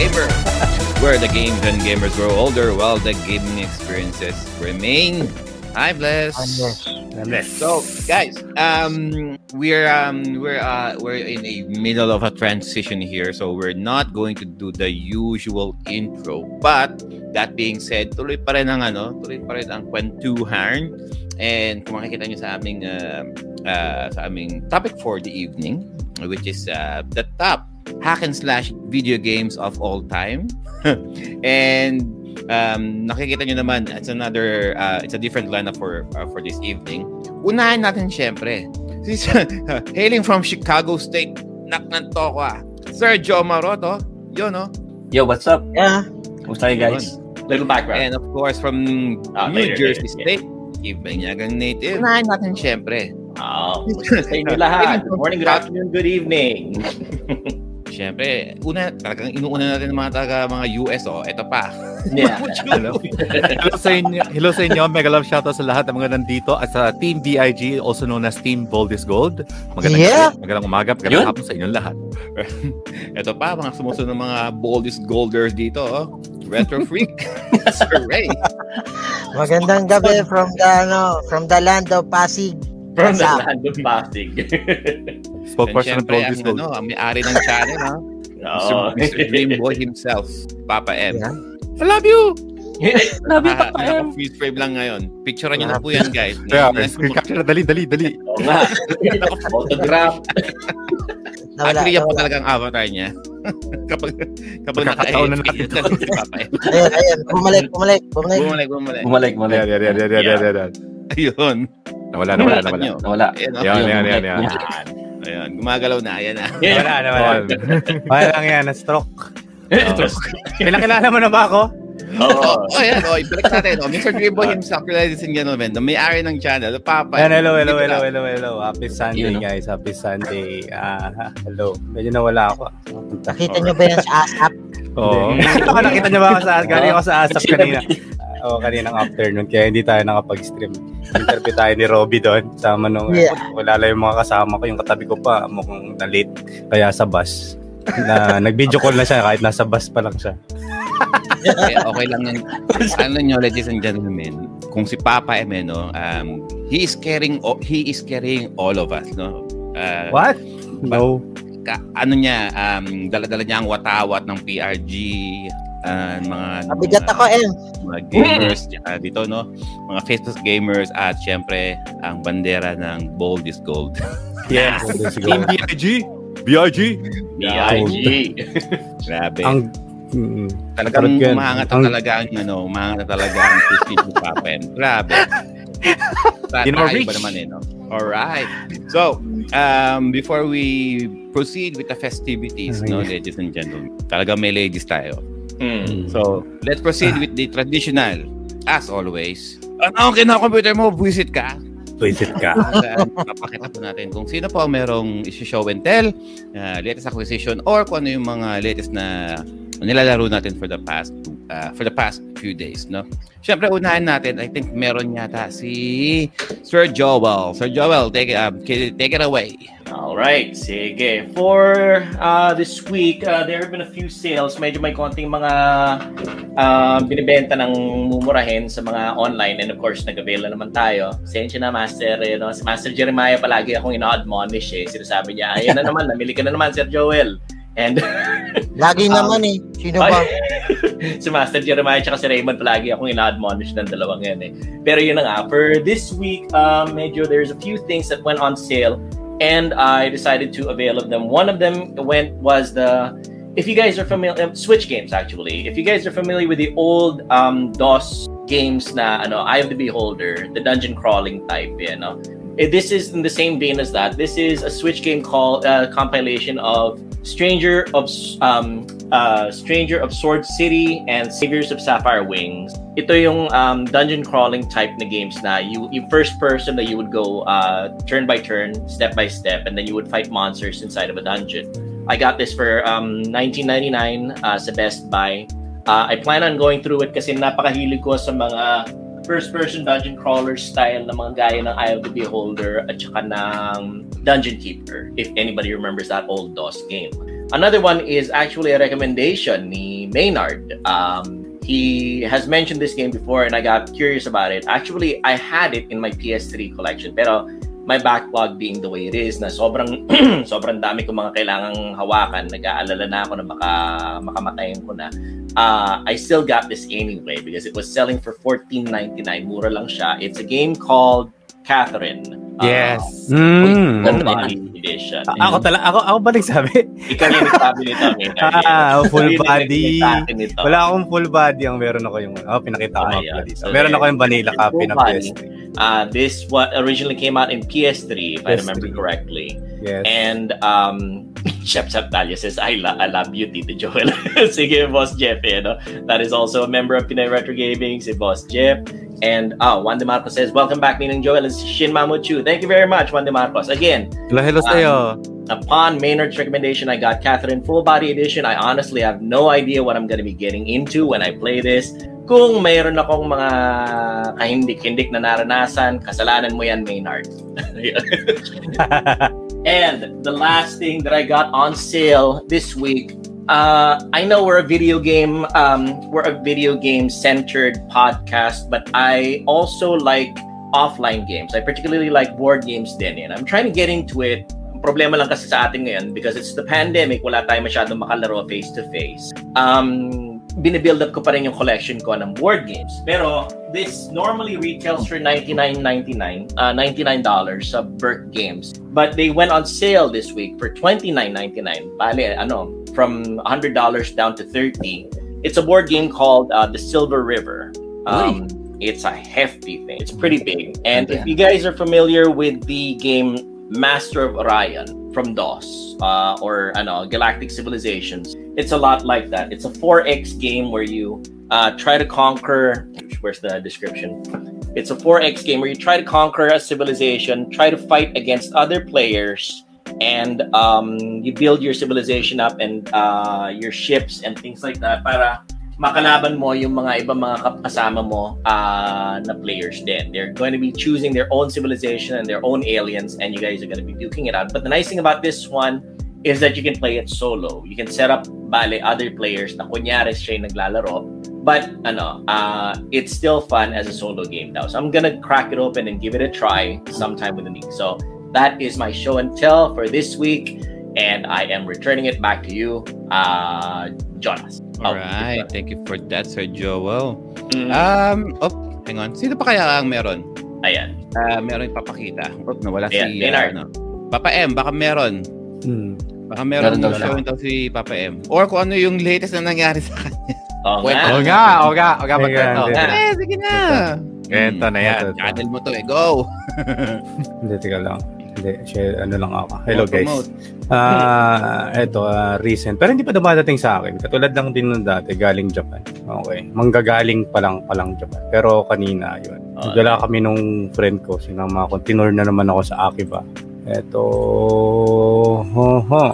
Gamer, where the games and gamers grow older while the gaming experiences remain timeless. So, guys, um, we're um, we're uh, we're in the middle of a transition here, so we're not going to do the usual intro. But that being said, tuloy pa rin ang ano, tuloy pa rin ang kwentuhan. And kung makikita niyo sa aming uh, uh, sa aming topic for the evening, which is uh, the top hack and slash video games of all time. and um, nakikita nyo naman, it's another, uh, it's a different lineup for uh, for this evening. Unahin natin syempre. This, hailing from Chicago State, nak ng Tokwa, Sir Joe Maroto. Yun, no? Yo, what's up? Yeah. Kumusta kayo guys? Little background. And of course, from Ah, New later, Jersey later, State, Ibanyagang native. Unahin natin syempre. Oh, sa inyo lahat. Good morning, good afternoon, good evening. Syempre, una, talagang inuuna natin ng mga taga mga US, oh. Ito pa. Yeah. Hello. hello sa inyo. Hello sa inyo. Mega love shoutout sa lahat ng mga nandito at sa Team BIG, also known as Team Bold is Gold. Magandang Yeah. magandang umaga, magandang hapon sa inyong lahat. Ito pa, mga sumusunod ng mga boldest golders dito, oh. Retro Freak, Sir Ray. Magandang gabi from the ano, from the land of Pasig. From the land of Pasig. Spokesperson ang, is Gold. ano, ang may-ari ng channel, ha? Mr. Oo. Mr. Dreamboy himself, Papa M. Yeah. I love you! Love you, Papa M. Naka-freeze frame lang ngayon. Picturean niyo na po yan, guys. Kaya, Ngayon, screen capture na. Dali, dali, dali. Oo nga. Autograph. Nawala. Actually, yan po talaga ang avatar niya. kapag kapag Pagkakataon na natin. yan si Papa M. Ayun, ayun. Bumalik, bumalik, bumalik. Bumalik, bumalik. Bumalik, bumalik. Ayan, ayan, ayan, ayan, ayan, ayan, ayan. Ayun. Nawala, nawala, nawala. Nawala. Ayan, oh. Yan, yan, yan, yan. Ayan, gumagalaw na. Ayan na. Yeah. nawala. Wala lang yan, na-stroke. Pinakilala mo na ba ako? Oo. Oh, ayan. Oh, ibalik natin. Oh, Mr. Dreamboy himself, ladies and gentlemen, the may-ari ng channel, Papa. Ayan, hello, hello, hello, hello, hello. Happy Sunday, no? guys. Happy Sunday. Ah, hello. Medyo nawala ako. Nakita niyo ba yan sa ASAP? Oo. Nakita niyo ba ako sa galing ako sa ASAP kanina. Oo, kaninang afternoon kaya hindi tayo nakapag-stream. Interview tayo ni Robby doon. Sama nung Yeah. wala lang yung mga kasama ko, yung katabi ko pa mukhang na-late kaya sa bus. Na nag-video call na siya kahit nasa bus pa lang siya. okay, okay lang yan. ano nyo, ladies and gentlemen, kung si Papa M, eh, no, um, he is carrying, he is carrying all of us, no? Uh, What? No. ka- ano niya, um, dala-dala niya ang watawat ng PRG, uh, mga, Mabigat mga, ako, eh. mga gamers uh, dito, no? Mga Facebook gamers at syempre, ang bandera ng Bold is Gold. Yes. Team BIG. BIG. B.I.G. Grabe. Ang mm, Talagang Sarap yan. umangat na Ang- talaga ang ano, umangat na talaga ang Papa M. Grabe. Rich. ba naman eh, no? Alright. So, um, before we proceed with the festivities, no, ladies and gentlemen, talaga may ladies tayo. Hmm. So, let's proceed with the traditional. As always, ano ang kinaka-computer mo? Visit ka. Visit ka. Uh, papakita po natin kung sino po ang merong isi-show and tell, uh, latest acquisition, or kung ano yung mga latest na nilalaro natin for the past uh, for the past few days, no? Siyempre, unahin natin, I think meron yata si Sir Joel. Sir Joel, take, it, uh, take it away. All right, sige. For uh, this week, uh, there have been a few sales. Medyo may konting mga uh, binibenta ng mumurahin sa mga online. And of course, nag-avail na naman tayo. Sensya na, Master. You know, si Master Jeremiah palagi akong ina-admonish eh. Sinasabi niya, ayun na naman, namili ka na naman, Sir Joel. And Lagi Um, naman eh. Sino ba? si Master Jeremiah at si Raymond palagi akong ina-admonish ng dalawang yan eh. Pero yun na nga, for this week, um, medyo there's a few things that went on sale and I decided to avail of them. One of them went was the if you guys are familiar Switch games actually. If you guys are familiar with the old um, DOS games na ano, Eye of the Beholder, the dungeon crawling type, you know. Eh, This is in the same vein as that. This is a Switch game called uh, compilation of Stranger of um, uh, Stranger of Sword City and Saviors of Sapphire Wings. Ito yung um, dungeon crawling type na games na you, you first person that you would go uh, turn by turn, step by step, and then you would fight monsters inside of a dungeon. I got this for um, 1999 uh, sa Best Buy. Uh, I plan on going through it kasi napakahilig ko sa mga first-person dungeon crawler style na mga gaya ng Eye of the Beholder at saka ng Dungeon Keeper, if anybody remembers that old DOS game. another one is actually a recommendation ni Maynard. Um, he has mentioned this game before and I got curious about it. Actually, I had it in my PS3 collection pero my backlog being the way it is na sobrang sobrang dami ko mga kailangang hawakan, nag-aalala na ako na baka makamatayin ko na. Uh, I still got this anyway because it was selling for $14.99. Mura lang siya. It's a game called Catherine. Yes. Mm. Full body edition. A- ako talaga, ako, ako ba nagsabi? Ikaw yung nagsabi nito. Ah, full body. Wala akong full body. Ang meron ako yung, oh, pinakita ko yeah. pala dito. So, Meron ako yung vanilla copy Full ng body. PS3. Uh, this what originally came out in PS3, if I PS3. remember correctly. Yes. And um, Chef Chef Talia says, I, lo- I love you, Tito Joel. Sige, Boss Jeff. Eh, no? That is also a member of Pinay Retro Gaming, si Boss Jeff. And uh, Juan De Marcos says, Welcome back, Ninong Joel and Shin Mamuchu. Thank you very much, Juan De Marcos. Again, Hello, hello sa'yo. upon Maynard's recommendation, I got Catherine Full Body Edition. I honestly have no idea what I'm going to be getting into when I play this. Kung mayroon akong mga kahindik-hindik na naranasan, kasalanan mo yan, Maynard. and the last thing that I got on sale this week, uh, I know we're a video game, um, we're a video game centered podcast, but I also like offline games. I particularly like board games din. And I'm trying to get into it. Problema lang kasi sa atin ngayon because it's the pandemic, wala tayong masyadong makalaro face to face. Um, binibuild up ko pa rin yung collection ko ng board games. Pero this normally retails for $99.99, uh, $99 sa Burke Games. But they went on sale this week for $29.99. Bale, ano, from $100 down to 30 It's a board game called uh, The Silver River. Um, it's a hefty thing. It's pretty big. And if you guys are familiar with the game Master of Orion from DOS uh, or ano, Galactic Civilizations, it's a lot like that. It's a 4X game where you uh, try to conquer. Where's the description? It's a 4X game where you try to conquer a civilization, try to fight against other players, and um, you build your civilization up and uh, your ships and things like that para makalaban mo yung mga ibang mga kasama mo uh, na players din. They're going to be choosing their own civilization and their own aliens and you guys are going to be duking it out. But the nice thing about this one is that you can play it solo. You can set up bale other players na kunyari siya yung naglalaro. But ano, uh, it's still fun as a solo game now. So I'm gonna crack it open and give it a try sometime within the week. So that is my show and tell for this week. And I am returning it back to you, uh, Jonas. All right. Thank you for that, Sir Joel. Mm, Um, oh, hang on. Sino pa kaya ang meron? ayan. Ah, meron ipapakita. Oh, nawala Ayan, si Leonard. ano. Papa M, baka meron. Hmm. Baka meron daw show daw si Papa M. Or kung ano yung latest na nangyari sa kanya. Oo nga. O nga, o nga, o nga, magkwento. Eh, sige na. Ito na yan. Ito. Channel mo to eh. Go! Hindi, teka lang. Hindi, share, ano lang ako. Hello guys. Ah, eto, ah, recent. Pero hindi pa dumadating sa akin. Katulad lang din nung dati, galing Japan. Okay. Manggagaling pa lang pa lang Japan. Pero kanina, yun. Nagdala kami nung friend ko. Sinama ko. Tinur na naman ako sa Akiba. Eto, ho, ho.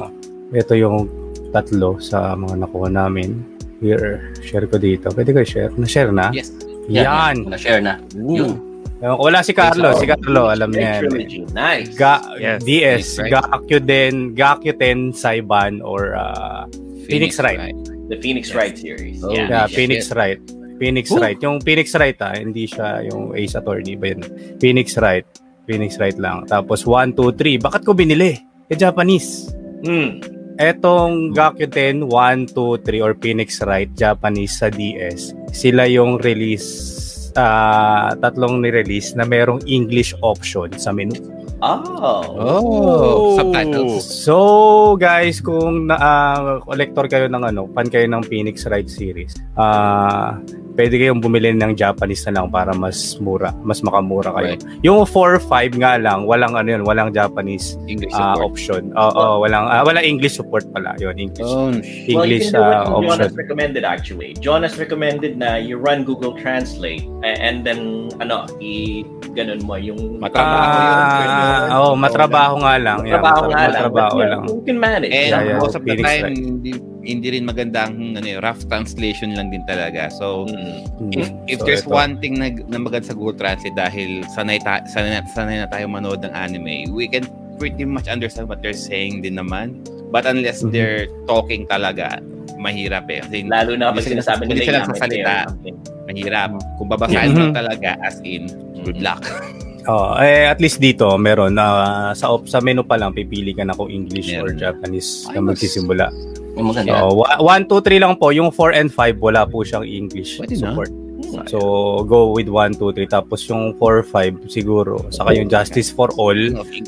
Ito yung tatlo sa mga nakuha namin. Here, share ko dito. Pwede ko share? Na-share na? Yes. Yan! Na-share na. Ko, Wala si Carlo. Si Carlo, alam niya. Nice. Ga Yes, DS, Phoenix Wright. Gakuten, Gakuten Saiban or uh, Phoenix Wright. The Phoenix Wright series. Oh, yeah. yeah, yes, Phoenix yes. Wright. Phoenix Ooh. Wright. Yung Phoenix Wright ah, hindi siya yung Ace Attorney ba yun? Phoenix Wright. Phoenix Wright lang. Tapos 1, 2, 3. Bakit ko binili? Eh, Japanese. Hmm. Etong Gakuten 1, 2, 3 or Phoenix Wright Japanese sa DS, sila yung release ah tatlong ni-release na merong English option sa menu. Oh. Oh, subtitles. So, guys, kung na, ah, collector kayo ng ano, fan kayo ng Phoenix Wright series, ah pwede kayong bumili ng Japanese na lang para mas mura, mas makamura kayo. Yung 4 5 nga lang, walang ano yun, walang Japanese English support. option. Oo, walang ah, walang English support pala, yun, English. Oh, Well, you English can do what ah, Jonas option. recommended actually. Jonas recommended na you run Google Translate and then ano, i ganun mo yung Matrabaho yun. Ah, oh, matrabaho nga lang. Yeah, trabaho nga lang. matrabaho lang. You can manage. And Yeah, yeah. most of the time, Wright. Hindi, rin magandang ano, eh, rough translation lang din talaga. So, Mm. Hmm. if, if So, there's ito. one thing na, na maganda sa Google Translate dahil sanay, ta, sanay, na, sanay na tayo manood ng anime, we can pretty much understand what they're saying din naman. But unless Mhm. they're talking talaga, mahirap eh. Kasi Lalo na sila- sinasabi nila sila yung or something. mahirap. Kung babasahin mo Mhm. talaga, as in, good luck. Oh, eh at least dito meron na sa op sa menu pa lang pipili ka na kung English or Meron. Japanese na magsisimula. Yung maganda. So, 1 2 3 lang po, yung 4 and 5 wala po siyang English Pwede na. support. So go with 1 2 3 tapos yung 4 5 siguro saka yung Justice for All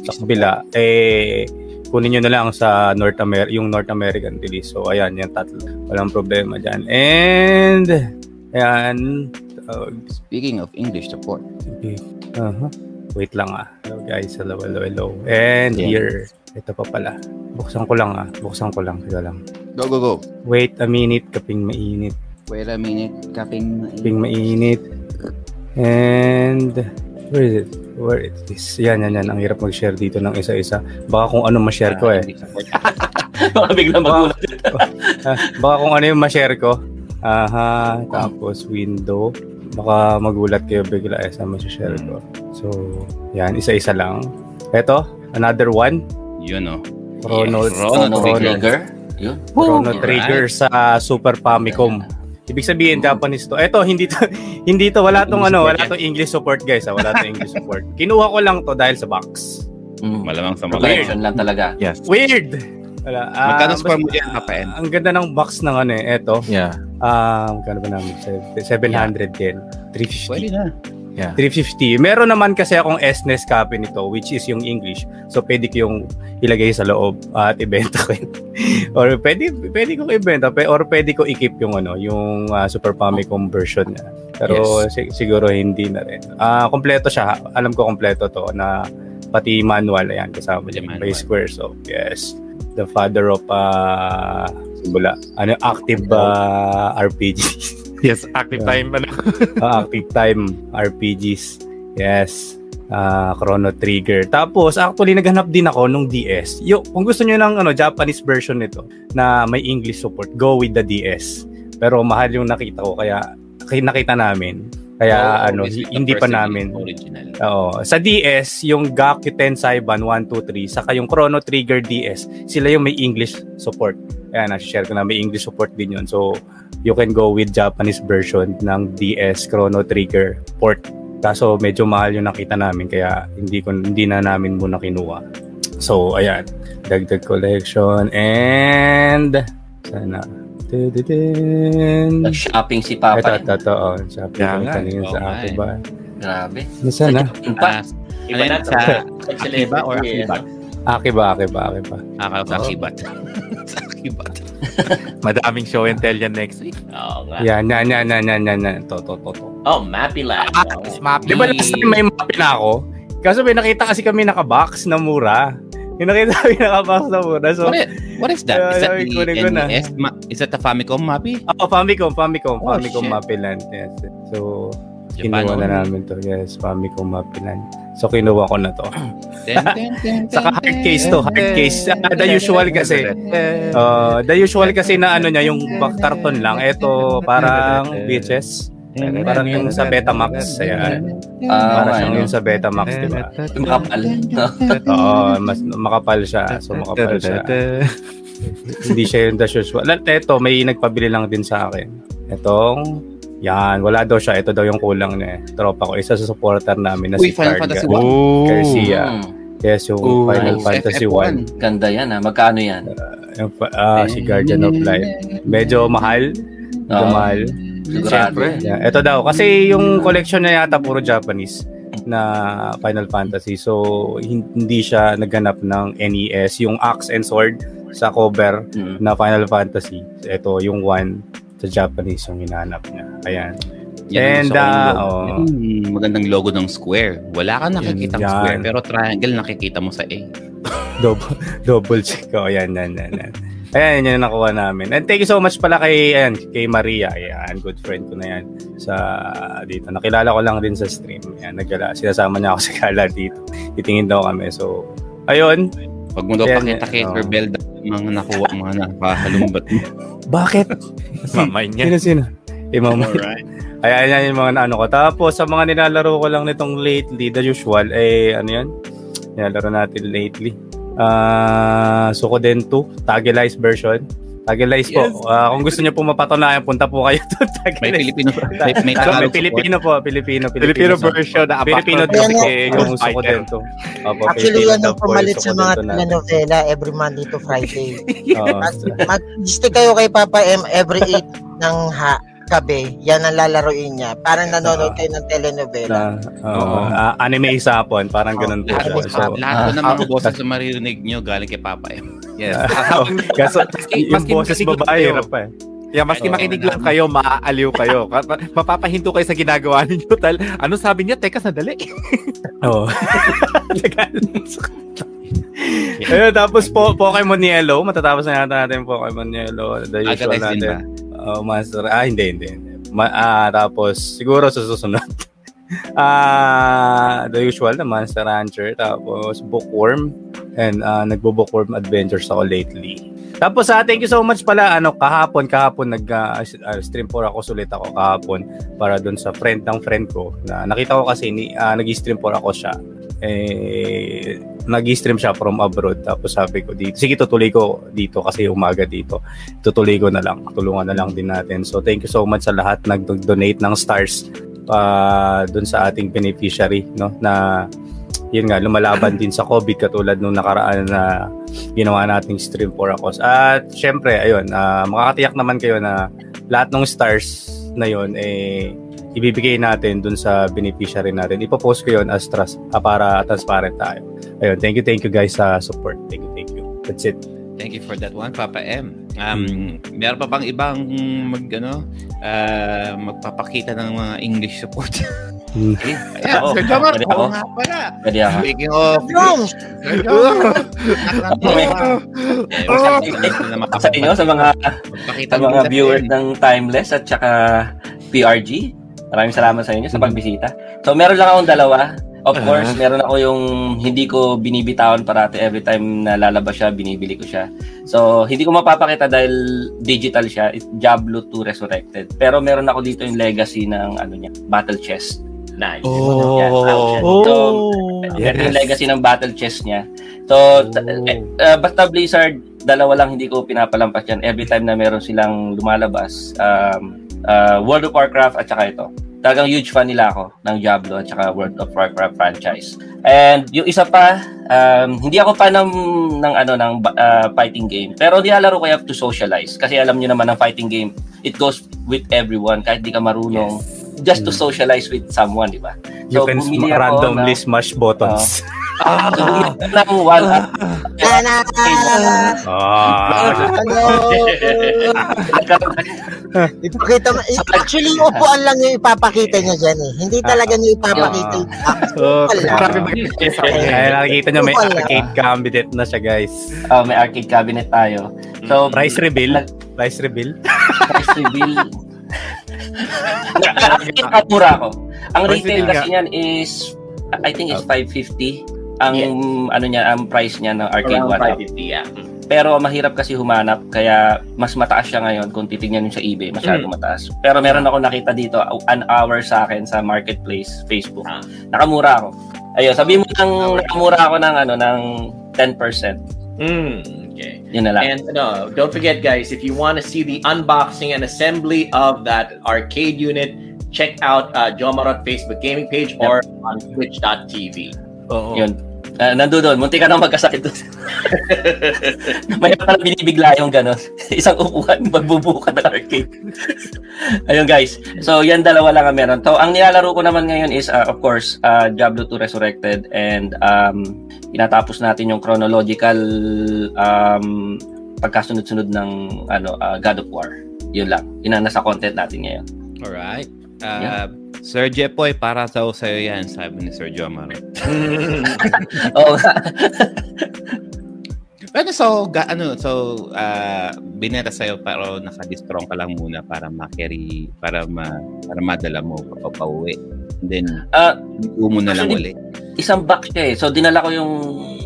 sa kabila eh kunin nyo na lang sa North Amer yung North American release. So ayan, yung tatlo. Walang problema diyan. And ayan uh, Speaking of English support, Okay. Aha. Wait lang ah. Hello guys. Hello, hello, hello. And Yeah. here. Ito pa pala. Buksan ko lang ah. Buksan ko lang. Ito lang. go, go, go. Wait a minute. Kaping mainit. Wait a minute, kaping Kaping mainit. And... Where is it? Where is this? Yan, yan, yan. Ang hirap mag-share dito ng isa-isa. Baka kung ano ma-share ko eh. Baka biglang magulat. Ah, baka kung ano yung ma-share ko. Aha. Tapos window. Baka magulat kayo bigla eh sa ma-share ko. So, yan. Isa-isa lang. Ito. Another one. Yun oh. Chrono, Yes, Chrono Chrono, Trigger. Yun. Chrono Alright. Trigger sa Super Famicom. Ibig sabihin Japanese to. Ito hindi to hindi to wala tong English ano, support wala tong English support guys, ah. wala tong English support. Kinuha ko lang to dahil sa box. Mm. Malamang sa mga. Collection lang talaga. Yes. Weird. Wala. ah, Magkano score mo dyan, Papa N? Ang ganda ng box ng ano eh, eto. Yeah. Ah, magkano ba namin? Se- 700 yen. 350. Pwede na. 350. Meron naman kasi akong SNES copy nito which is yung English. So pwede ko yung ilagay sa loob at ibenta ko. or pwede pwede ko ibenta or pwede ko i-keep yung ano, yung ah, Super Famicom version niya. Pero si- siguro hindi na rin. Ah, kompleto siya. Alam ko kompleto to na pati manual ayan kasama niya by Square. So, yes. The father of uh, simula. Ano active ah, RPG. Yes, active Yeah. time. Ano? Ah, active time RPGs. Yes. Ah, Chrono Trigger. Tapos actually naghanap din ako nung DS. Yo, kung gusto niyo ng ano Japanese version nito na may English support, go with the DS. Pero mahal yung nakita ko kaya nakita namin. Kaya Oh, ano, hindi pa namin. Original. Oo. Sa DS, yung Gaku Tensaiban 1, 2, 3, saka yung Chrono Trigger DS, sila yung may English support. Kaya na-share ko na may English support din yun. So, you can go with Japanese version ng DS Chrono Trigger port. Kaso medyo mahal yung nakita namin kaya hindi ko hindi na namin muna kinuha. So, ayan. Dagdag collection and sana. Nag-shopping si Papa. Ito, ito, ito. Oh, Kaya ko nga, kanina oo sa nga akin eh. ba? Grabe. Nasaan na? Ah, Iba na sa Sa Akiba or Akiba? Akiba, Akiba, Akiba. Ko sa Oo. Akibat. sa Akibat. Madaming show and tell yan next week. Oo nga. Yan, yan, yan, yan, yan, yan, yan. To, to, to, to. Oh, Mappy Land. Ah, Oo. Mappy. Di ba last time may mapin na ako? Kaso may nakita kasi kami naka-box na mura. Yung nakita kami naka-box na mura. So, What is, what is that? Is that the. NES? Ma- Is that the Famicom Mappy? oh, Famicom, Famicom, Oh, Famicom shit. Mapiland. Yes. So, Japan kinuha na namin to. Yes, Famicom Mapiland. So, kinuha ko na to. Ten, ten, ten, Saka hard case to, hard case. Ah, the usual kasi. Uh, the usual kasi na ano niya, yung back karton lang. Ito, parang VHS. Parang yung sa Betamax. Ayan. Ah, Parang okay, siyang yung sa Betamax, di ba? Makapal. Oo, mas makapal siya. So, makapal siya. Hindi siya yung the usual. Ito, may nagpabili lang din sa akin. Itong, yan, wala daw siya. Ito daw yung kulang niya. eh. Tropa ko. Isa sa supporter namin na Uy, si Final. Fantasy Oh. Garcia. Hmm. Yes, yung Ooh. Final Nice. Fantasy FF1. 1. Ganda yan ha. Magkano yan? Yung, pa- ah, si Guardian of Light. Medyo mahal. Medyo Oo. mahal. Sigurado. Siyempre. Yeah, ito daw. Kasi yung collection niya yata puro Japanese na Final Fantasy. So, hin- hindi siya naghanap ng NES. Yung Axe and Sword sa cover Hmm. na Final Fantasy. Ito, yung one sa Japanese yung hinahanap niya. Ayan. Yan And, logo. oh. Yung magandang logo ng Square. Wala ka nakikita Yan. Square, pero triangle nakikita mo sa A. Double, double check ko. Ayan, yan, yan, yan. Ayan, yun yung nakuha namin. And thank you so much pala kay, ayan, kay Maria. Ayan, good friend ko na yan sa dito. Nakilala ko lang din sa stream. Ayan, nagala, sinasama niya ako sa gala dito. Titingin daw kami. So, ayun. Pag mo daw Yan, pakita kay oh. Rebel, mga nakuha, mga nakahalumbat mo. Bakit? Mamay niya. Sino, sino? Eh, mama. Alright. Ayan, yan yung mga ano ko. Tapos, sa mga nilalaro ko lang nitong lately, the usual, eh, ano yan? Nilalaro natin lately. Ah, Sukoden 2, Tagilize version. Tagilize Yes. po. Ah, kung gusto niyo po mapatunayan, punta po kayo doon. May. Filipino, may, may Ah, Tagalog may Filipino po, Filipino, Filipino support. version na Filipino Abacus dub eh, yung Fighter. Sukoden 2. Opo, Actually, yan ang pumalit sa mga 2 natin. telenovela every Monday to Friday. Oo. Mag-stick kayo kay Papa M every 8 ng ha gabi. Yan ang lalaroin niya. Parang nanonood kayo ng telenovela. na oo, ah, anime isapon, parang ganun po Lahat, siya. So, lahat po ng mga boses na maririnig nyo galing kay Papa M. Yes. kaso, yung boses babae, hirap pa eh. Yeah, maski makinig lang kayo, maaaliw kayo. Ka- ma- Mapapahinto kayo sa ginagawa ninyo. Tal ano sabi niya? Teka, sandali. Oo. Ayun, tapos po, Pokemon Yellow. Matatapos na yata natin Pokemon Yellow. The usual ba? natin. Oh, Master. Ah, hindi, hindi. Ma- ah, tapos, siguro sa susunod. Ah, the usual na Monster Rancher. Tapos, Bookworm. And ah, nagbo-Bookworm Adventures ako lately. Tapos, ah, thank you so much pala. Ano, kahapon, kahapon, nag, ah, stream for ako, sulit ako kahapon para dun sa friend ng friend ko. Na, nakita ko kasi, ni, ah, nag-stream for ako siya eh nag-stream siya from abroad tapos sabi ko dito sige tutuloy ko dito kasi umaga dito tutuloy ko na lang tulungan na lang din natin so thank you so much sa lahat nag-donate ng stars uh, dun sa ating beneficiary no na yun nga lumalaban din sa COVID katulad nung nakaraan na ginawa nating stream for ako at syempre ayun ah, makakatiyak naman kayo na lahat ng stars na yun eh ibibigay natin dun sa beneficiary natin. Ipopost ko yun as trust, ah, para transparent tayo. Ayun, thank you, thank you guys sa support. Thank you, thank you. That's it. Thank you for that one, Papa M. Um, meron pa bang ibang mag, ano, ah, magpapakita ng mga English support? Hmm. Ayan, Oo. Sir Jomar, Pwede ako. nga pala. Pwede ako. Speaking of! Sir Jomar, Oh. Sa inyo, sa mga sa mga viewers ng Timeless at saka PRG. Maraming salamat sa inyo sa pagbisita. So meron lang akong dalawa. Of course, meron ako yung hindi ko binibitawan parati every time na lalabas siya, binibili ko siya. So, hindi ko mapapakita dahil digital siya. It's Diablo 2 Resurrected. Pero meron ako dito yung legacy ng ano niya, Battle Chest. Nice. Oh. Yan, ouch. So, Yes. Ito yung legacy ng battle chest niya. So, t- eh, uh, basta Blizzard, dalawa lang hindi ko pinapalampas yan. Every time na meron silang lumalabas, um, uh, World of Warcraft at saka ito. Talagang huge fan nila ako ng Diablo at saka World of Warcraft franchise. And yung isa pa, um, hindi ako fan ng, ng, ano, ng uh, fighting game. Pero nilalaro ko have to socialize. Kasi alam niyo naman ang fighting game, it goes with everyone. Kahit di ka marunong, just to Mm. socialize with someone, di ba? You can ako randomly ng- smash buttons. So, bumili ako ng one! Ah, Ano? Ipakita mo. Actually, yung upuan lang yung ipapakita niya dyan eh. Hindi talaga niya ipapakita yung so, ako. Kaya nakikita nyo may arcade cabinet na siya guys. Oh, may arcade cabinet tayo. So, Price reveal. Price reveal. price reveal. Nakamura ako. Ang retail kasi niyan is, I think it's 550. Ang ano niya, ang price niya ng arcade one up. yeah. Pero mahirap kasi humanap kaya mas mataas siya ngayon kung titingnan niyo sa eBay, masyado mataas. Pero meron ako nakita dito an hour sa akin sa marketplace Facebook. Ah. Nakamura ako. Ayun, sabi mo nang nakamura ako ng ano ng 10%. Mm, okay. Yun na lang. And no, don't forget, guys, if you want to see the unboxing and assembly of that arcade unit, check out uh, Jomarot Facebook gaming page or on twitch.tv. Oo. Yun. Uh, nando doon, munti ka na magkasakit doon. May pala binibigla yung gano'n. Isang upuan, magbubuka ng arcade. Ayun guys. So yan dalawa lang ang meron. So ang nilalaro ko naman ngayon is uh, of course uh, Diablo 2 Resurrected and um, tinatapos natin yung chronological um, pagkasunod-sunod ng ano uh, God of War. Yun lang. Yun ang nasa content natin ngayon. Alright. Uh, Yeah. Sir Jepoy, para sa sa'yo yan, sabi ni Sir Jomar. Oo. Pero so, ga, ano, so, uh, binenta sa'yo pero naka-distrong ka lang muna para ma-carry, para, ma, para madala mo pa pauwi. And then, uh, mo na lang ulit. isang box siya eh. So dinala ko yung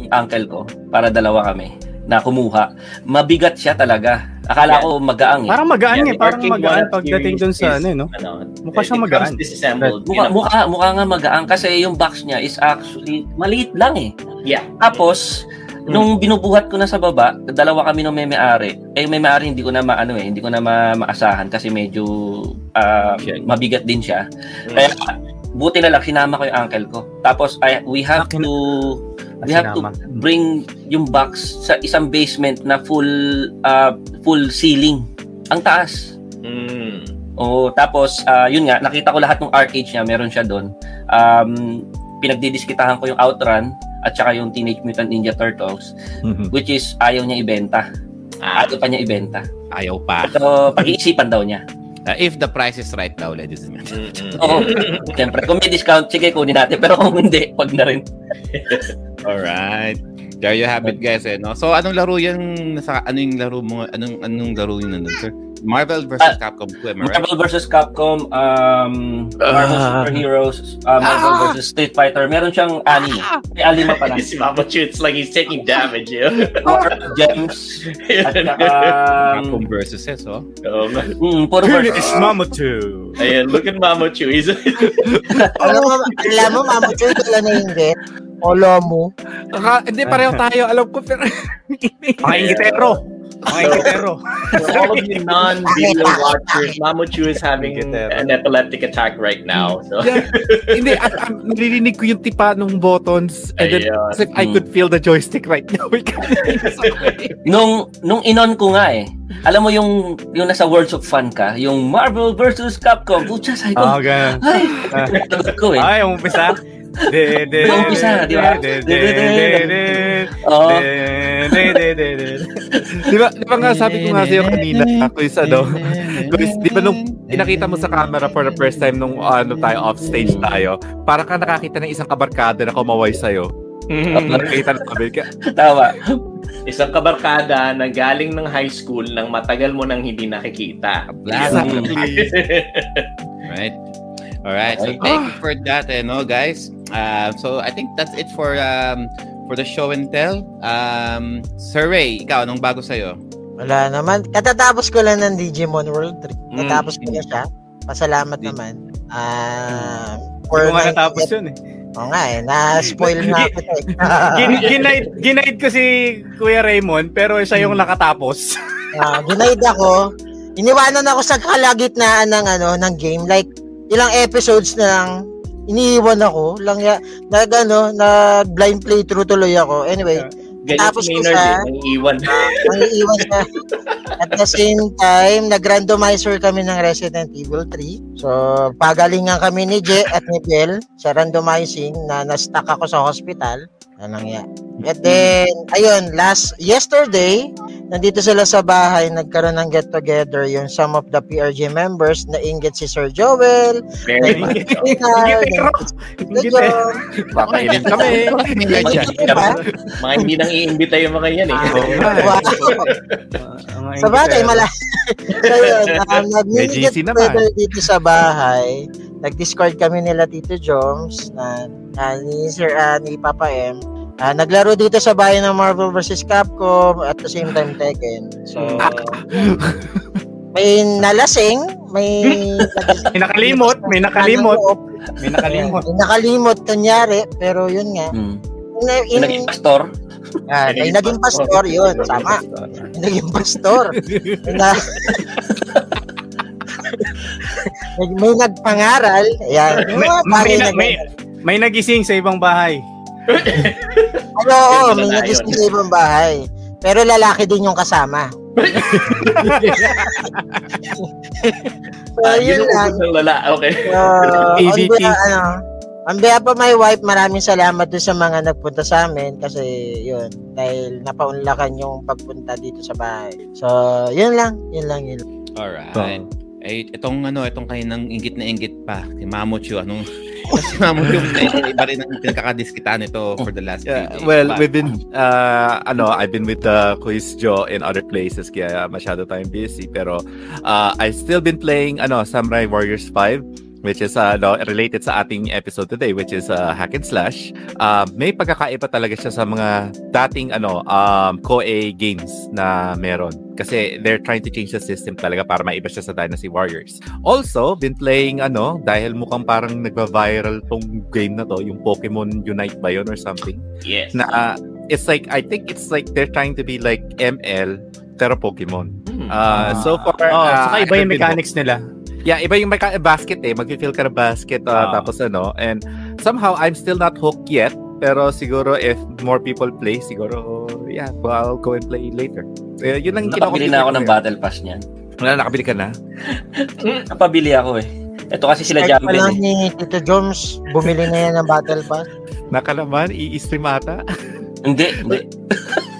uncle ko para dalawa kami na kumuha. Mabigat siya talaga. Akala Yeah. ko magaang eh. Parang magaan Yeah, eh. Parang magaan pagdating dun sa is- ano eh, no? Ano, Mukha siyang magaan. disassembled. Mukha, you know. mukha, mukha nga magaang kasi yung box niya is actually maliit lang eh. Yeah. Tapos, nung binubuhat ko na sa baba, dalawa kami ng may-ari. Eh may may-ari hindi ko na maano eh, hindi ko na ma- maasahan kasi medyo Shit. mabigat din siya. Kaya buti na lang sinama ko yung uncle ko. Tapos I, we have Akin- to we have to Sinama. bring yung box sa isang basement na full ah, full ceiling. Ang taas. Mm. Oo, tapos ah, yun nga, nakita ko lahat ng arcade niya, meron siya doon. Um, pinagdidiskitahan ko yung Outrun at saka yung Teenage Mutant Ninja Turtles which is ayaw niya ibenta. Ah, Ayaw pa niya ibenta. Ayaw pa. So, pag-iisipan daw niya. Uh, if the price is right daw, ladies and gentlemen. mm-mm. Oo. Siyempre, kung may discount, sige, kunin natin. Pero kung hindi, wag na rin. Alright. There you have it, guys. Eh, no? So, anong laro yan? Nasa, ano yung laro mo? Anong, anong laro yun nandun, sir? Marvel versus Capcom 2, am I right? Marvel versus Capcom, um, Marvel Ah. Super Heroes, uh, Marvel versus Street Fighter. Meron siyang ani. May alima pa na. si Mama Chu, it's like he's taking damage, yo. War Gems. At saka, Capcom versus S, oh. Oo nga. mm, puro versus. It's Mama 2. Ayan, look at Mama Chu. He's Alam mo, alam mo, Mama Choy, wala na hindi. Olo mo. Hindi, pareho tayo. Alam ko, pero... Mga ingitero. Mga ingitero. for all of you non-video watchers, Mama Chu is having an epileptic attack right now. So, Yeah. hindi, at, at, naririnig ko yung tipa ng buttons. And then, Ayun. as if I could feel the joystick right now. Nung, nung inon ko nga eh. Alam mo yung, yung nasa Worlds of Fun ka, yung Marvel versus Capcom. Pucha, sabi ko, Oo, ganun. ay, Ah. nagot ko eh. Ay, yung umpisa. De, de, umpisa, di ba? De, de, de, de, de, de, de, de, de, de. Di ba, di ba nga sabi ko nga sa'yo kanina, ako is ano, Guys, di ba nung pinakita mo sa camera for the first time nung ano tayo off stage tayo, para ka nakakita ng isang kabarkada na kumaway sa'yo. Nakita na kami. Tama. isang kabarkada na galing ng high school nang matagal mo nang hindi nakikita. Exactly. Right. All right. So thank you for that, eh, no, guys. Uh, so I think that's it for um for the show and tell. Um, Sir Ray, ikaw anong bago sa'yo? Wala naman. Katatapos ko lang ng Digimon World 3. Mm. Katapos ko na siya. Pasalamat naman. Ah, Hindi ko nga natapos yun eh. Oo nga eh. Na-spoil na ako eh. Gin- Ginaid, ginaid ko si Kuya Raymond, pero siya yung nakatapos. Ah, ginaid ako. Iniwanan ako sa kalagitnaan ng ano ng game like ilang episodes na lang iniiwan ako lang ya nag ano nag blind playthrough tuloy ako. Anyway Ganyan Tapos ko siya- eh, nang iwan. ang iiwan siya. At the same time nag-randomizer kami ng Resident Evil 3 so pagalingan kami ni Je at ni Bel sa randomizing na na-stuck ako sa hospital anong ya at then ayun last yesterday nandito sila sa bahay, nagkaroon ng get together yung some of the PRG members na inggit si Sir Joel, Very na much. inggit si Ingitero. na Ingitero. papainin kami. Mga hindi nang iimbita yung mga yan eh. Wow. Mga Sa bagay, mala. so yun, um, naman. together dito sa bahay. Nag-discord kami nila Tito Joms na, na ni Sir ah, ni Papa M. Ah, naglaro dito sa bahay ng Marvel vs. Capcom at the same time Tekken. So, may nalasing, may May nakalimot, may nakalimot, may nakalimot. May nakalimot kunyari, pero yun nga. Mm. In, Yung in, naging pastor. ah, may naging pastor yun, tama. May naging pastor. Na, may, may nagpangaral. Ayan. May, may, bagay na may, may nagising sa ibang bahay. Ano, oo, may na nagising yun. sa ibang bahay. Pero lalaki din yung kasama. so, Ah, yun lang. ang lala. Okay. Uh, on AVP. behalf, ano, on behalf of my wife, maraming salamat doon sa mga nagpunta sa amin kasi yun, dahil napaunlakan yung pagpunta dito sa bahay. So, yun lang, yun lang, yun lang. Alright. Eh, itong ano, itong kaninang inggit na inggit pa, si Mamochu, anong si Mamochu, iba rin ang pinakakadiskitan nito for the last few Yeah, days. well, But- we've been, uh, ano, I've been with the Quiz Joe in other places kaya masyado tayong busy. Pero uh, I've still been playing, ano, Samurai Warriors 5 which is uh, no, related sa ating episode today which is uh, hack and slash. Uh, may pagkakaiba talaga siya sa mga dating ano um, Koei games na meron kasi they're trying to change the system talaga para maiba siya sa Dynasty Warriors. Also, been playing ano dahil mukhang parang nagva-viral tong game na to, yung Pokemon Unite ba yun or something Yes. na ah, it's like I think it's like they're trying to be like ML pero Pokemon. Hmm. Uh, so far, Oh, uh, saka iba yung mechanics nila. Yeah, iba yung basket eh. Mag-feel ka ng basket uh, Ah. tapos ano. And somehow, I'm still not hooked yet. Pero siguro if more people play, siguro, yeah, well, I'll go and play later. Eh, yun lang Nakabili na ako ng battle pass niyan. Wala, nakabili ka na? Napabili ako eh. Ito kasi sila pa Jambel lang eh. ni Tito Joms, bumili na yan ng Battle Pass. Naka naman, i-stream ata. Hindi, hindi.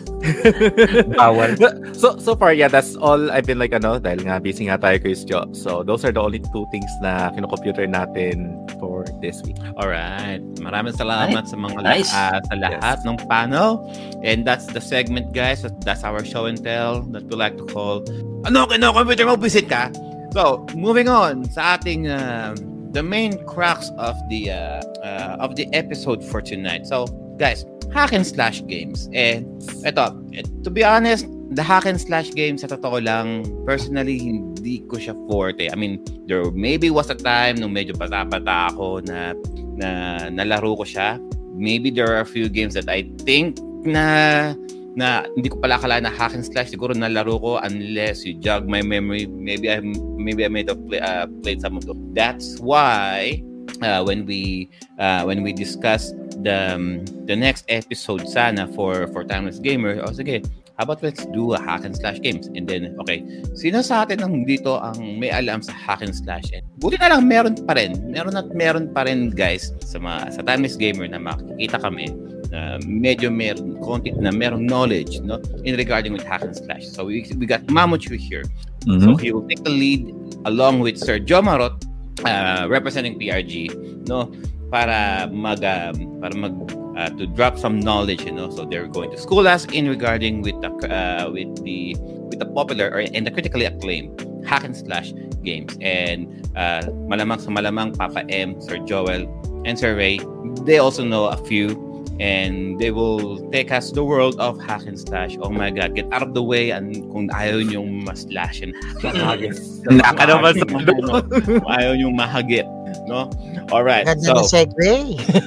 Bawal. so, so far, yeah, that's all I've been like, ano, dahil nga busy nga tayo Chris Jo. So, those are the only two things na kinocomputer natin for this week. Alright. Maraming salamat sa mga Nice. ah, sa lahat ng panel. And that's the segment, guys. That's our show and tell that we like to call Ano ka computer mo? Visit ka? So, moving on sa ating uh, the main crux of the uh, uh, of the episode for tonight. So, guys, hack and slash games. Eh, eto, eh, to be honest, the hack and slash games, sa totoo lang, personally, hindi ko siya forte. I mean, there maybe was a time nung medyo bata-bata ako na, na nalaro ko siya. Maybe there are a few games that I think na na hindi ko pala akala na hack and slash siguro nalaro ko unless you jog my memory maybe I maybe I may have play, uh, played some of them that's why uh, when we uh, when we discuss the um, the next episode sana for for timeless gamer oh sige how about let's do a hack and slash games? And then okay sino sa atin ang dito ang may alam sa hack and slash? And buti na lang meron pa rin meron at meron pa rin guys sa mga sa timeless gamer na makikita kami na medyo meron konti na merong knowledge no in regarding with hack and slash. So we, we got Mamuchu here. So he will take the lead along with Sir Jomarot uh, representing PRG no para mag um, para mag uh, to drop some knowledge you know so they're going to school us in regarding with the uh, with the with the popular or and the critically acclaimed hack and slash games. And uh, malamang sa malamang Papa M Sir Joel and Sir Ray they also know a few and they will take us to the world of hack and slash. Oh my God, get out of the way and kung ayaw nyong ma-slash and hack. Naka naman sa Kung ayaw nyong mahagit. No? All right. Ganda So, na segue.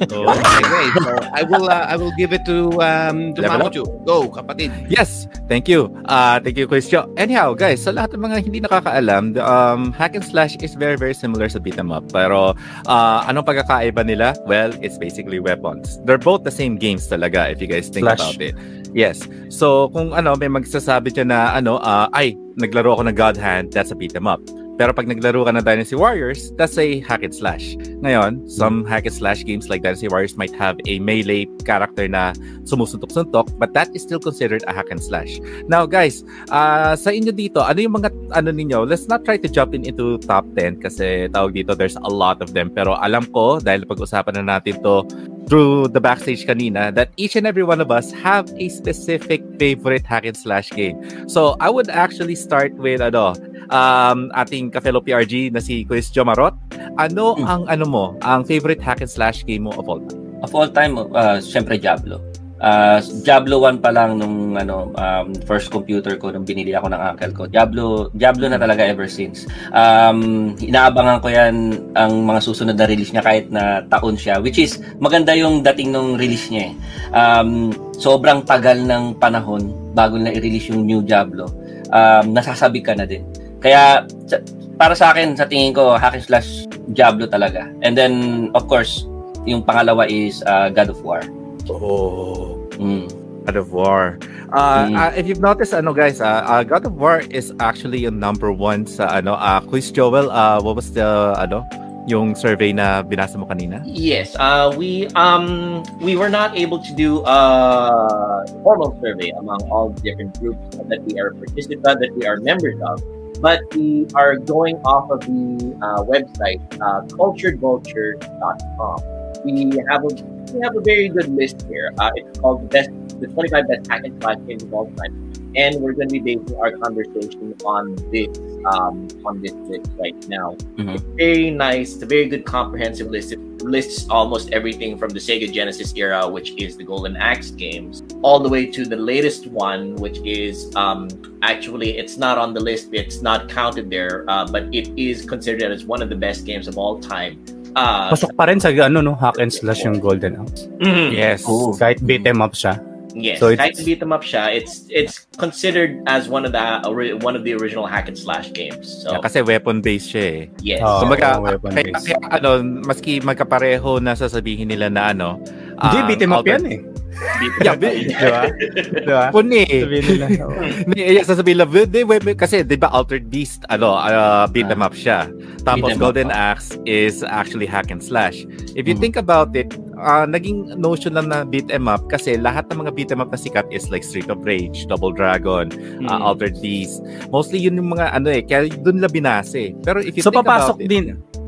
so, okay, so I will uh, I will give it to um to. Mamuchu. Go, kapatid. Yes, thank you. Uh, thank you, Chris Jo. Anyhow, guys, sa lahat ng mga hindi nakakaalam, the, um, hack and slash is very, very similar sa beat 'em up. Pero, uh, anong pagkakaiba nila? Well, it's basically weapons. They're both the same games talaga, if you guys think Slash. about it. Yes. So, kung ano, may magsasabi dyan na, ano, uh, ay, naglaro ako ng God Hand, that's a beat 'em up. Pero pag naglaro ka ng Dynasty Warriors, that's a hack and slash. Ngayon, some hack and slash games like Dynasty Warriors might have a melee character na sumusuntok-suntok, but that is still considered a hack and slash. Now, guys, uh, sa inyo dito, ano yung mga ano ninyo? Let's not try to jump in into top 10 kasi tawag dito, there's a lot of them. Pero alam ko, dahil pag-usapan na natin to through the backstage kanina, that each and every one of us have a specific favorite hack and slash game. So, I would actually start with ano, um, ating ka-fellow PRG na si Quiz Jomarot. Ano Hmm. ang ano mo, ang favorite hack and slash game mo of all time? Of all time, uh, syempre Diablo. Uh, Diablo 1 pa lang nung ano um, first computer ko nung binili ako ng uncle ko. Diablo Diablo na talaga ever since. Um, inaabangan ko 'yan ang mga susunod na release niya kahit na taon siya which is maganda yung dating nung release niya. Eh. Um, sobrang tagal ng panahon bago na i-release yung new Diablo. Um, nasasabi ka na din. Kaya sa- para sa akin sa tingin ko hack and slash Diablo talaga. And then of course yung pangalawa is uh, God of War. Oh, Mm. God of War. Uh, Mm. uh, if you've noticed, ano guys, uh, uh, God of War is actually yung number one sa ano, uh, Quiz Joel, uh, what was the, ano, yung survey na binasa mo kanina? Yes, uh, we um we were not able to do a formal survey among all the different groups that we are participants that we are members of, but we are going off of the uh, website uh, culturedvulture.com. We have a we have a very good list here. Uh, it's called the best the 25 best hack and slash games of all time, and we're going to be basing our conversation on this um, on this list right now. Mhm. It's very nice. It's a very good comprehensive list. It lists almost everything from the Sega Genesis era, which is the Golden Axe games, all the way to the latest one, which is um, actually it's not on the list. It's not counted there, uh, but it is considered as one of the best games of all time. Uh, Pasok pa rin sa ano no, hack and slash yung Golden Axe. mhm. Yes. Oo. Kahit beat 'em up siya. Yes, So so it's- kahit beat 'em up siya, it's it's considered as one of the one of the original hack and slash games. So Yeah, kasi weapon-based siya eh. yes. Oo. Kumbaga, weapon kaya, based. kaya, ano, maski magkapareho na sasabihin nila na ano, Hindi, um, beat 'em up alter- yan eh. Yeah, Di ba? Di ba? Puni eh. Sabihin nila. yeah, sasabihin lang, "Di, web, kasi di ba Altered Beast, ano, uh, beat 'em up siya. Tapos Golden oh. Axe is actually hack and slash. If you Mhm. think about it, uh, naging notion lang na beat 'em up kasi lahat ng mga beat 'em up na sikat is like Street of Rage, Double Dragon, Hmm. uh, Altered Beast. Mostly yun yung mga ano eh, kaya doon la binase. Pero if you So think papasok about it, din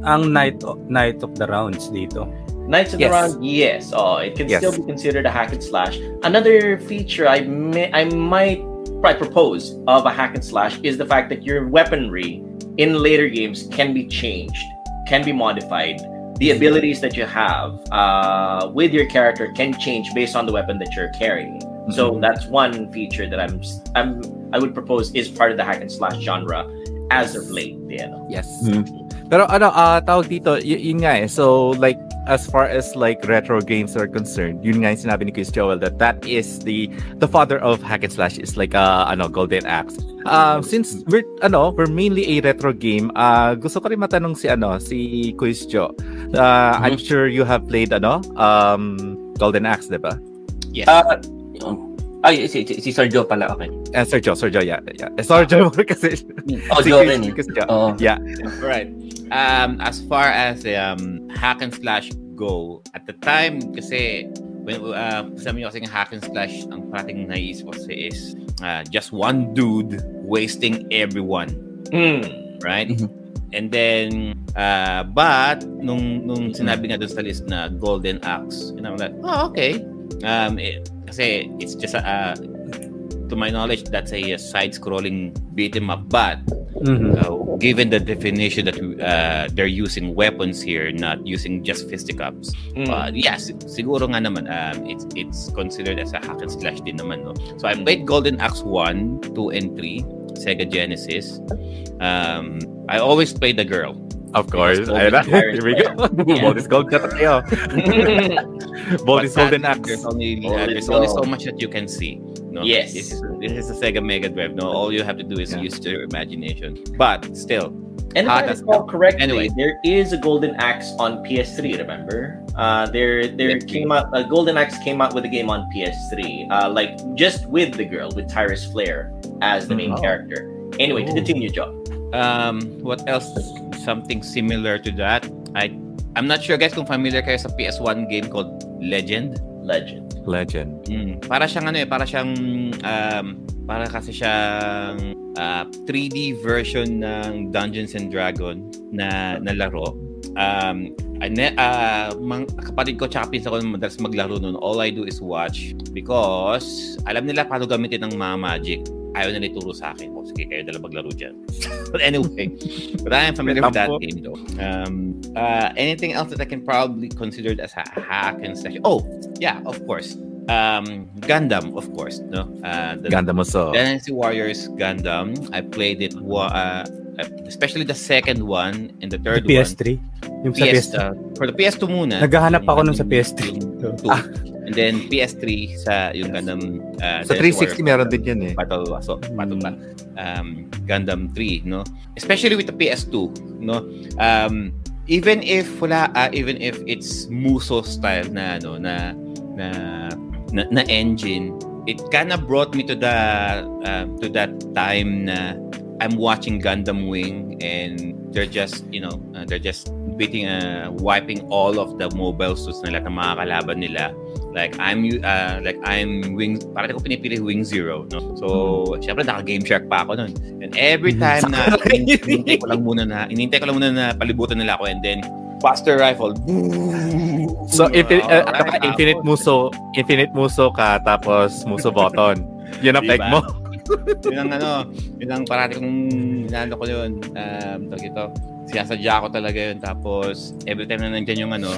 ang Night of, Night of the Rounds dito. Knights of the Yes. Round, yes. Oh, it can Yes. still be considered a hack and slash. Another feature I may I might probably propose of a hack and slash is the fact that your weaponry in later games can be changed, can be modified. The abilities that you have uh, with your character can change based on the weapon that you're carrying. So that's one feature that I'm I'm I would propose is part of the hack and slash genre as of late. Yeah. Yes. Mhm. Pero ano, ah tawag dito, y- yun nga eh. So like as far as like retro games are concerned, yun nga yung sinabi ni Chris Joel that that is the the father of hack and slash is like uh, ano Golden Axe. Um since we're ano, we're mainly a retro game, uh, gusto ko rin matanong si ano, si Quiz Joe. Uh, I'm sure you have played ano, um Golden Axe, 'di ba? Yes. Ah, ay, si, si, si Sir Joe pala, okay. Uh, Sir Joe, Sir Joe, yeah. yeah. Eh, Sir Joe kasi. Oh, si Joe Chris- rin eh. Chris Joe. Yeah. Right. Um, as far as um, hack and slash go, at the time, kasi, when, uh, sabi nyo kasi hack and slash, ang parating naisip ko kasi is uh, just one dude wasting everyone. Hmm. Right? Mhm. And then, uh, but, nung, nung sinabi nga doon sa list na Golden Axe, and I'm like, oh, okay. Um, it, kasi it's just a, uh, to my knowledge, that's a, uh, side-scrolling beat 'em up. But Mhm. uh, given the definition that uh, they're using weapons here, not using just fisticuffs, Hmm. uh, yes, siguro nga naman, um, it's it's considered as a hack and slash din naman, no? So I played Golden Axe 1, 2, and 3, Sega Genesis. Um, I always play the girl. Of course. Ayun na. Here we go. Bold is gold na tayo. Bold is But golden axe. There's only, uh, there's only so much that you can see. No? Yes. This is, this is a Sega Mega Drive. No, all you have to do is Yeah. use your imagination. But still, And if Ah, I that's- recall correctly, anyway. there is a Golden Axe on PS3. Remember, uh, there there PS3. came out a Golden Axe came out with a game on PS3, uh, like just with the girl with Tyrus Flair as the main Oh. character. Anyway, to Oh. continue, Joe. Um, what else? Something similar to that. I I'm not sure guys kung familiar kayo sa PS1 game called Legend. Legend. Legend. Mm, para siyang ano eh, para siyang um, para kasi siyang uh, 3D version ng Dungeons and Dragon na na laro. Um, I ne- uh, mang, kapatid ko tsaka pinsan ko madalas maglaro nun. All I do is watch because alam nila paano gamitin ng mga magic. Ayaw nila ituro sa akin. O, sige, kayo dala maglaro dyan. but anyway, but I am familiar with that game though. Um, uh, anything else that I can probably consider as a hack and slash? Oh, yeah, of course. Um, Gundam, of course. No, uh, the Ganda mo so. Dynasty Warriors Gundam. I played it. wa- Uh, especially the second one and the third PS3. Yung one. sa PS, PS3. uh, for the PS2 muna. Naghahanap Yung ako nun sa Gundam- PS3. yung two. And then PS3 sa yung Gundam uh, Sa Dynasty 360 Warriors meron din yan eh. Battle so, Battle Bat, um, Gundam 3, no? Especially with the PS2, no? Um, even if wala, uh, even if it's Muso style na ano na na na, na engine, it kind of brought me to the uh, to that time na I'm watching Gundam Wing and they're just, you know, uh, they're just beating uh, wiping all of the mobile suits lahat ng mga kalaban nila. Like I'm uh, like I'm wing parang ko pinipili wing zero no? So syempre naka game shark pa ako nun. And every time na hinintay ko lang muna na hinintay ko lang muna na palibutan nila ako and then Buster rifle. So, infinite, uh, Alright, infinite muso, infinite muso ka, tapos muso button. Yun ang Diba? peg mo. Yun ang ano yun ang parati kong inano ko yun um tawag ito siyasadya ko talaga yun tapos every time na nandyan yung ano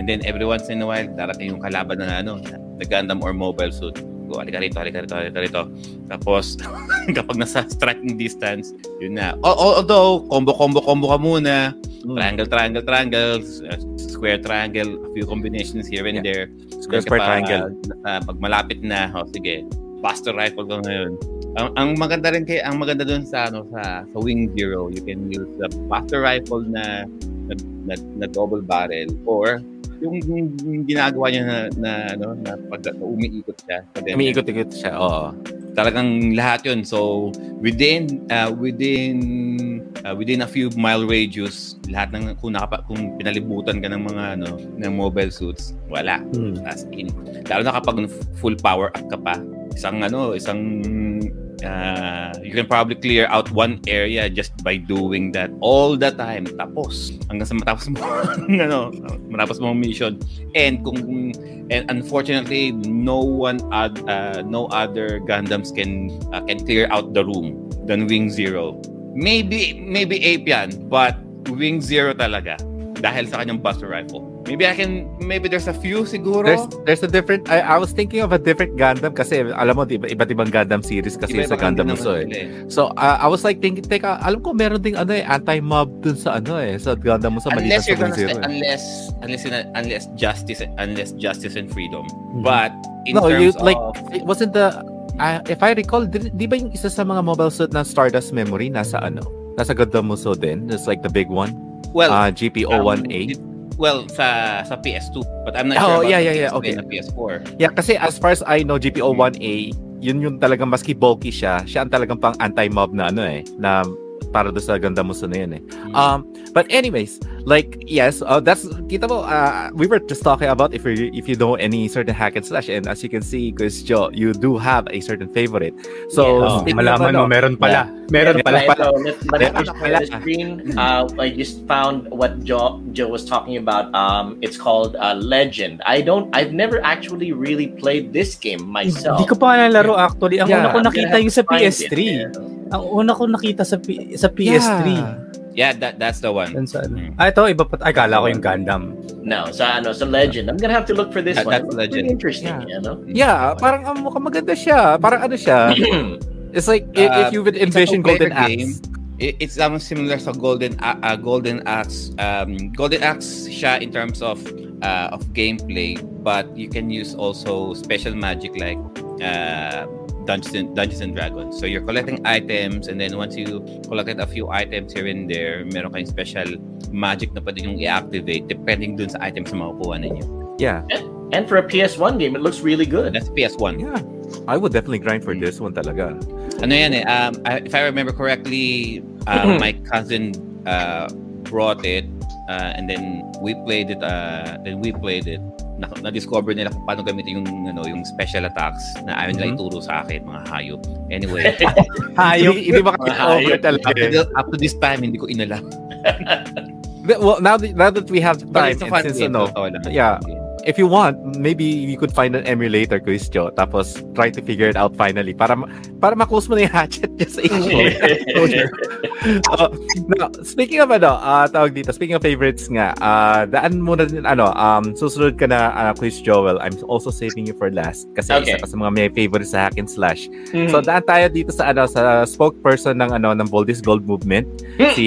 and then every once in a while darating yung kalaban na ano na Gundam or mobile suit go halika rito halika rito halika rito tapos kapag nasa striking distance yun na Al- al- although combo combo combo ka muna Mm. triangle, triangle, triangle, square triangle, a few combinations here and Yeah. there. Square, square, triangle. uh, pag malapit na, oh, sige, Buster rifle ko ngayon. Ang, ang maganda rin kay ang maganda doon sa ano sa sa Wing Zero, you can use the Buster rifle na na, na, na double barrel or yung, yung, ginagawa niya na, na ano na pag na umiikot siya. Umiikot-ikot siya, oo. Talagang lahat 'yun. So within uh, within uh, within a few mile radius, lahat ng kung nakapa, kung pinalibutan ka ng mga ano ng mobile suits, wala. Hmm. As in, lalo na kapag full power up ka pa, isang ano, isang uh, you can probably clear out one area just by doing that all the time. Tapos, hanggang sa matapos mo, ano, matapos mo mission. And kung, and unfortunately, no one, ad, uh, no other Gundams can, uh, can clear out the room than Wing Zero. Maybe, maybe Ape yan, but Wing Zero talaga. Dahil sa kanyang Buster Rifle. Maybe I can, maybe there's a few siguro. There's there's a different I, I was thinking of a different Gundam kasi alam mo diba, iba't ibang Gundam series kasi sa Iba-iba Gundam naman eh. sila So uh, I was like thinking teka alam ko meron ding ano eh anti-mob dun sa ano eh sa Gundam Muso maliban unless sa you're gonna say, eh. unless unless unless justice unless justice and freedom but in No, terms you like of it wasn't the uh, if I recall di, di ba yung isa sa mga mobile suit na Stardust Memory nasa ano? Nasa Gundam Muso din. It's like the big one. well Uh, GP01A. um, well sa sa PS2 but I'm not Oh, sure about yeah, yeah, yeah, PS3 okay. the PS4 Yeah, kasi as far as I know, GP01A, yun yung talagang maski bulky siya, siya ang talagang pang anti-mob na ano eh, na para doon sa ganda mo na yun eh. Um, but anyways, like yes, uh, that's kita mo uh, we were just talking about if you if you know any certain hack and slash and as you can see, Chris Joe, you do have a certain favorite. So Oh, speaking of malaman ano, mo, meron pala. Meron Yeah. pala. Right, so let's, let's Meron just pala. share the screen. Uh, I just found what Joe Joe was talking about. Um, it's called uh, Legend. I don't. I've never actually really played this game myself. Hindi ko pa nalaro actually. Ang Yeah, una ko nakita yung sa find it, PS3. yeah. Ang una ko nakita sa P- sa PS3. Yeah. Yeah that that's the one sa ano. Mm. Ah, ito iba pa. Ay, kala ko yung Gundam. No, so ano, so Legend. I'm gonna have to look for this That- one. that's pretty Legend. interesting, Yeah. you know. Yeah, parang um, mukhang maganda siya. Parang ano siya. It's like if, if Uh, you would a envision Golden. Axe. It, it's um, similar sa Golden A- uh, Golden Axe. Um, Golden Axe siya in terms of uh, of gameplay, but you can use also special magic like uh, Dungeons and, Dungeons and Dragons. So you're collecting items, and then once you collected a few items here and there, meron kayong special magic na pwede yung i-activate depending dun sa items na makukuha ninyo. Yeah. And for a PS1 game, it looks really good. That's PS1. Yeah. I would definitely grind for this one talaga. ano yan eh, um, I- if I remember correctly, uh, my cousin uh, brought it uh, and then we played it, uh, then we played it. Na, na-discover nila kung paano gamitin yung, ano, yung special attacks na ayaw nila Mhm. ituro sa akin, mga hayop. Anyway, Hayop. Hindi, makakita Hayop. over talaga. up, to the- up to this time, hindi ko inalam. Well, now that, now that we have time, and since, ano, yeah. If you want, maybe you could find an emulator, Quiz Joe, tapos try to figure it out finally para para ma-close mo na yung hatchet just sa exposure. uh, now, speaking of ano, uh, tawag dito, speaking of favorites nga, uh, daan muna din, ano, um, susunod ka na, uh, Quiz Joel, I'm also saving you for last kasi Okay. isa ka sa mga may favorites sa hack and slash. Mhm. So, daan tayo dito sa, ano, sa spokesperson ng, ano, ng Boldest Gold Movement, Hmm. si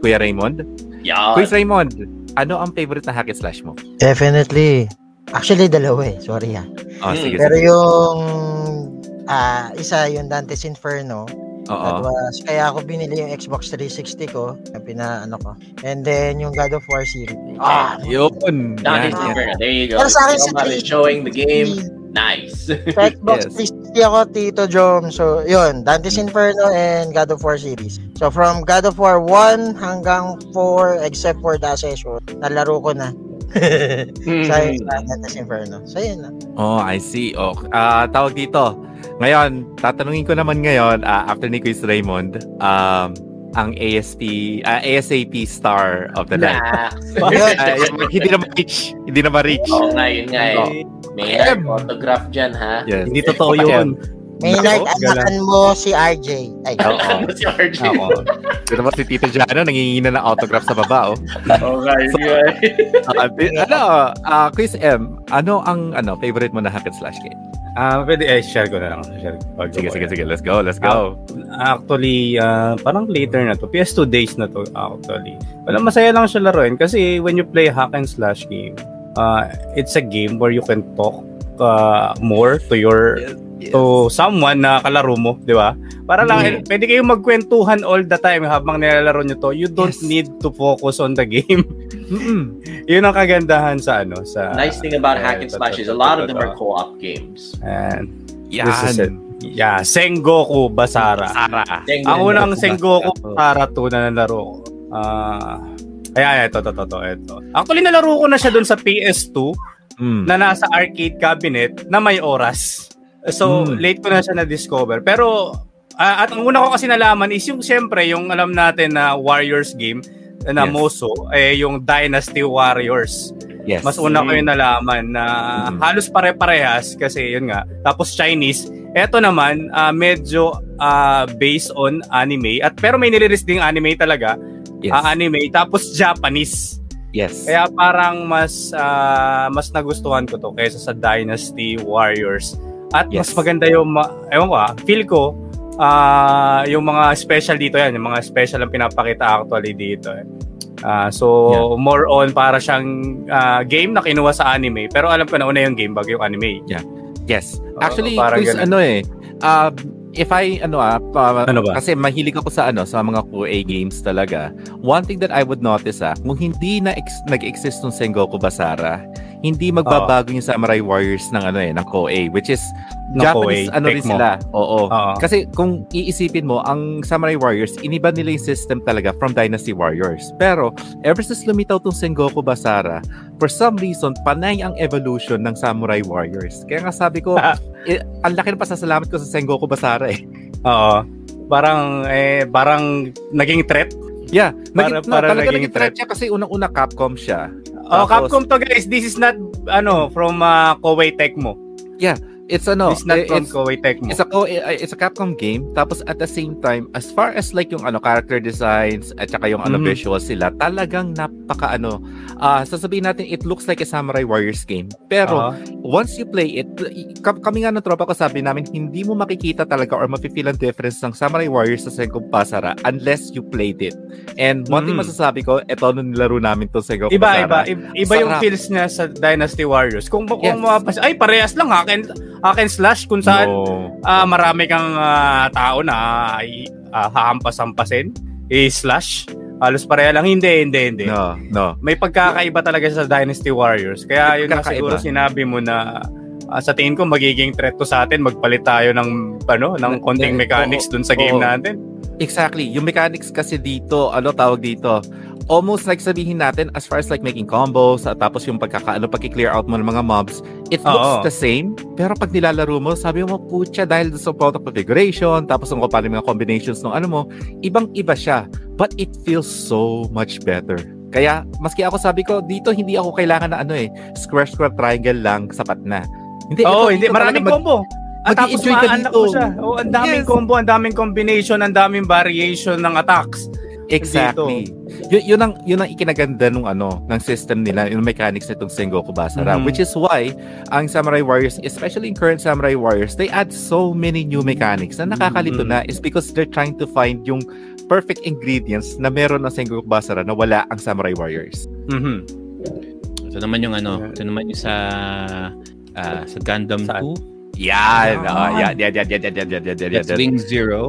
Kuya Raymond. Yeah. Quiz Raymond, ano ang favorite na hack and slash mo? Definitely. Actually, dalawa eh. Sorry ha. Oh, Hmm. sige, Pero sige. yung ah isa yung Dante's Inferno. That Oo. was, kaya ako binili yung Xbox 360 ko. Yung pina, ano ko. And then yung God of War series. Ah, Yun. Dante's Yan, yan. Inferno. There you go. Pero sa akin sa Somebody 360, showing the game. Nice. Sa Xbox Yes. 360 ako, Tito Jom. So, yun. Dante's Inferno and God of War series. So, from God of War 1 hanggang 4, except for the session, nalaro ko na. sa, sa Dante's Inferno. So, yun na. Oh, I see. Oh, ah tawag dito. Ngayon, tatanungin ko naman ngayon, ah, after ni Quiz Raymond, um, ang ASP, ah, ASAP star of the night. Nah. Yun. Ah, yung- hindi na ma-reach. Hindi na ma-reach. Oo nga, yun nga eh. Oh. May autograph dyan, ha? Yes. Hindi totoo yun. Maynard, Nako, anakan mo si RJ. Ay, Oo. Ano si RJ? Ako. Ito naman si Tito Jano, nangingina ng autograph sa baba, oh. Oo eh. Ah, di- ano, ah, Quiz M, ano ang ano favorite mo na hack and slash game? Ah, pwede eh share ko na lang. Share. ko. Sige, sige, sige. Let's go, let's go. Actually, ah, parang later na to. PS2 days na to actually. Wala masaya lang siya laruin kasi when you play hack and slash game, uh, it's a game where you can talk uh, more to your to someone na kalaro mo, di ba? Para lang, Mm. pwede kayong magkwentuhan all the time habang nilalaro nyo to. You don't Yes. need to focus on the game. Mm-mm. Yun ang kagandahan sa ano, sa... Nice thing about hack and slash is a lot of them are co-op games. And Yan. this is it. Yeah, Sengoku Basara. Sara. Dang, Ang unang Sengoku Basara. Basara 2 na nalaro ko. Ah, ay, ay, ito, ito, ito, ito. Actually, nalaro ko na siya dun sa PS2 Mm. na nasa arcade cabinet na may oras. So, Mm. late ko na siya na-discover. Pero, ah, at ang una ko kasi nalaman is yung siyempre, yung alam natin na Warriors game na Yes. Moso, eh, yung Dynasty Warriors. Yes. Mas una ko yung nalaman na Mm. halos pare-parehas kasi yun nga. Tapos Chinese. Eto naman, ah, medyo ah, based on anime. At pero may niliris ding anime talaga. Yes. Ah, anime. Tapos Japanese. yes. Kaya parang mas ah, mas nagustuhan ko to kaysa sa Dynasty Warriors. At mas Yes. maganda yung ma- ewan ko ah, feel ko ah, yung mga special dito yan, yung mga special ang pinapakita actually dito. Eh. Ah, so more on para siyang ah, game na kinuha sa anime pero alam ko na una yung game bago yung anime. Yes. Oo, Actually, parang quiz, ganun. ano eh, uh, if I, ano ah, pa- Ano ba? kasi mahilig ako sa ano, sa mga QA games talaga. One thing that I would notice ah, kung hindi na ex- nag-exist ng Sengoku Basara, hindi magbabago yung Samurai Warriors ng ano eh, ng KOA, which is Ng Japanese Koei, ano rin Tecmo. sila. Oo. Oo. Kasi kung iisipin mo, ang Samurai Warriors, iniba nila yung system talaga from Dynasty Warriors. Pero, ever since lumitaw tong Sengoku Basara, for some reason, panay ang evolution ng Samurai Warriors. Kaya nga sabi ko, eh, ang laki ng pasasalamat ko sa Sengoku Basara eh. Oo. Parang eh parang naging threat. Yeah, Para- naging, para no, talaga naging naging threat siya kasi unang-una Capcom siya. Oh, Tapos- Capcom to guys. This is not ano from uh, Koei Tecmo. It's ano, is not from it's, Koei Tecmo. It's a eh, it's a Capcom game tapos at the same time as far as like yung ano character designs at saka yung ano Mhm. visuals sila talagang napaka ano ah sasabihin natin it looks like a Samurai Warriors game pero Oo. once you play it ka- kami nga ng tropa ko sabi namin hindi mo makikita talaga or mafe-feel ang difference ng Samurai Warriors sa Sengoku Basara unless you played it and one thing Mhm. masasabi ko eto nung nilaro namin to Sengoku Iba, iba, Basara iba, iba yung Sarap. feels niya sa Dynasty Warriors. Kung, kung Yes. mapapas- ay parehas lang hack and, hack and slash kung saan No. ah, marami kang ah, tao na ah, hahampas-hampasin, i-slash. Halos pareha lang. Hindi, hindi, hindi. no no May pagkakaiba talaga sa Dynasty Warriors. Kaya yun pagkakaiba. siguro sinabi mo na ah, sa tingin ko magiging threat to sa atin magpalit tayo ng ano ng konting mechanics dun sa game natin. Exactly. Yung mechanics kasi dito, ano tawag dito? Almost like sabihin natin as far as like making combos at tapos yung pagkakaano pagki-clear out mo ng mga mobs, it looks Oo. the same. Pero pag nilalaro mo, sabi mo, putya, dahil sa product configuration, tapos ang yung mga combinations ng ano mo, ibang-iba siya. But it feels so much better. Kaya, maski ako sabi ko, dito hindi ako kailangan na ano eh, square, square, triangle lang, sapat na. Hindi, Oo, ito, hindi dito maraming mag- combo. At tapos dito. mo siya. Oh, ang daming Yes. combo, ang daming combination, ang daming variation ng attacks. Exactly. Yun, yun ang yun ang ikinaganda nung ano ng system nila, yung mechanics nitong Sengoku Basara, Mhm. which is why ang Samurai Warriors, especially in current Samurai Warriors, they add so many new mechanics na nakakalito Mhm. na is because they're trying to find yung perfect ingredients na meron ng Sengoku Basara na wala ang Samurai Warriors. Mhm. Ito naman yung ano, ito naman yung sa ah, sa Gundam Saan? 2. Yan, Ah. oh, yan, yan, yan, yan, yan, yan, yan, yan, yan, That's yan. Wing Zero.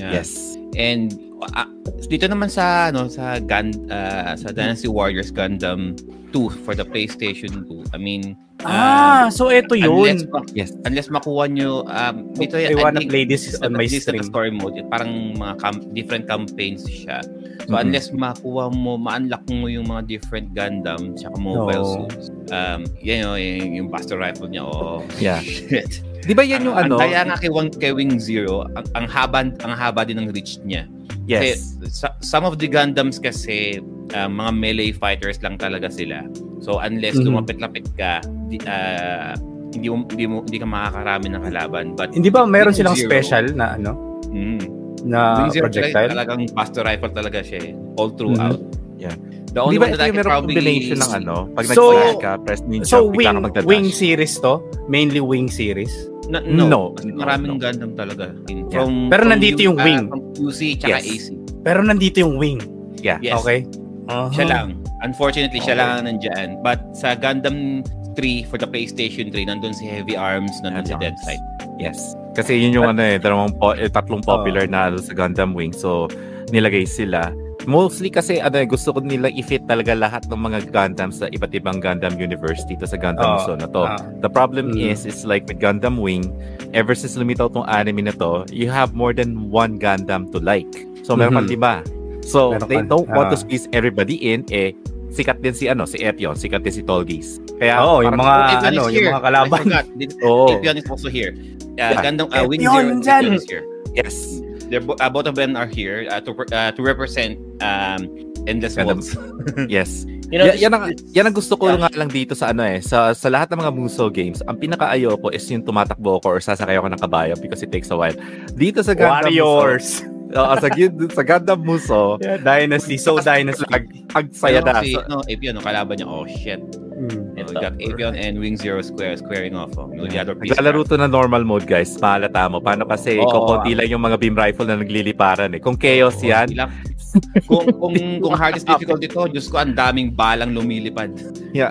Yeah. Yes. And ah, dito naman sa ano sa Gun ah, sa Dynasty Warriors Gundam 2 for the PlayStation 2. I mean, Ah, so eto unless, yun. ma- Yes. unless makuha nyo um, dito I I wanna think play this this is on my stream. story mode. Parang mga cam- different campaigns siya. So Mhm. unless makuha mo, ma-unlock mo yung mga different Gundam tsaka mobile Oo. suits. Um, yan yun, yung, yung Buster Rifle niya. Oh, Yeah. shit. Di ba yan yung ano? Ang kaya nga kay, Wang- kay Wing Zero, ang, ang haba ang haba din ng reach niya. Yes. Kasi sa- some of the Gundams kasi uh, mga melee fighters lang talaga sila. So unless Mhm. lumapit-lapit ka, di, uh, hindi mo hindi mo hindi ka makakarami ng kalaban. But Hindi ba meron silang Zero, special na ano Mm. na Wing projectile? talagang Buster Rifle talaga siya eh, all throughout. The Di only ba one that I can probably combination ng ano? Pag So- nag-flash ka, press ninja, So bigla wing ka magdadash. wing series to, mainly wing series. Na, no, No, maraming no. Gundam talaga. In, Yeah. from, Pero from nandito U- yung ah, wing. from QC tsaka Yes. AC. Pero nandito yung wing. Yeah. Yes. Okay? Uh-huh. Siya lang. Unfortunately, siya lang ang nandyan. But sa Gundam 3 for the PlayStation 3, nandun si Heavy Arms, nandun si Heavy Dead Arms. Side. Yes. Kasi yun yung ano eh, dalawang po, eh, tatlong popular na ano sa Gundam Wing. So, nilagay sila. Mostly kasi ano eh, gusto ko nila i-fit talaga lahat ng mga Gundam sa iba't ibang Gundam universe dito sa Gundam Oo. Muso na to. Ah. The problem Mm. is, is like with Gundam Wing, ever since lumitaw tong anime na to, you have more than one Gundam to like. So, meron Mhm. kang lima. So, Meron they don't want to ah. squeeze everybody in, eh, sikat din si ano, si Epion, sikat din si Tolgis. Kaya, Oo, yung mga Epion ano, yung mga kalaban. Oo. Epion is also here. Uh, Yeah. Gundam uh, Wing Epion, Zero is here. Yes. They're bo- uh, both of them are here uh, to uh, to represent um, Endless Gundam. Waltz. Yes. You know, Ya- yan, ang, yan ang gusto ko Yeah. nga lang dito sa ano eh, sa, sa lahat ng mga Muso games, ang pinaka-ayoko is yung tumatakbo ko or sasakay ako ng kabayo because it takes a while. Dito sa Gundam Warriors. Muso, Oo, sa, sa Gundam Muso, Yeah, dynasty. So dynasty. ang, ang saya na. si, no, Epion, no, kalaban niya, oh shit. Mm. Oh, Ito. we got Avion and Wing Zero Square squaring off. Oh. The other piece. Naglalaro to na normal mode guys, mahalata mo. Paano kasi Oo, kukunti lang yung mga beam rifle na nagliliparan eh. Kung chaos yan, Ilang, kung, kung, kung hardest difficulty to, Diyos ko, ang daming balang lumilipad.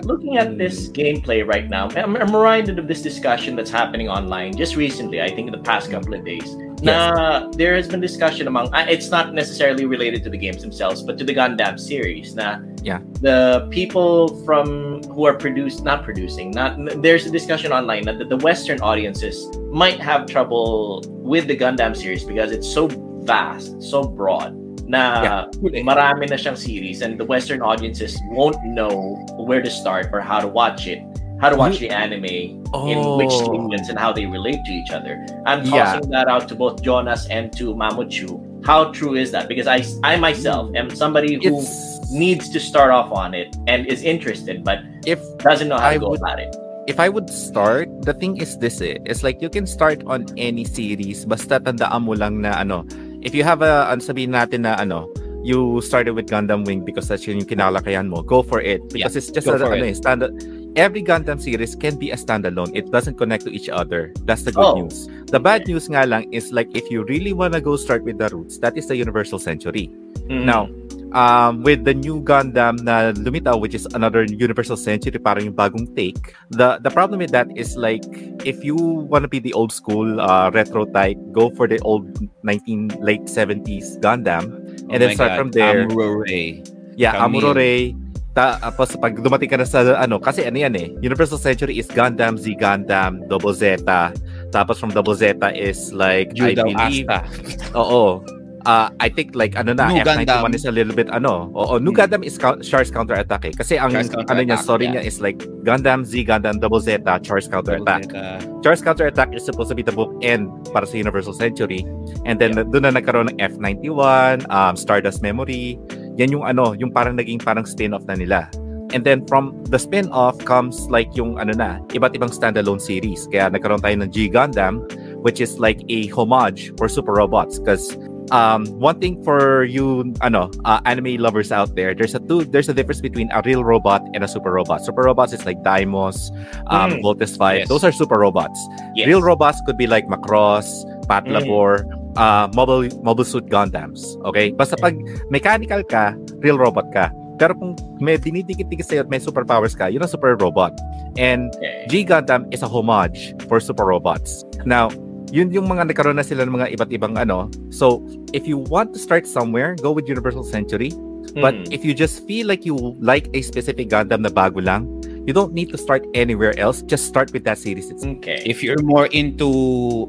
looking at this gameplay right now, I'm, I'm reminded of this discussion that's happening online just recently, I think in the past couple of days. Na there has been discussion among, uh, it's not necessarily related to the games themselves, but to the Gundam series. Na Yeah. the people from who are produced, not producing, not there's a discussion online that the Western audiences might have trouble with the Gundam series because it's so vast, so broad. Na marami na siyang series and the Western audiences won't know where to start or how to watch it, how to watch the anime in oh. which Oh. sequence and how they relate to each other. I'm Yeah. tossing that out to both Jonas and to Mamuchu. How true is that? Because I, I myself am somebody who it's needs to start off on it and is interested but if doesn't know how I to go would- about it. if I would start, the thing is this eh. It's like you can start on any series basta tandaan mo lang na ano, if you have a, ano sabihin natin na ano, you started with Gundam Wing because that's yun yung kinalakayan mo, go for it. Because it's just a, ano it. eh, standard, every Gundam series can be a standalone. It doesn't connect to each other. That's the good Oh. news. The bad news nga lang is like if you really wanna go start with the roots, that is the Universal Century. Mm. Now, um, with the new Gundam na lumitaw, which is another Universal Century, parang yung bagong take. The the problem with that is like, if you want to be the old school uh, retro type, go for the old 19 late 70s Gundam, and then Oh my start God, from there. Amuro Ray. yeah, Camille. Amuro Ray. Ta, tapos pag dumating ka na sa ano, kasi ano yan eh, Universal Century is Gundam, Z Gundam, Double Zeta. Tapos from Double Zeta is like, I Judo believe, Asta. Oo. Uh, I think like ano na, New F91 Gundam. is a little bit ano. Oo, New Hmm. Gundam is coun- Char's counter-attack eh. Kasi ang ano niya, story yeah. niya is like Gundam, Z Gundam, Double Zeta, Char's counter-attack. Uh, Char's counter-attack is supposed to be the bookend para sa Universal Century. And then doon na nagkaroon ng F91, um, Stardust Memory. Yan yung ano, yung parang naging parang spin-off na nila. And then from the spin-off comes like yung ano na, iba't ibang standalone series. Kaya nagkaroon tayo ng G Gundam, which is like a homage for super robots. Because um, one thing for you, ano, uh, anime lovers out there, there's a two, there's a difference between a real robot and a super robot. Super robots is like Daimos, um, Mm. Voltes 5. Yes. Those are super robots. Yes. Real robots could be like Macross, Pat Mm. Labor, uh, mobile mobile suit Gundams. Okay? Basta pag mechanical ka, real robot ka. Pero kung may dinidikit-dikit sa'yo at may superpowers ka, yun ang super robot. And Okay. G Gundam is a homage for super robots. Now, yun yung mga nagkaroon na sila ng mga iba't ibang ano. So, if you want to start somewhere, go with Universal Century. But Mm. if you just feel like you like a specific Gundam na bago lang, you don't need to start anywhere else. Just start with that series. It's okay. if you're more into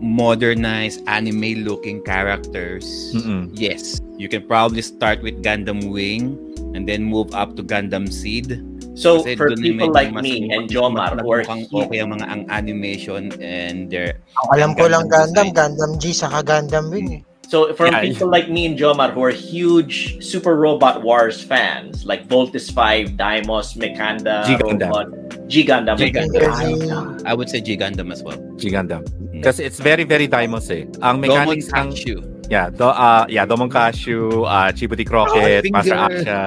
modernized anime-looking characters, Mm-mm. yes, you can probably start with Gundam Wing and then move up to Gundam Seed. So Kasi for people like me and Jomar who are okay ang mga ang animation and their Ang alam ko lang Gundam Gundam, design. Gundam G, saka Gundam Wing eh. So from Yeah. people like me and Jomar who are huge Super Robot Wars fans, like Voltus 5, Daimos, Mekanda, G Gundam. Robot, G Gundam. G Gundam. I would say G Gundam as well. G Gundam. Kasi it's very, very Daimos eh. Ang mechanics ng... Kachu. Yeah, do, uh, yeah, Domon Cashew, uh, Chibuti Crockett, Oh, Master. Aksha.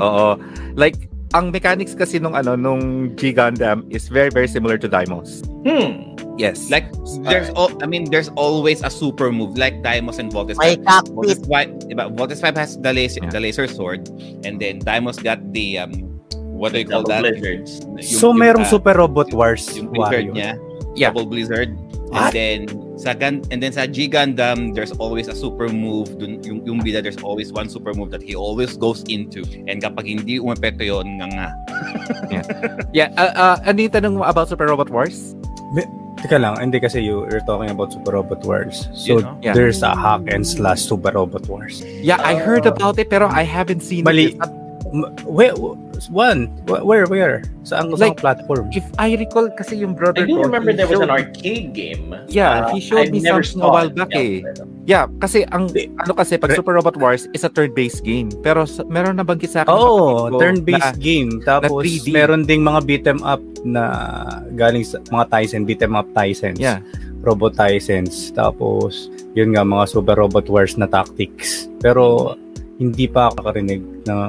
Oo. Like, ang mechanics kasi nung ano nung G Gundam is very very similar to Daimos. Hmm. Yes. Like there's all I mean there's always a super move like Daimos and Voltes. May Voltes cockpit. 5, diba? Voltes 5 has the laser Yeah. the laser sword and then Daimos got the um what do you call Double that? blizzards. Yung- So yung, merong uh, Super Robot Wars yung blizzard Wario. niya. Yeah. Double blizzard. And then sa Gun and then sa G Gundam there's always a super move dun yung yung bida there's always one super move that he always goes into and kapag hindi umepekto yon nga nga yeah, uh, uh, ano yung tanong mo about Super Robot Wars? Teka lang, hindi kasi you, you're talking about Super Robot Wars. So, You know? Yeah. there's a hack and slash Super Robot Wars. Yeah, I heard about it pero I haven't seen Mali. it. Where, one? Wh- Where, where? Saan, Like, saan platform? If I recall kasi yung brother I do remember he there was an showed- arcade game. Yeah, he showed I me something a while back Yeah. eh. Yeah, kasi ang ano kasi pag Super Robot Wars is a third-based game. Pero sa, meron na banggit sa akin. ko turn-based na- game. Tapos, 3D. meron ding mga beat 'em up na galing sa mga Tyson, beat 'em up Tysons. Yeah. Robot Tysons. Tapos, yun nga, mga Super Robot Wars na tactics. Pero, hindi pa ako nakarinig ng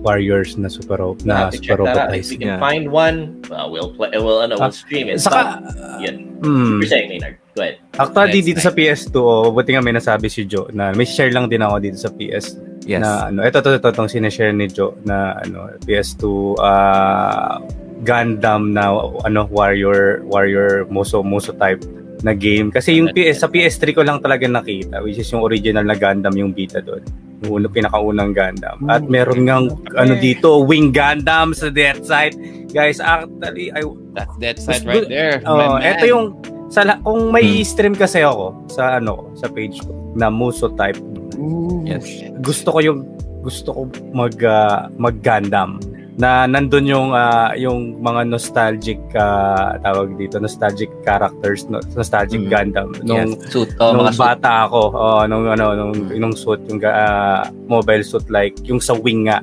Warriors na Super, na super check that Robot out. If we can Yeah. find one, uh, we'll play. We'll, ano, we'll Ah, stream it. Saka, Yan. hmm, You're saying, Maynard. Go ahead. actually, dito sa PS2, oh, buti nga may nasabi si Joe na may share lang din ako dito sa PS Yes. na ano, ito to to tong sineshare ni Joe na ano PS2 ah Gundam na ano warrior warrior muso muso type na game kasi yung PS sa PS3 ko lang talaga nakita which is yung original na Gundam yung beta doon yung uno pinakaunang Gundam at meron ngang ano dito wing Gundam sa Death Side guys actually I that's that side right there Oh, man. ito yung sa kung may Hmm. stream kasi ako sa ano sa page ko na Muso type. Yes. Gusto ko yung gusto ko mag ah, mag Gundam na nandun yung ah, yung mga nostalgic ah, tawag dito nostalgic characters no, nostalgic Mm. Gundam nung Yes, suit. Oh, nung mga suit. bata ako oh, nung ano nung Mm. nung suit yung ah, mobile suit like yung sa wing nga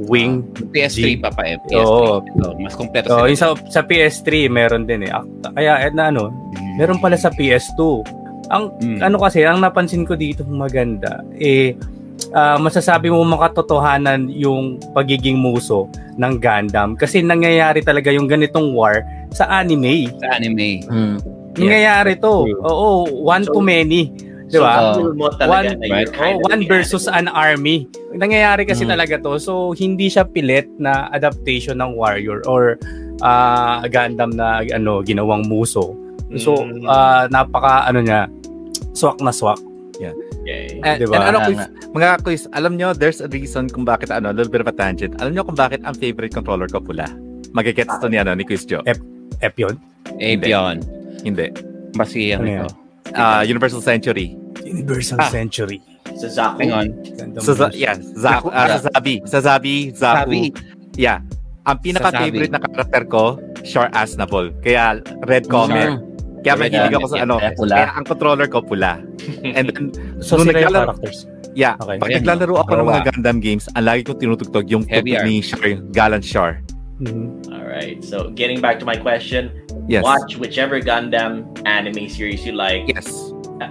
wing PS3 G. pa pa eh. PS3 Oo. So, mas kompleto yung sa, sa PS3, meron din eh. Kaya, eh, na ano, meron pala sa PS2. Ang, Mm. ano kasi, ang napansin ko dito maganda, eh, ah, masasabi mo makatotohanan yung pagiging muso ng Gundam. Kasi nangyayari talaga yung ganitong war sa anime. sa anime. Hmm. Nangyayari to. Oo, one to many. Di ba? So, talaga One- right. Oh, one versus an army. Nangyayari kasi Mm. talaga to. So, hindi siya pilit na adaptation ng Warrior or ah, Gundam na ano ginawang muso. So, Mm. ah, napaka ano niya, swak na swak. Okay. And, Diba? and ano, quiz, mga quiz, alam nyo, there's a reason kung bakit, ano, a little bit of a tangent. Alam nyo kung bakit ang favorite controller ko pula? Magigets to ni, ano, ni Quiz Joe. Ep yun. Apion. Hindi. Basi Ano ano ito. Ah, Universal Century. Universal Ah. Century. Sa Zaku. Hang on. Sa, muso. yeah, Zaku, ah, sa Zabi. Sa Zabi, Zaku. Sabi. Yeah. Ang pinaka-favorite na karakter ko, Shore Aznavour. Kaya Red Comet. Kaya Red mahilig ako sa yeah. ano. Kaya pula. Kaya ang controller ko pula. And then, So, nung sila yung characters. yeah, Okay. pag naglalaro ako ng mga. Gundam games, ang lagi kong tinutugtog yung Heavy tugtog ni Shore, Gallant Shore. Mhm. All right. So, getting back to my question, Yes. watch whichever Gundam anime series you like. Yes.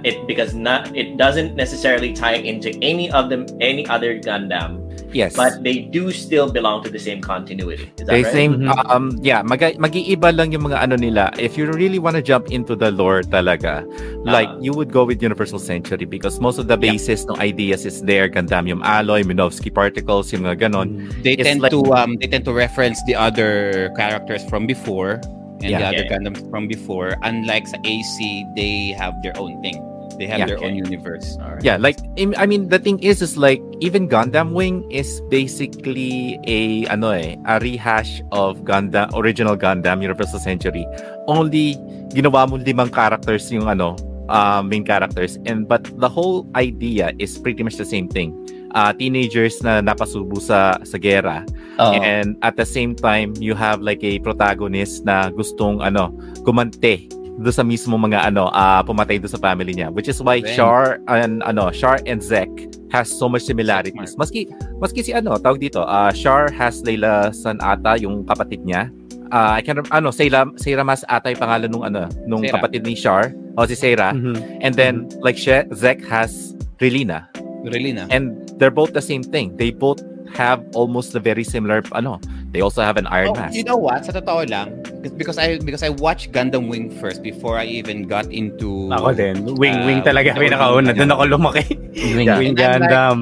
It because not it doesn't necessarily tie into any of them any other Gundam, Yes. but they do still belong to the same continuity. Is that They right? same Mhm. um yeah, mag mag-iiba lang yung mga ano nila. If you really want to jump into the lore talaga, like Ah. you would go with Universal Century because most of the Yeah. basis ng ideas is there, Gundamium alloy, Minovsky particles, yung mga ganon. They It's tend like- to um they tend to reference the other characters from before and the Yeah. other Yeah. Gundams from before. Unlike sa AC, they have their own thing. They have Yeah. their own Okay. universe. All right. Yeah, like I mean the thing is is like even Gundam Wing is basically a ano eh, a rehash of Gundam original Gundam Universal Century. Only ginawa mo limang characters yung ano, uh, main characters and but the whole idea is pretty much the same thing. Uh, teenagers na napasubo sa sa gera Oo. and at the same time you have like a protagonist na gustong ano gumante do sa mismo mga ano ah pumatay do sa family niya which is why Bang. Char and ano Char and Zek has so much similarities maski maski si ano tawag dito ah Char has Layla San ata yung kapatid niya Ah, I can ano Sayla Sayra Mas ata yung pangalan nung ano nung Seira. kapatid ni Char o si Sayra Mhm. and then like she, Zek has Relina. Really na. And they're both the same thing. They both have almost a very similar ano. They also have an Iron Oh, Mask. you know what? Sa totoo lang, because I because I watched Gundam Wing first before I even got into Ako din. Wing, Ah, wing talaga wing- pinakauna. Doon ako lumaki. Wing. Wing I'm like- Gundam.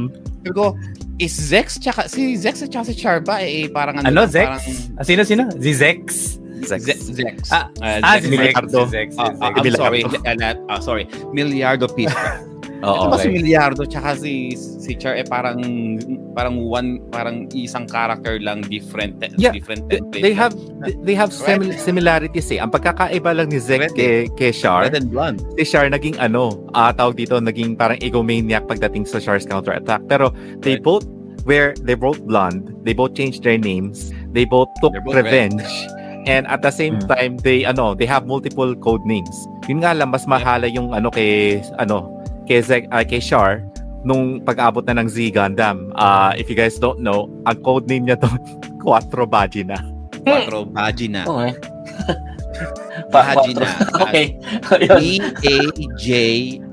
Sabi ko, is Zex tsaka si Zex at tsaka si Charba eh parang Ano, lang, Zex? parang- Ah, sino, sino? Si Zex? Zex. Ze- Zex. Ah, Uh, Ah, Zex si Zex. Miliardo. Si Zex. si Ah, Zex. ah, I'm Miliardo. sorry. uh, sorry. Miliardo Pisca. Oo. Ito ba si Okay. Miliardo tsaka si si Char eh parang parang one parang isang character lang different Yeah, different They, template they have they have simil- similarities eh. Ang pagkakaiba lang ni Zek Red kay, kay Char, red and blonde. si Char naging ano, ah tawag dito, naging parang egomaniac pagdating sa Char's counter attack. Pero they Right. both were they both blonde, they both changed their names, they both took They're both red. revenge. And at the same Hmm. time, they ano, they have multiple code names. Yun nga lang mas mahala yung ano kay ano, kay Zek, ah, kay Char nung pag-abot na ng Z Gundam. Ah, if you guys don't know, ang code name niya to Quattro Vagina. Quattro Vagina. Oo eh. Quattro. Okay. E A J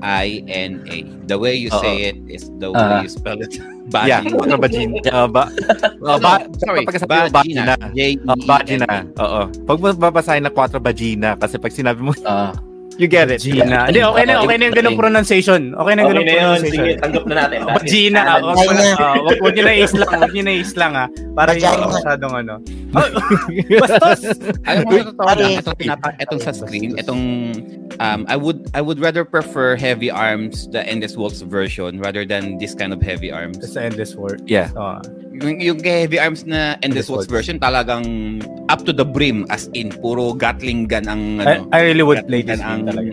I N A. The way you say it is the way Ah. you spell it. Yeah, Vagina. Quattro Vagina. Ah, ba, ba, sorry. pag sabi mo Vagina. J E Ah, vagina. Oo. Pag babasahin na Quattro Vagina, kasi pag sinabi mo, Ah. You get it. Gina. Hindi, okay na, okay na yung ganung pronunciation. Okay na yung Okay ganung na yun. Sige, pronunciation. tanggap na natin. Is Gina, ah, canon. wag mo na, ah, wag, wag nyo na islang, wag nyo na islang ha. Para Vagina. yung masyadong ano. Bastos! Alam mo, sa totoo lang, itong, pinapa, itong sa screen, itong, um, I would I would rather prefer heavy arms, the Endless Waltz version, rather than this kind of heavy arms. Sa endless war. Yeah. Oh. Yung, yung kay heavy arms na Endless Waltz. version, talagang up to the brim, as in, puro Gatling gun ang, I, ano, I really would play this game talaga.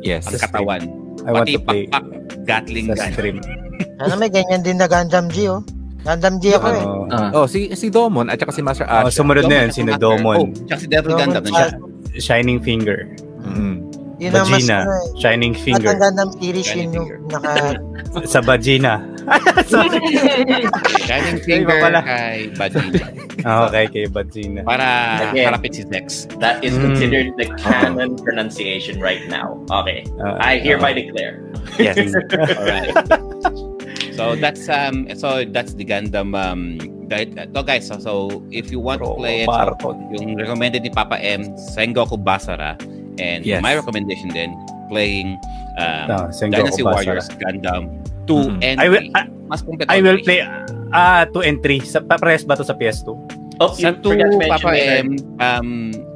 Yes. ang katawan. I want Pati to play pakpak, Gatling gun. stream. Ano may ganyan din na Gundam G, oh. Gundam G ako eh. Oh. Ah. Oh, si si Domon at saka si Master Oh, Ash. sumunod na sino tsaka Domon. Oh, tsaka si Devil Gundam. Shining Finger. Mm. Yun ang mas eh. Shining At Finger. ang Gundam series yun yung naka... Sa Vagina. Sorry. Shining finger pala. kay Vagina. Ah, okay, kay Vagina. Para Again. harapin si Zex. That is Mm. considered the canon pronunciation right now. Okay. Ah, I hereby declare. Yes. Alright. so that's um so that's the Gundam um guide. So guys, so, so if you want to Bro, play it, so, yung recommended ni Papa M, Sengoku Basara, and Yes. my recommendation then playing um, Ah, Sengoku Dynasty Basara. Warriors Gundam 2 Mhm. and I will, 3. I, Mas kompleto I will play ah 2 and 3. Sa pares ba to sa PS2? Oh, Sa you forgot to 2, mention Papa. M, um,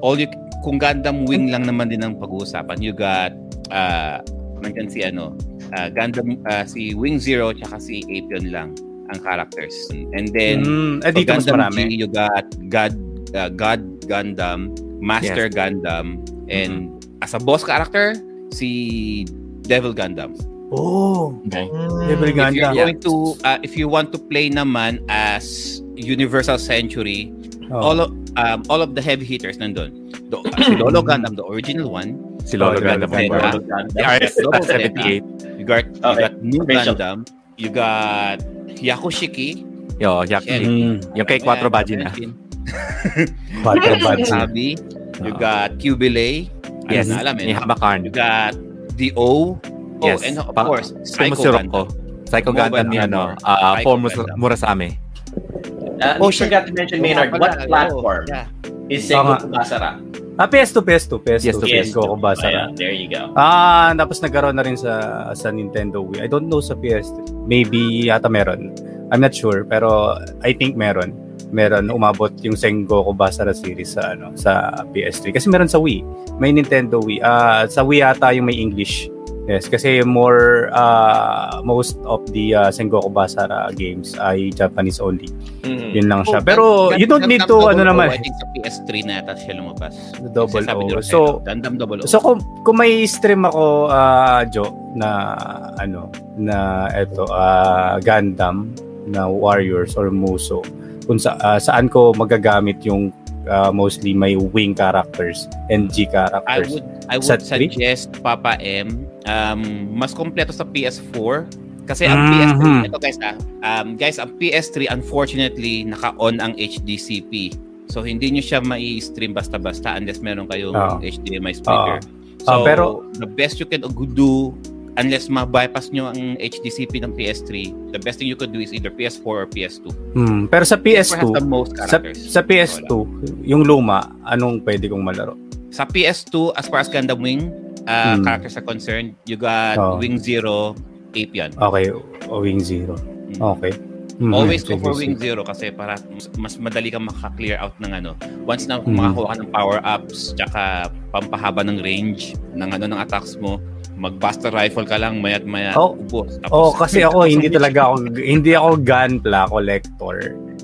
all you, kung Gundam Wing lang naman din ang pag-uusapan, you got, uh, nandyan si ano, uh, Gundam, uh, si Wing Zero, tsaka si Apion lang ang characters. And then, Mm, eh, dito mas Gundam marami. G, you got God, uh, God Gundam, Master Gundam, and as a boss character, si Devil Gundam. Oh, Okay. Mm, Devil If you're Gundam. going to, uh, if you want to play naman as Universal Century, Oh. all of um, all of the heavy hitters nandun. The, si Lolo Gundam, the original one. Si Lolo Oh, Gundam. Gundam. Gundam. The RS Double 78. You got you Okay. got New Official. Gundam. You got Yakushiki. Yo, Yaki. Shit. Mm, Yung kay Quattro Vagina. Quattro Vagina. Sabi. You got Cubilay. Yes. Na alam Ni eh. Hamakarn. You got the O. Oh, Yes. and of Pa- course, Psycho Gundam. ko. Psycho Gundam ni ano, ah for Gundam. Murasame. Uh, Oh, shit. forgot to mention Maynard. What platform oh, yeah. is Sengoku Basara? Ah, PS2, PS2, PS2. Yes, to Yes. Sengoku Basara. Ayan, there you go. Ah, tapos nagkaroon na rin sa sa Nintendo Wii. I don't know sa PS3. Maybe yata meron. I'm not sure, pero I think meron. Meron umabot yung Sengoku Basara series sa ano sa PS3 kasi meron sa Wii. May Nintendo Wii. Ah, sa Wii yata yung may English. Yes, kasi more uh, most of the uh, Sengoku Basara games ay Japanese only. Mhm. Yun lang siya. Oh, Pero you don't need to ano naman. O, I think sa PS3 na yata siya lumabas. Double O. So, Gundam Double O. So kung, kung may stream ako uh, Jo na ano na eto ah, Gundam na Warriors or Muso kung sa, ah, saan ko magagamit yung ah, mostly may wing characters and G I characters. would I would Sa three? suggest Papa M um mas kompleto sa PS4 kasi ang Mhm. PS3 ito guys ah um guys ang PS3 unfortunately naka-on ang HDCP so hindi nyo siya mai-stream basta-basta unless meron kayong Oo. HDMI speaker Ah, so pero- the best you can do unless ma-bypass nyo ang HDCP ng PS3, the best thing you could do is either PS4 or PS2. Hmm. Pero sa PS4 has PS2, the most sa, sa PS2, yung luma, anong pwede kong malaro? Sa PS2, as far as Gundam Wing uh, Hmm. characters are concerned, you got Oh. Wing Zero, Ape yan. Okay, o Wing Zero. Okay. Mhm, Always go for Wing. Zero kasi para mas, madali kang makaka-clear out ng ano. Once na Hmm. makakuha ka ng power-ups, tsaka pampahaba ng range ng ano ng attacks mo, mag-buster rifle ka lang, mayat maya Oh. ubos. Tapos, Oh, kasi ako hindi talaga ako hindi ako gunpla collector.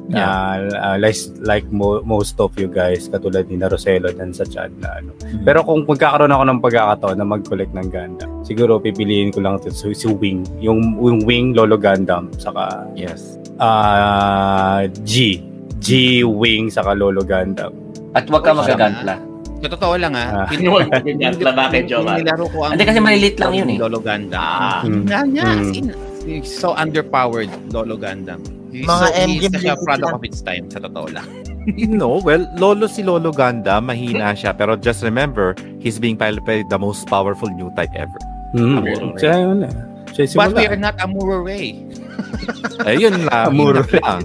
Yeah. Uh, uh, like like mo, most of you guys katulad ni Roselo dan sa chat na ano. Hmm. Pero kung magkakaroon ako ng pagkakataon na mag-collect ng Gundam, siguro pipiliin ko lang ito si, si Wing, yung, yung Wing Lolo Gundam saka Yes. ah G G Wing saka Lolo Gundam. At wag ka Oy, magaganpla. Sa totoo lang ah. Ah. in- Huwag mo ganyan, bakit, Yung Jomar? nilaro ko ang Hindi, kasi malilit lang yun eh. Lolo Gundam. Ah. In, he's so underpowered, Lolo Gundam. He's Mga so, MG such a product of its time, sa totoo lang. No, well, Lolo si Lolo Ganda, mahina siya. Pero just remember, he's being piloted by the most powerful new type ever. Hmm. Ray. Siya yun eh. Siya But we are not Amuro Ray. Ayun lang. Amuro. yun lang.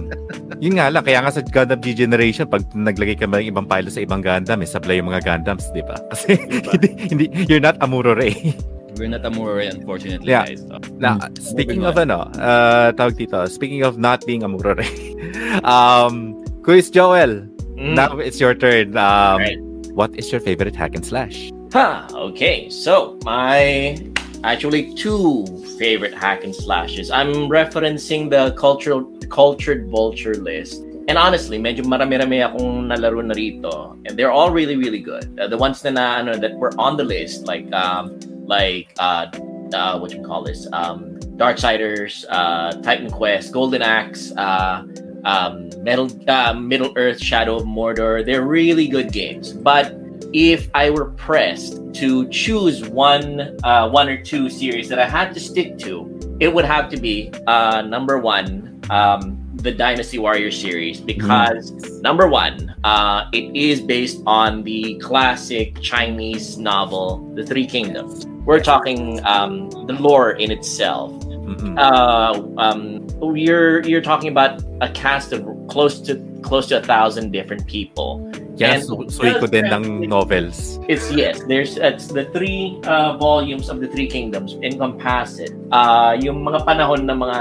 Yun nga lang, kaya nga sa Gundam G Generation, pag naglagay ka ng ibang pilot sa ibang Gundam, eh, sablay yung mga Gundams, di ba? Kasi hindi, hindi, you're not Amuro Ray. We're not Amuro Ray, unfortunately, Yeah. guys. So, Na, speaking of ano, uh, tawag dito, speaking of not being Amuro Ray, um, Quiz Joel, Mm. now it's your turn. Um, Right. What is your favorite hack and slash? Huh, okay. So, my actually two favorite hack and slashes. I'm referencing the cultural cultured vulture list. And honestly, medyo marami-rami akong nalaro na rito. And they're all really, really good. Uh, the ones na, na ano, that were on the list, like, um, like, uh, uh, what you call this? Um, Darksiders, uh, Titan Quest, Golden Axe, uh, um, Metal, uh, Middle Earth, Shadow of Mordor. They're really good games. But if I were pressed to choose one, uh, one or two series that I had to stick to, it would have to be uh, number one, um, the Dynasty Warrior series, because number one, uh, it is based on the classic Chinese novel, The Three Kingdoms. We're talking um, the lore in itself Mm-mm. uh, um, you're you're talking about a cast of close to close to a thousand different people. Su- suwi ko din ng novels. It's yes, there's it's the three uh, volumes of the Three Kingdoms encompass it. Uh, yung mga panahon ng mga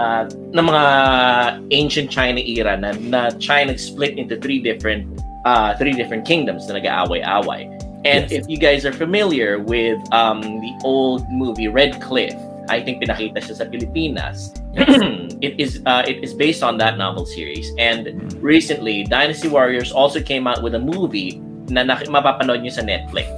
ng mga ancient China era na, na China split into three different uh, three different kingdoms na nag-aaway-away. And Yes. if you guys are familiar with um, the old movie Red Cliff, I think pinakita siya sa Pilipinas. it is uh, it is based on that novel series. And recently, Dynasty Warriors also came out with a movie na nak- mapapanood nyo sa Netflix.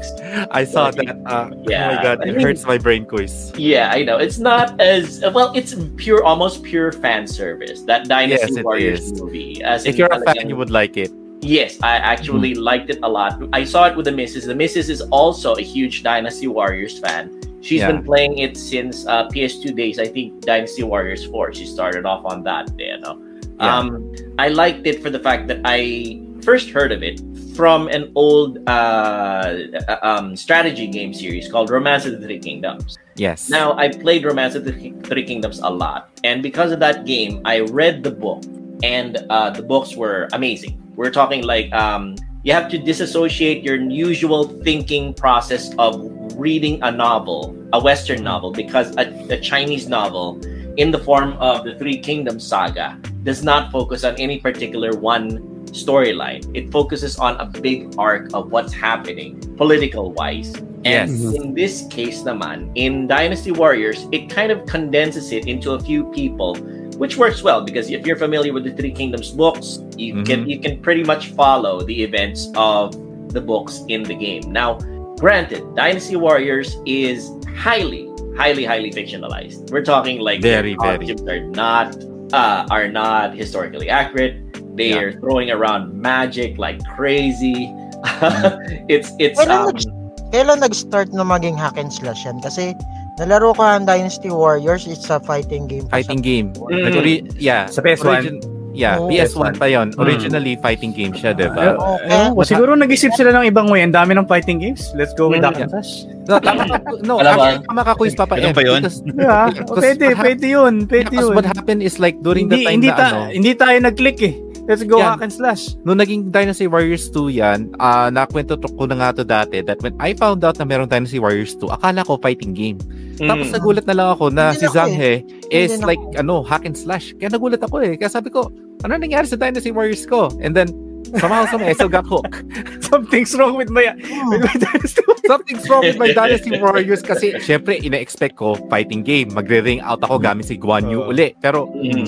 I saw Okay. that. Uh, Oh my Yeah. god, I it mean- hurts my brain quiz. Yeah, I know. It's not as well. It's pure, almost pure fan service. That Dynasty Yes, Warriors movie. As If you're a fan, you would like it. Yes, I actually liked it a lot. I saw it with the missus. The missus is also a huge Dynasty Warriors fan. She's Yeah. been playing it since uh, PS2 days. I think Dynasty Warriors 4. She started off on that. You know, Yeah. um, I liked it for the fact that I first heard of it from an old uh, uh, um, strategy game series called Romance of the Three Kingdoms. Yes. Now, I played Romance of the Three Kingdoms a lot, and because of that game, I read the book, and uh, the books were amazing. We're talking like um, you have to disassociate your usual thinking process of reading a novel, a Western novel, because a, a Chinese novel in the form of the Three Kingdoms saga does not focus on any particular one storyline. It focuses on a big arc of what's happening political wise. And Yes. in this case naman, in Dynasty Warriors, it kind of condenses it into a few people, which works well because if you're familiar with the Three Kingdoms books, you can mm-hmm. you can pretty much follow the events of the books in the game. Now, granted, Dynasty Warriors is highly, highly, highly fictionalized. We're talking like Very, the very. are not uh, are not historically accurate. They Yeah. are throwing around magic like crazy. it's it's Kailan um, nag- Kailan nag-start na maging hack and slash yan? Kasi nalaro ko ang Dynasty Warriors, it's a fighting game. Fighting game. Mm. Ori- yeah. Sa PS1. Origin- Yeah, Oh. PS1 pa yon. Hmm. Originally, fighting game siya, di ba? Okay. ayun ko, siguro nag-isip sila ng ibang way. Ang dami ng fighting games. Let's go with Mm. Duck and Dash. No, tama ka. No, actually, tama ka, Quiz Papa M. pa yun? Because, Yeah, Because pwede, pwede yun. Pwede because yun. what happened is like during the hindi, time hindi, na ta- ano, hindi tayo nag-click eh. Let's go Yan. hack and slash. nung naging Dynasty Warriors 2 yan, ah nakwento to- ko na nga to dati that when I found out na merong Dynasty Warriors 2, akala ko fighting game. Tapos Mm. nagulat na lang ako na Hindi si na ako Zanghe is Hindi na like ano, hack and slash. Kaya nagulat ako eh. Kaya sabi ko, ano nangyari sa Dynasty Warriors ko? And then somehow somehow I still got hooked. Something's wrong with my... with my Dynasty. Something's wrong with my Dynasty Warriors kasi syempre ina-expect ko fighting game. Magre-ring out ako gamit si Guan Yu Uh, uli. Pero Mm.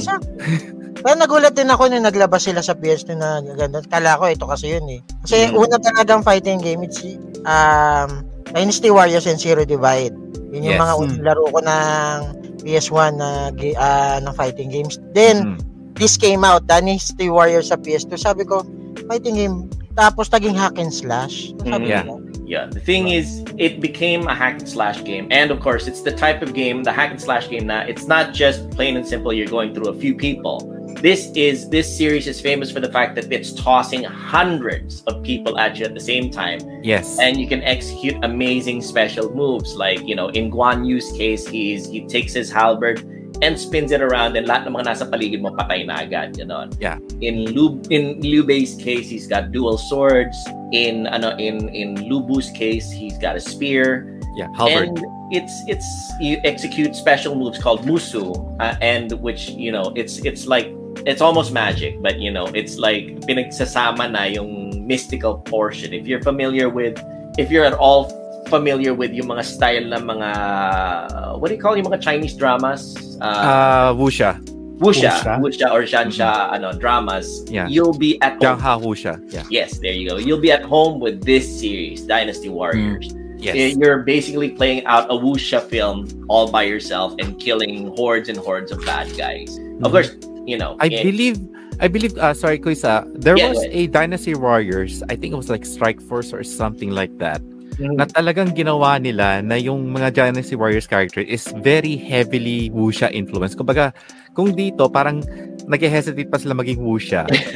Kaya nagulat din ako nung naglabas sila sa PS2 na ganda. Kala ko ito kasi yun eh. Kasi Mm. una talagang fighting game, it's um, Dynasty Warriors and Zero Divide. Yun yung Yes. mga unang laro ko ng PS1 na ah, ng fighting games. Then, mm, this came out, Dynasty Warriors sa PS2. Sabi ko, fighting game. Tapos naging hack and slash. Sabi Mm, yeah. ko, Yeah, the thing is, it became a hack and slash game, and of course, it's the type of game, the hack and slash game. that it's not just plain and simple. You're going through a few people. This is this series is famous for the fact that it's tossing hundreds of people at you at the same time, yes. and you can execute amazing special moves. Like you know, in Guan Yu's case, he's he takes his halberd and spins it around, and lahat ng mga nasa paligid mo patay na agad. Know. Yeah. In Lu in Liu Bei's case, he's got dual swords. In ano in in Lu Bu's case, he's got a spear. yeah, Halberd. And it's it's you execute special moves called musu, uh, and which you know it's it's like it's almost magic, but you know it's like pinagsasama na yung mystical portion. If you're familiar with, if you're at all familiar with yung mga style ng mga what do you call yung mga Chinese dramas? Uh, Ah, Wuxia. wuxia, wuxia. wuxia or shansha ano dramas. Yeah. You'll be at home. Jiang Ha Wuxia. Yeah. Yes, there you go. You'll be at home with this series, Dynasty Warriors. Yes. You're basically playing out a wuxia film all by yourself and killing hordes and hordes of bad guys. Of Mhm. course, you know. I eh, believe I believe uh sorry Kuisa, there Yeah, was go a Dynasty Warriors, I think it was like Strike Force or something like that. Mhm. Na talagang ginawa nila na yung mga Dynasty Warriors character is very heavily wuxia influence. Kumbaga, kung dito parang nag-hesitate pa sila maging.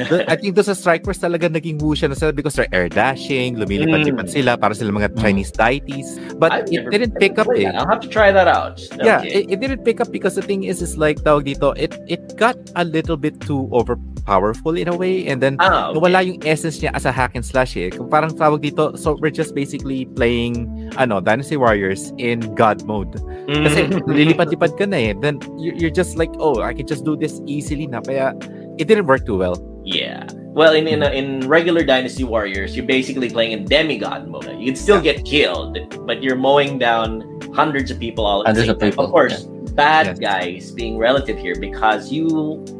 Do- I think doon sa Strike Force talaga naging wuxia na sila because they're air dashing, lumilipad-lipad Mm. sila para sila mga Chinese deities. But I've it didn't pick up eh. I'll have to try that out. Yeah, Okay. it, it didn't pick up because the thing is, is like tawag dito, it it got a little bit too over powerful in a way and then Ah, okay. nawala yung essence niya as a hack and slash eh. Kung parang tawag dito, so we're just basically playing ano, Dynasty Warriors in God mode. Kasi Mhm. lilipad-lipad ka na eh. Then you- you're just like, oh, I can just do this easily na. Kaya it didn't work too well. Yeah. Well, in in, in regular Dynasty Warriors, you're basically playing in demigod mode. You can still get killed, but you're mowing down hundreds of people all at the Hundreds same of time. people, Of course, bad Yes. guys being relative here because you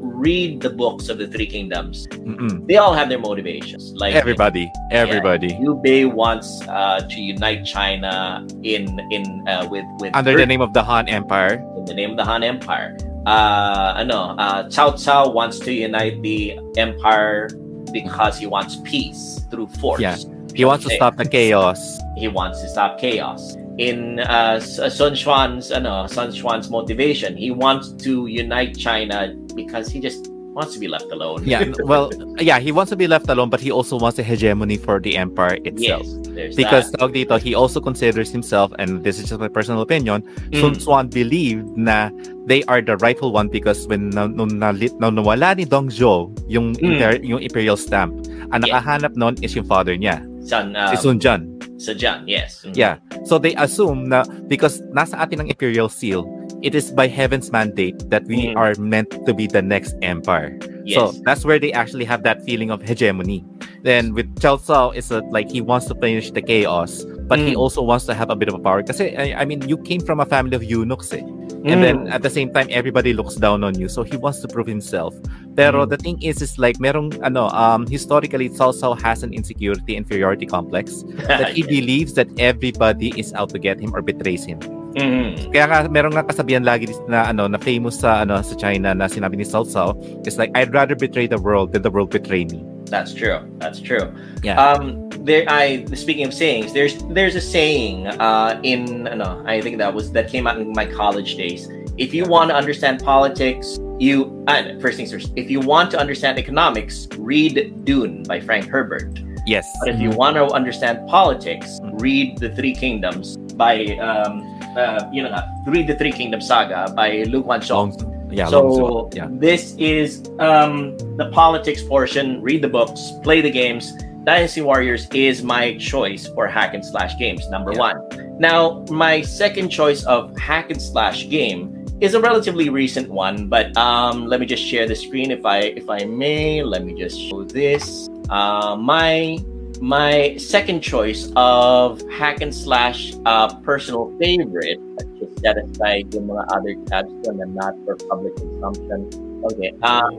read the books of the Three Kingdoms. Mm-mm. They all have their motivations. Like Everybody, everybody. Liu Bei wants uh, to unite China in in uh, with with Under the name of the Han Empire. in the name of the Han Empire. Uh, ano, uh, Cao Cao wants to unite the empire because he wants peace through force. Yeah. He wants to Okay. stop the chaos. He wants to stop chaos. In uh, uh, Sun Xuan's, ano, Sun Xuan's motivation, he wants to unite China because he just wants to be left alone. Yeah, well, yeah, he wants to be left alone, but he also wants a hegemony for the empire itself. yes, Because that. dito, he also considers himself, and this is just my personal opinion, Sun Mm. Quan believed na they are the rightful one because when na, nung, nalit, nawala ni Dong Zhou yung, Mm. imper- yung imperial stamp, ang Yeah. nakahanap is yung father niya, Sun, uh, si Sun Jian. Sajan, yes. Mhm. Yeah. So they assume na because nasa atin ang imperial seal, it is by heaven's mandate that we Mm. are meant to be the next empire. Yes. So that's where they actually have that feeling of hegemony. Then with Chao Cao, it's a, like he wants to finish the chaos, but he Mm. also wants to have a bit of a power. Because I, I mean, you came from a family of eunuchs, eh. and Mm. then at the same time, everybody looks down on you. So he wants to prove himself. Pero Mm. the thing is, is like merong ano, um, historically, Cao Cao has an insecurity, inferiority complex that he believes that everybody is out to get him or betrays him. Mhm. Kaya nga meron nga kasabihan lagi na ano na famous sa ano sa China na sinabi ni Cao Cao, it's like I'd rather betray the world than the world betray me. That's true. That's true. Yeah. Um. There. I. Speaking of sayings, there's there's a saying. Uh. In. No. I think that was that came out in my college days. If you want to understand politics, you uh, first things first. If you want to understand economics, read Dune by Frank Herbert. Yes. But if you want to understand politics, read The Three Kingdoms by um, uh, you know, read The Three Kingdoms saga by Lu Guangzhou. Long, yeah. so yeah. this is um, the politics portion. Read the books, play the games. Dynasty Warriors is my choice for hack and slash games. Number Yeah. one. Now, my second choice of hack and slash game is a relatively recent one, but um, let me just share the screen if I if I may. Let me just show this. Uh, my my second choice of hack and slash uh, personal favorite. Let's just set aside mga other tabs na not for public consumption. Okay. Uh,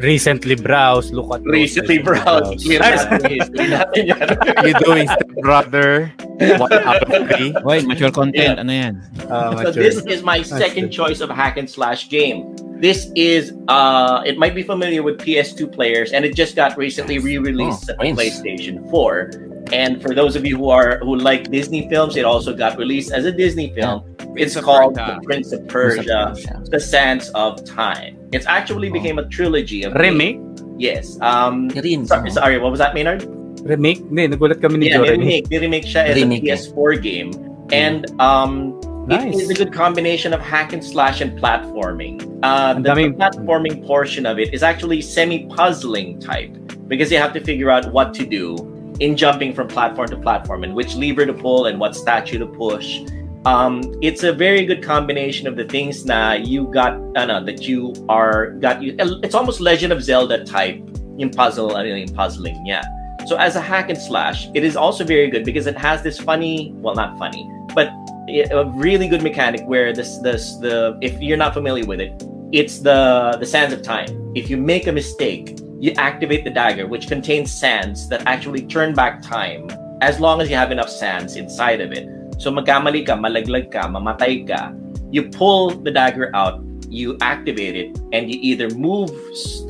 Recently browse, look at those recently recently browsed. Clear natin history natin yan. you doing stepbrother? One out of three? Wait, mature content. Ano yan? Ah, So mature. this is my second choice of hack and slash game. This is uh it might be familiar with PS2 players and it just got recently re-released Oh, at nice. PlayStation 4. And for those of you who are who like Disney films, it also got released as a Disney film. It's Prince of called Persia. The Prince of Persia, The Sands of Time. It actually became a trilogy of Remake? Yes. Um Rin. sorry, sorry, what was that, Maynard? Remake? Hindi, nagulat kami ni Yeah, Jory. remake. remake siya as Remake, a eh. PS4 game. And um Nice. it is a good combination of hack and slash and platforming. Uh, Ang the, the platforming portion of it is actually semi-puzzling type because you have to figure out what to do in jumping from platform to platform and which lever to pull and what statue to push. Um, it's a very good combination of the things na you got, ano, that you are got. You, it's almost Legend of Zelda type yung puzzle, ano yung puzzling niya. So as a hack and slash, it is also very good because it has this funny, well, not funny, but a really good mechanic where this this the if you're not familiar with it, it's the the sands of time. If you make a mistake, you activate the dagger, which contains sands that actually turn back time as long as you have enough sands inside of it. So magkamali ka, malaglag ka, mamatay ka, you pull the dagger out, you activate it, and you either move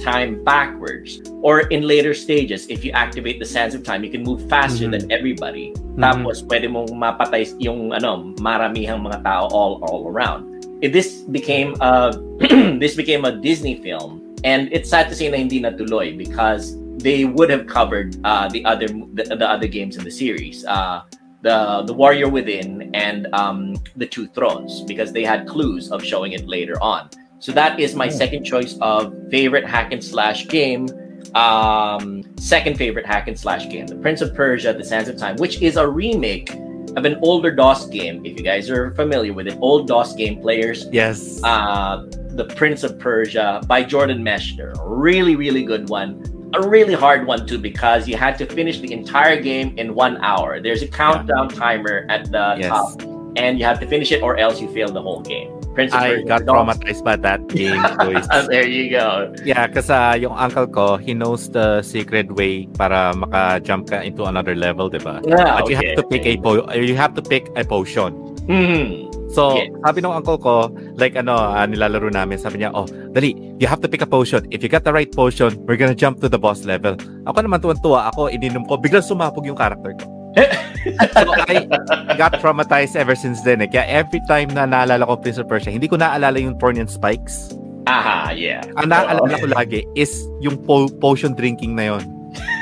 time backwards or in later stages, if you activate the sands of time, you can move faster Mhm. than everybody. Mhm. Tapos pwede mong mapatay yung ano, maramihang mga tao all all around. Eh, This became a this became a Disney film and it's sad to say na hindi natuloy because they would have covered uh, the other the, the other games in the series. Uh, the the Warrior Within and um, the Two Thrones because they had clues of showing it later on. So that is my second choice of favorite hack and slash game. Um, second favorite hack and slash game, The Prince of Persia: The Sands of Time, which is a remake of an older DOS game. If you guys are familiar with it, old DOS game players, Yes. uh, The Prince of Persia by Jordan Mechner. Really, really good one. A really hard one too because you had to finish the entire game in one hour. There's a countdown timer at the Yes. top, and you have to finish it or else you fail the whole game. Prince of I got Don't- traumatized by that game. Ah, there you go. Yeah, kasi yung uncle ko, he knows the secret way para maka-jump ka into another level, di ba? Yeah, But you have to pick a po- you have to pick a potion. Mhm. So, Yes. sabi ng uncle ko, like ano, ah, nilalaro namin, sabi niya, oh, dali, you have to pick a potion. If you got the right potion, we're gonna jump to the boss level. Ako naman tuwan-tuwa, ako, ininom ko, biglang sumapog yung character ko. so, I got traumatized ever since then. Eh. Kaya every time na naalala ko Prince of Persia, hindi ko naalala yung Thorn and Spikes. Aha, yeah. Ang naaalala ko lagi is yung po- potion drinking na yon.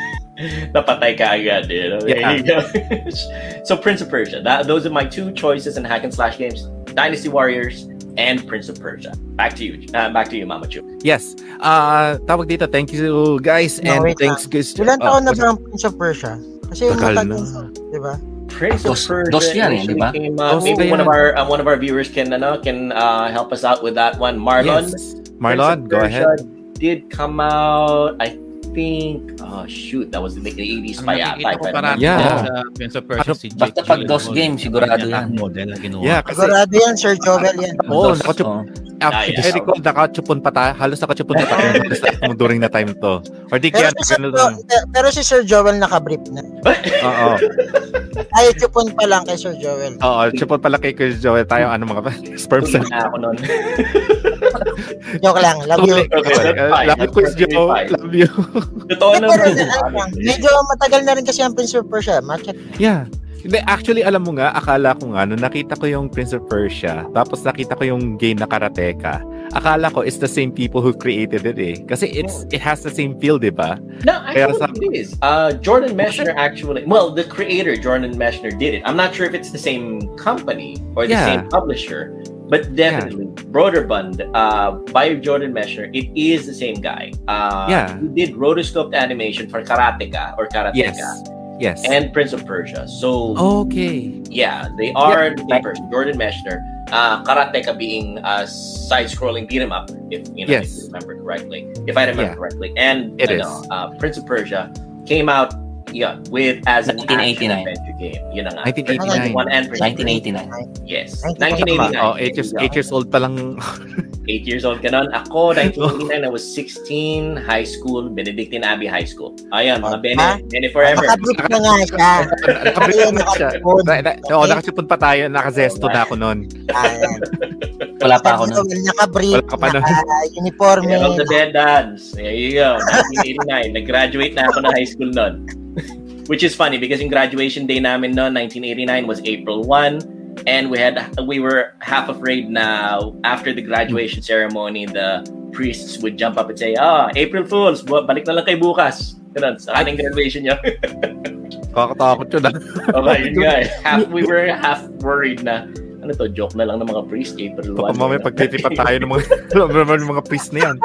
Napatay ka agad, you know? Yeah. so Prince of Persia. That, those are my two choices in hack and slash games: Dynasty Warriors and Prince of Persia. Back to you. Uh, back to you, Mama Chu. Yes. Ah, tawag dito, thank you guys No, and thanks guys. Ilan Oh, taon na ba ang Prince of Persia? Kasi yung Tagal matagal, na. di ba? Prince Dos- of Persia. dos yan eh, di ba? came Dos maybe one of our uh, one of our viewers can ano can uh, help us out with that one. Marlon. Yes. Marlon, go ahead. Did come out. I think. Oh shoot, that was in the 80s Ang pa yata. nakikita ko parang Yeah. sa Prince of Persia Ano, si Jake basta pag. DOS game, sigurado yan. model na ginawa. Yeah, kasi Sigurado yan, Sir Jovel yan. Oo, oh. After Ah, yeah. I recall, nakachupon pa tayo. Halos nakachupon pa tayo during na time to. Or di Pero kaya, si, Sir jo- lang. pero si Sir Joel nakabrief na. Oo. Ay, chupon pa lang kay Sir Joel. Oo, chupon pala kay Chris Joel. Tayo, ano mga sperm cell. Na ako nun. Joke lang, love you. Okay, fine. Love you, Joel. fine. Love you. Totoo Eh, na. pero, ano lang, medyo matagal na rin kasi ang Prince of Persia. Market. Yeah. Hindi, actually, alam mo nga, akala ko nga, nung nakita ko yung Prince of Persia, tapos nakita ko yung game na Karateka, akala ko it's the same people who created it eh. Kasi it's it has the same feel, di ba? No, I Kaya it is. Uh, Jordan Meshner actually, well, the creator Jordan Meshner did it. I'm not sure if it's the same company or the Yeah. same publisher, but definitely Broderbund uh, by Jordan Meshner. It is the same guy. Uh, Yeah. he did rotoscoped animation for Karateka or Karateka Yes. Yes. and Prince of Persia. So okay. yeah, they are the same. Jordan Meshner, uh, Karateka being a side-scrolling beat 'em up, if you know, Yes. if you remember correctly, if I remember Yeah. correctly, and It ano, is. uh, Prince of Persia came out, yeah, with as an 1989. adventure game. Yun na nga. 1989. One and Prince of 1989. Persia. Yes, 1989. 1989. Oh, eight years, eight years old pa lang. Eight years old ka nun. Ako, 1989, I was 16, high school, Benedictine Abbey High School. Ayan, mga Bene? Bene forever. Nakabrief na nga siya. Nakabrit na siya. Na, na, oh, nakasipon pa tayo, nakazesto na ako noon. Ayan. Wala pa ako nun. Well, nakabrief, Wala ka pa nun. naka-uniforme. Yeah, of the Dance. There you go. 1989. Nag-graduate na ako ng high school nun. Which is funny because yung graduation day namin noon, 1989, was April 1. And we had we were half afraid na after the graduation ceremony, the priests would jump up and say, ah, April Fools, balik na lang kay bukas. Ganun, sa ating graduation niya. Kakatakot yun ah. okay, yun nga. eh. Half, we were half worried na, ano to, joke na lang ng mga priests, April 1. Baka mamaya pagtitipan tayo ng mga, alam naman mga priest na yan.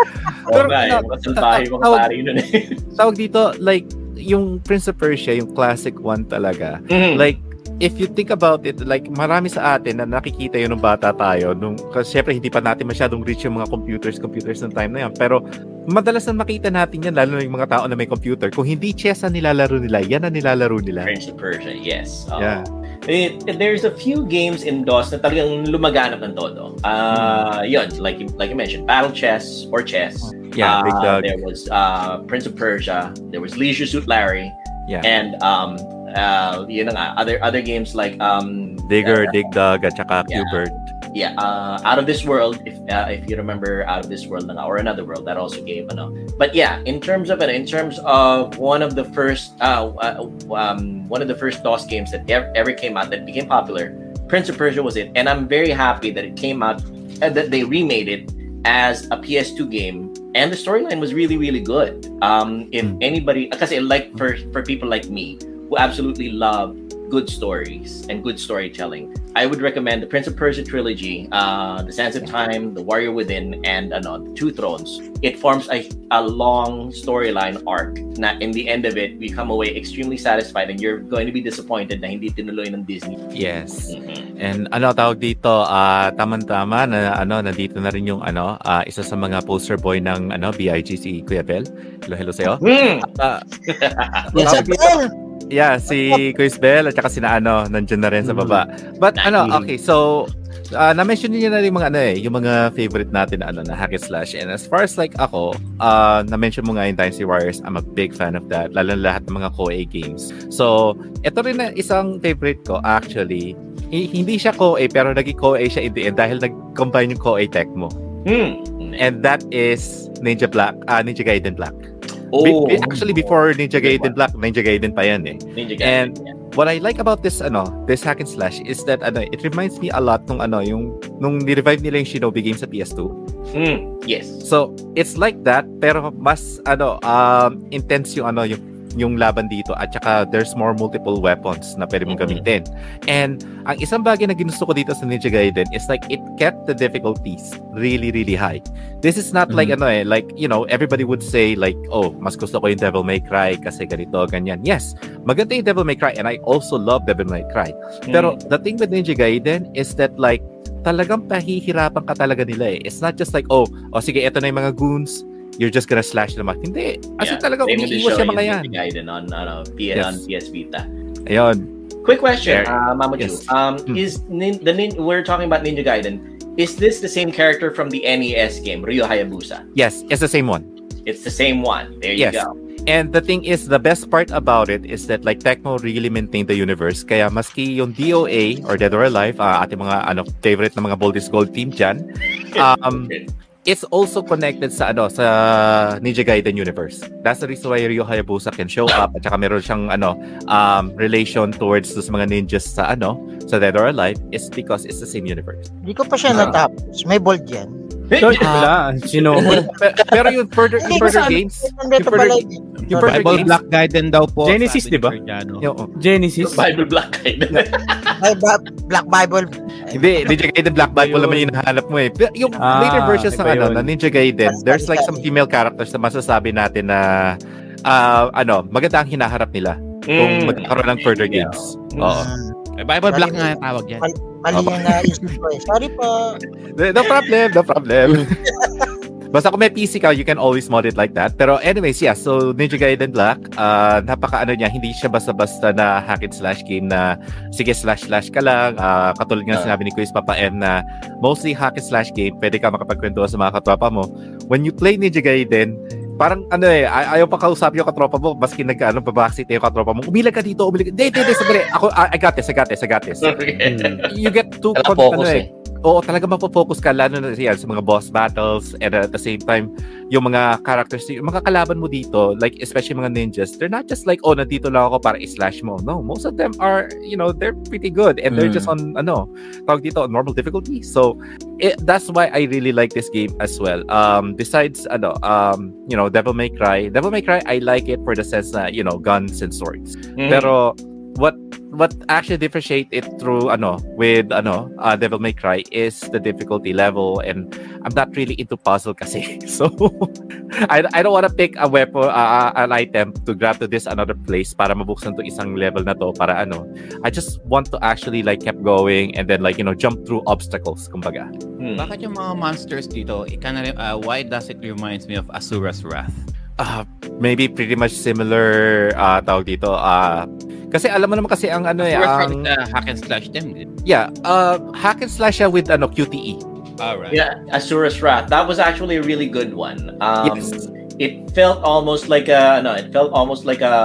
Oo Pero, nga, eh, mga salbahe, mga tawag- pari nun eh. Tawag dito, like, yung Prince of Persia, yung classic one talaga, Mhm. like if you think about it like marami sa atin na nakikita yun nung bata tayo nung kasi syempre hindi pa natin masyadong rich yung mga computers computers ng time na yan pero madalas na makita natin yan lalo na yung mga tao na may computer kung hindi chess ang nilalaro nila yan ang nilalaro nila Prince of Persia, yes. Oo. yeah It, there's a few games in DOS na talagang lumaganap ng todo. Uh, yun, like you, like you mentioned, Battle Chess or Chess. yeah big Uh, dog There was uh, Prince of Persia. There was Leisure Suit Larry. Yeah. And um, uh, yun nga, other other games like um, digger dig dog at saka Yeah. qbert yeah, uh, Out of This World. If uh, if you remember Out of This World na or Another World, that also gave ano. But yeah, in terms of it, in terms of one of the first, uh, uh, um, one of the first DOS games that ever, ever came out that became popular, Prince of Persia was it, and I'm very happy that it came out, uh, that they remade it as a PS2 game. And the storyline was really, really good. Um, if Mm. anybody, because like for for people like me who absolutely love good stories and good storytelling, I would recommend the Prince of Persia trilogy, uh, The Sands of Time, The Warrior Within, and ano, Two Thrones. It forms a, a long storyline arc na in the end of it, we come away extremely satisfied and you're going to be disappointed na hindi tinuloy ng Disney. yes Mhm. and ano tawag dito ah tama-tama na ano nandito na rin yung ano ah, isa sa mga poster boy ng ano BIG si Kuya Bel hello hello sa'yo Hmm. Ah, Yes, tawag dito, Bel. Yeah, si Chris Bell at saka sina ano, nandiyan na rin sa baba. But Nice. ano, okay, so uh, na-mention niyo na rin mga ano eh, yung mga favorite natin na ano na hack and slash. And as far as like ako, uh, na-mention mo nga yung Dynasty Warriors, I'm a big fan of that. Lalo na lahat ng mga KOA games. So, ito rin na isang favorite ko actually. Hi- hindi siya KOA pero naging KOA siya in the end dahil nag-combine yung KOA tech mo. Hmm. And that is Ninja Black, ah Ninja Gaiden Black. Oh, Be- be- actually before Ninja Gaiden Black, Ninja Gaiden pa yan eh. Ninja and- Gaiden. what I like about this ano, this hack and slash is that ano, it reminds me a lot nung ano, yung nung ni-revive nila yung Shinobi game sa PS2. Hmm. Yes. So, it's like that pero mas ano, um intense yung ano, yung yung laban dito at saka there's more multiple weapons na pwede mong gamitin. And ang isang bagay na ginusto ko dito sa Ninja Gaiden is like it kept the difficulties really really high. This is not like ano eh, like you know, everybody would say like, oh, mas gusto ko yung Devil May Cry kasi ganito, ganyan. Yes, maganda yung Devil May Cry and I also love Devil May Cry. Pero the thing with Ninja Gaiden is that like talagang pahihirapan ka talaga nila eh. It's not just like, oh, oh sige, ito na yung mga goons, you're just gonna slash them out. Hindi. As in Yeah, talaga, Same with the umiiwas yung mga yan. Gaiden on, ano, P- Yes. on PS Vita. Ayun. Quick question, uh, Mamachu. Yes. Um, Hmm. is nin- the nin- we're talking about Ninja Gaiden? Is this the same character from the NES game, Ryo Hayabusa? Yes, it's the same one. It's the same one. There you Yes. go. And the thing is, the best part about it is that like Tecmo really maintained the universe. Kaya maski yung DOA or Dead or Alive, ah, ating mga ano favorite na mga Bold is Gold team dyan, um, it's also connected sa ano sa Ninja Gaiden universe. That's the reason why Ryo Hayabusa can show up at saka meron siyang ano um, relation towards sa mga ninjas sa ano sa Dead or Alive is because it's the same universe. Hindi ko pa siya Ah. natapos. May bold yan. So, wala. Sino? Pe- Pero yung further yung further games, yung further, yun. yung further Bible games, Black Gaiden daw po. Genesis, di ba? Genesis? Bible Black ba- Black Bible. Hindi, Ninja Gaiden Black Bible naman yung hinahanap mo eh. Pero yung Ah, later versions ng ano, na Ninja Gaiden, there's like some female characters na masasabi natin na ah, ano, maganda ang hinaharap nila kung magkakaroon ng further Yeah. games. Oo. Mm, Bible Black nga yung tawag yan. mali yung naisip ko eh. Sorry po. No problem, no problem. Basta kung may PC ka, you can always mod it like that. Pero anyways, yeah, so Ninja Gaiden Black, uh, napaka ano niya, hindi siya basta-basta na hack and slash game na sige slash slash ka lang. Uh, katulad nga Ah. sinabi ni Quiz Papa M na mostly hack and slash game, pwede ka makapagkwento sa mga katropa mo. When you play Ninja Gaiden, parang ano eh, ay- ayaw pa kausap yung katropa mo, maski nagka, ano, babackseat yung katropa mo. Umilag ka dito, umilag ka. Hindi, hindi, hindi, sandali. Ako, I, I got this, I got this, I got this. Hmm. You get to, Kala con- ano eh. Oo, talaga mapofocus ka lalo na yan sa mga boss battles and at the same time yung mga characters, yung mga kalaban mo dito, like especially mga ninjas, they're not just like, oh, nandito lang ako para i-slash mo. No, most of them are, you know, they're pretty good and they're Mm. just on, ano, tawag dito, on normal difficulty. So, it, that's why I really like this game as well. Um, besides, ano, um, you know, Devil May Cry. Devil May Cry, I like it for the sense na, you know, guns and swords. Mm. Pero what what actually differentiate it through ano with ano uh, Devil May Cry is the difficulty level and I'm not really into puzzle kasi. So I, I don't want to pick a weapon uh, an item to grab to this another place para mabuksan to isang level na to para ano. I just want to actually like keep going and then like you know jump through obstacles kumbaga. Hmm. Bakit yung mga monsters dito, ikana, uh, why does it reminds me of Asura's Wrath? Uh, maybe pretty much similar uh, tawag dito. Uh, kasi alam mo naman kasi ang ano eh ang a hack and slash them. yeah, uh, hack and slash siya with ano QTE. Alright. Yeah, Asura's Wrath. That was actually a really good one. Um, Yes. It felt almost like a no. It felt almost like a,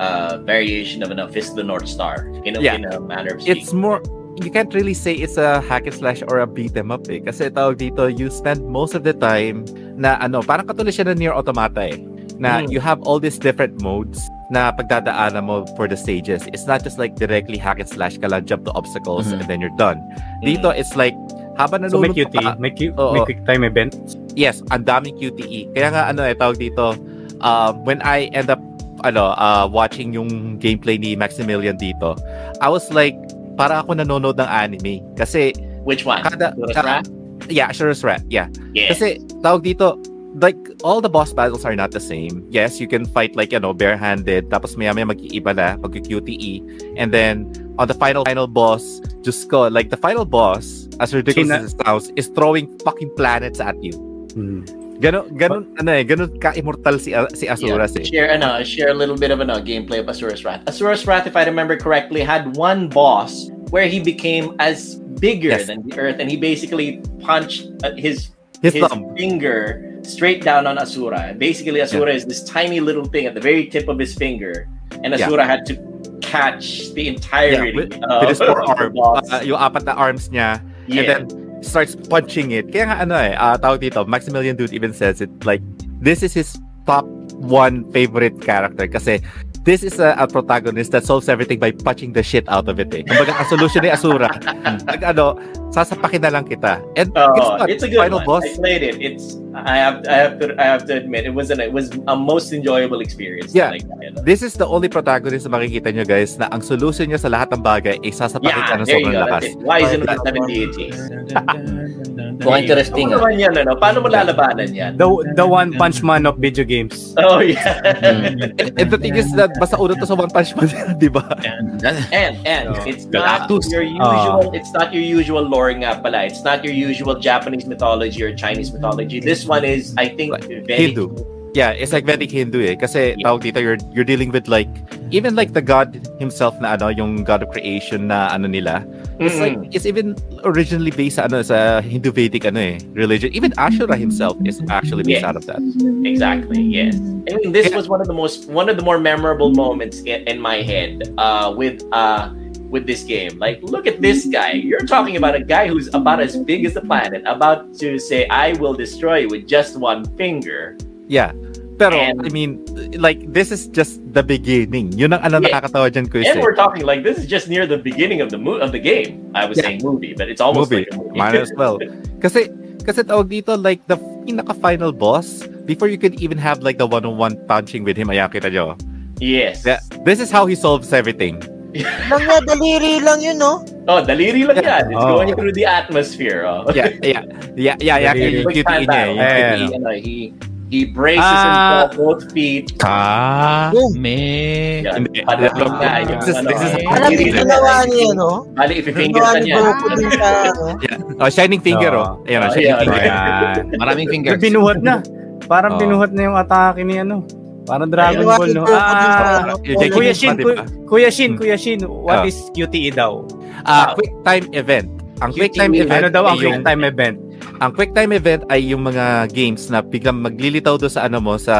a variation of a Fist of the North Star in a, Yeah. in a manner of speaking. it's more you can't really say it's a hack and slash or a beat 'em up eh. Kasi tawag dito, you spend most of the time na ano, parang katulad siya ng Nier Automata eh. Na Mm. you have all these different modes na pagdadaanan mo for the stages. It's not just like directly hack and slash ka lang, jump to obstacles Mhm. and then you're done. Dito, it's like, habang So may nanonood QT, ka, may, Q, Oo. may quick time event. yes, ang daming QTE. Kaya nga ano eh, tawag dito, um, when I end up ano, uh, watching yung gameplay ni Maximilian dito, I was like, para ako nanonood ng anime. Kasi, Which one? kada, Asura's ka- Wrath? yeah, Asura's Wrath, yeah. Yeah. Kasi, tawag dito, like, all the boss battles are not the same. Yes, you can fight like, you know, barehanded, tapos maya maya mag-iiba na, mag-QTE, and then, on the final, final boss, just go like, the final boss, as ridiculous Sina- as it sounds, is throwing fucking planets at you. Hmm. Ganon, ganon, ano eh, ganon ka-immortal si, si Asuras eh. Share, ano, share a little bit of ano, gameplay of Asura's Wrath. Asura's Wrath, if I remember correctly, had one boss where he became as bigger Yes. than the Earth, and he basically punched uh, his His, his finger straight down on Asura. Basically, Asura is this tiny little thing at the very tip of his finger, and Yeah. Asura had to catch the Yeah, entirety with, of, with his four of the arm, boss. uh, yung apat na arms niya, yeah. and then starts punching it. Kaya nga ano eh, uh, tawag dito, Maximilian Dude even says it, like, this is his top one favorite character kasi this is a, a protagonist that solves everything by punching the shit out of it eh. Kumbaga, ang solution ni Asura, nag ano, sasapakin na lang kita. And guess Oh, what? it's a good Final one. boss, I played it. It's I have I have to I have to admit it was an it was a most enjoyable experience. Yeah. Like that, you know? this is the only protagonist na makikita nyo guys na ang solution niya sa lahat ng bagay ay sasapakin ka Yeah, ng there you sobrang lakas. It. Why isn't it That- 70 deities? Mukhang interesting Ano ah. naman yan, ano? Paano mo lalabanan yan? The, the one punch man of video games. Oh, yeah. Mm. And, and the thing is that basta uno to sa One Punch Man, di ba? and, and Oh. it's not your usual, it's not your usual lore nga pala. It's not your usual Japanese mythology or Chinese mythology. This one is, I think, very... Hindu. Yeah, it's like Vedic Hindu eh. Kasi Yeah. tawag dito, you're, you're dealing with like, even like the God himself na ano, yung God of creation na ano nila. It's like, Mm. it's even originally based sa ano, sa Hindu Vedic ano eh, religion. Even Ashura himself is actually based Yeah. out of that. Exactly. Yes. I mean, this was one of the most one of the more memorable moments in, in my head. Uh, with uh, with this game. Like, look at this guy. You're talking about a guy who's about as big as the planet, about to say, "I will destroy you with just one finger." Yeah. Pero, And- I mean, like, this is just the beginning. Yun ang ano Yeah. nakakatawa dyan, Kuis. And we're talking like this is just near the beginning of the mo- of the game. I was Yeah. saying movie, but it's almost Movie. like a movie. Might as well. Kasi, kasi tawag dito, like, the pinaka-final boss, before you could even have, like, the one-on-one punching with him, ayan, kita nyo. yes. Yeah, this is how he solves everything. Lang nga, daliri lang yun, no? Oh, daliri lang yan. It's Oh. going through the atmosphere. Oh. Yeah, yeah, yeah, yeah, yeah. Yung QTE niya, yung He, QTE. ano, he he braces Ah. himself both feet. Boom. me. Yan. Hindi. Padalong niya. Yung, This is- ano, this is- eh, Alam yung ginawa yan. niya, no? Bali, ipifinger ka ni niya. Oh, shining finger, Oo. oh. Ayan, oh, Oh, shining yeah. finger. Maraming fingers. May binuhat na. Parang Oo. binuhat na yung atake ni ano. Parang Dragon Ginawa Ball, no? Ah, ano? Yung Kuya Shin, pa, di Kuya, Shin, Kuya Shin, what Ah. is QTE daw? Ah, quick time event. Ang quick time QTE, event Ano daw ang ay quick time event? ang quick time event ay yung mga games na biglang maglilitaw do sa ano mo sa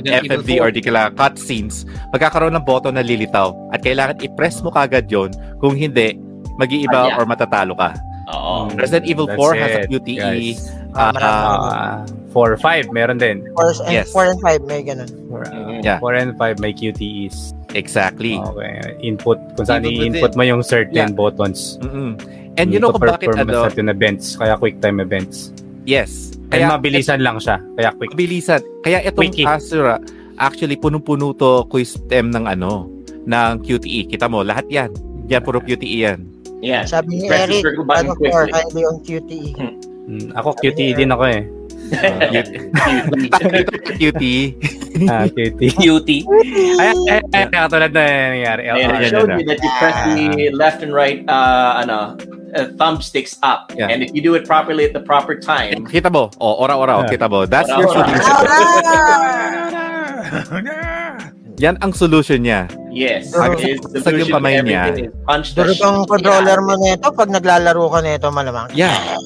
FFD or di kala cutscenes, magkakaroon ng button na lilitaw at kailangan i-press mo kagad yon kung hindi mag-iiba Ah, or matatalo ka. Oo. Resident Evil That's 4 has a it, QTE. guys. Ah, ah, marami. Ah, 4 5 meron din. Four, and, Yes. four and five, may ganun. 4 Mhm. Yeah. and 5 may QTEs. exactly. Okay. Input, kung saan i-input mo yung certain Yeah. buttons. Mm-mm. And you know kung bakit ano? certain events, kaya quick time events. Yes. And mabilisan lang siya, kaya quick. Mabilisan. Kaya itong Quickie. Asura, actually punong-puno to quiz stem ng ano, ng QTE. Kita mo, lahat yan. Yan, puro QTE yan. Yeah. Sabi ni Press Eric, circle button ano for, quickly. highly on QTE. Mm, ako QTE din ako eh. QTE. Ah, QTE. Cutie. ay, ay, ay, katulad na nangyari. Yeah, I yeah, showed you that you press the left and right uh, ano, uh, thumbsticks up. Yeah. And if you do it properly at the proper time, Kita mo. O, ora-ora. Yeah. Kita mo. That's your Ora-ora. solution. Yan ang solution niya. yes. Pero- his Sag yung solution to kamay niya. everything is punch the Pero shit itong controller mo nito, pag naglalaro ka nito, malamang. Yeah.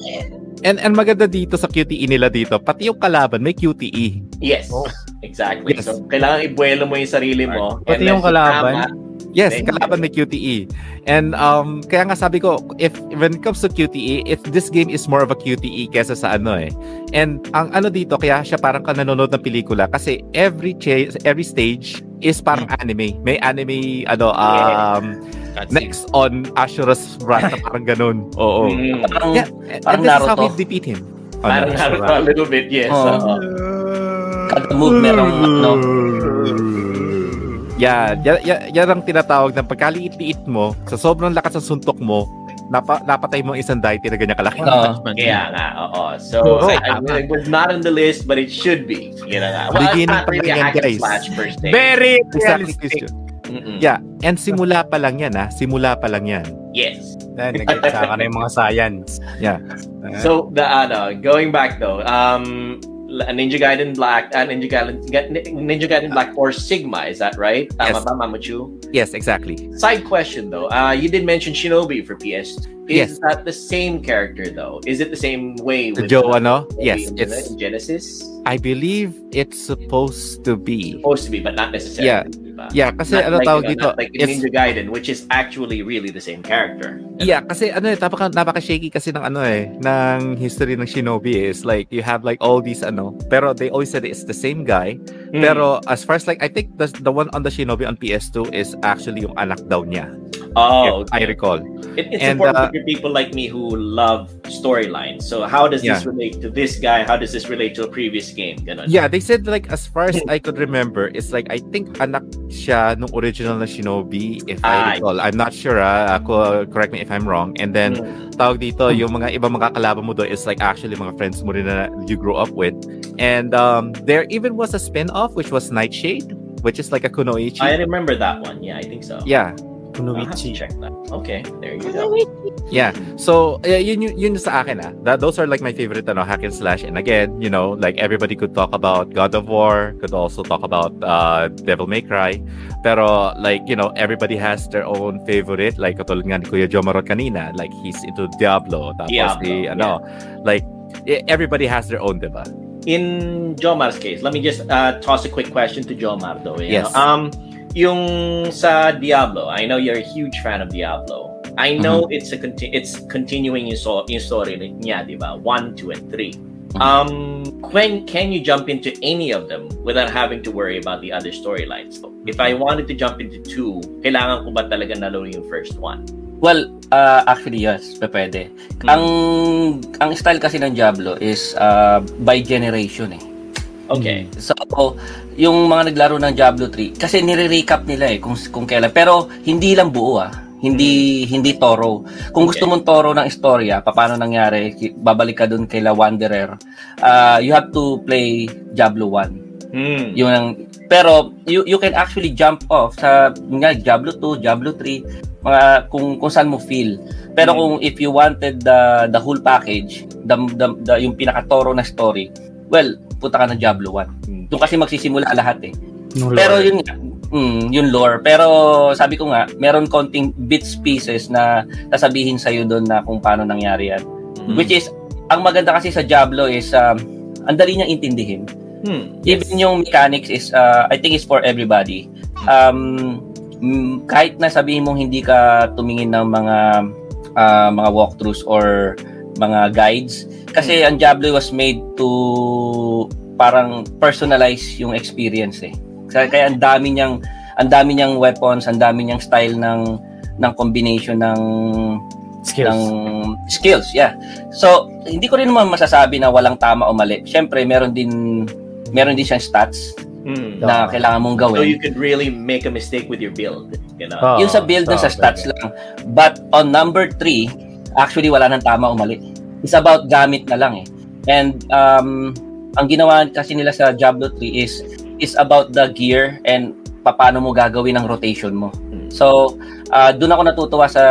And and maganda dito sa QTE nila dito, pati yung kalaban may QTE. Yes. Oh. Exactly. Yes. So, kailangan ibuelo mo yung sarili mo. Pati yung kalaban. tama. Yes, Thank kalaban may QTE. And um kaya nga sabi ko if when it comes to QTE, if this game is more of a QTE kesa sa ano eh. And ang ano dito kaya siya parang ka nanonood ng pelikula kasi every cha- every stage is parang anime. May anime ano um Cutscene. next on Ashura's wrath parang ganun. Oo. Mm. Parang, Yeah, and, and Parang this is how Naruto. we defeat him. Oh, Parang no, Naruto Ashura. a little bit, yes. Oo. Oo. Kada move merong ano. Yan, yan, yan, yan ang tinatawag ng pagkaliit-liit mo, sa sobrang lakas ng suntok mo, napa, napatay mo ang isang deity na ganyan kalaki. Oo. Kaya nga, oo. So, Oo, I, I- it was not on the list, but it should be. You know nga. Well, it's Beginning not pa really a lang yan, hack and guys. Very Exactly, realistic. Mm-mm. Yeah, and simula pa lang yan ha, simula pa lang yan. Yes. Then, nag-saka na yung mga science. Yeah. Ah, So, the ano, going back though, um, Ninja Gaiden Black, uh, Ninja Gaiden, Ninja Gaiden Black Force Sigma, is that right? Tama Yes. ba, Mamachu? Yes, exactly. Side question though, uh, you did mention Shinobi for PS. Is Yes. that the same character though? Is it the same way with Joe, ano? Shinobi Yes, it's, in Genesis? I believe it's supposed to be. Supposed to be, but not necessarily. Yeah. Diba? Yeah, kasi Not ano like, tawag know, dito, not like it's, Ninja Gaiden, which is actually really the same character. yeah, kasi ano eh, napaka, napaka-shaky kasi ng ano eh, ng history ng Shinobi is like, you have like all these ano, pero they always said it's the same guy, Hmm. pero as far as like, I think the, the one on the Shinobi on PS2 is actually yung anak daw niya, oh, if I recall. It, it's And, important uh, for people like me who love storylines. So how does this Yeah. relate to this guy? How does this relate to a previous game? Ganon. Yeah, they said like as far as I could remember, it's like I think anak siya nung original na Shinobi, if I recall. I'm not sure, ah. Ako, correct me if I'm wrong. And then, Mm. tawag dito, yung mga ibang mga kalaban mo doon is like actually mga friends mo rin na you grew up with. And um, there even was a spin-off which was Nightshade, which is like a kunoichi. I remember that one. Yeah, I think so. yeah, Kunoichi. check that. Okay, there you go. yeah. So, uh, yun, yun, yun sa akin ah. That, those are like my favorite ano, hack and slash. And again, you know, like everybody could talk about God of War, could also talk about uh, Devil May Cry. Pero like, you know, everybody has their own favorite. Like, katulad nga ni Kuya Jomarot kanina, like he's into Diablo. Tapos Diablo, si, ano, like, e- everybody has their own, diba? In Jomar's case, let me just uh, toss a quick question to Jomar though. you Yes. know. Um, yung sa Diablo, I know you're a huge fan of Diablo. I know it's a conti- it's continuing yung, so- yung story niya, di ba? 1, 2, and 3. Um, when can you jump into any of them without having to worry about the other storylines? So, if I wanted to jump into two, kailangan ko ba talaga nalo yung first one? Well, uh, actually yes, pwede. Hmm. Ang ang style kasi ng Diablo is uh, by generation eh. Okay. So, yung mga naglaro ng Diablo 3, kasi nire-recap nila eh kung kung kailan. Pero hindi lang buo ah. Hindi hindi toro. Kung gusto mong toro ng istorya, paano nangyari, babalik ka dun kay La Wanderer. Uh, you have to play Diablo 1. Hmm. Yung ang pero you you can actually jump off sa nga Diablo 2, Diablo 3, mga kung kung saan mo feel. Pero Mm. kung if you wanted the the whole package, the, the, the yung pinaka-toro na story, well, punta ka ng Diablo 1. Doon kasi magsisimula lahat eh. Nung Pero lore. yun nga, mm, yung lore. Pero sabi ko nga, meron konting bits pieces na sasabihin sa iyo doon na kung paano nangyari yan. Hmm. Which is ang maganda kasi sa Diablo is um, ang dali niyang intindihin. Hmm. Even yung mechanics is uh, I think is for everybody. Um mm, kahit na sabihin mong hindi ka tumingin ng mga uh, mga walkthroughs or mga guides kasi ang Diablo was made to parang personalize yung experience eh. Kaya, kaya ang dami niyang ang dami niyang weapons, ang dami niyang style ng ng combination ng Skills. ng skills, yeah. So, hindi ko rin naman masasabi na walang tama o mali. Siyempre, meron din meron din siyang stats Hmm. na kailangan mong So gawin. you could really make a mistake with your build. You know? Ah. yung sa build dun sa tama. stats lang. But on number 3, actually wala nang tama o mali. It's about gamit na lang eh. And um, ang ginawa kasi nila sa Diablo 3 is is about the gear and paano mo gagawin ang rotation mo. So, uh, doon ako natutuwa sa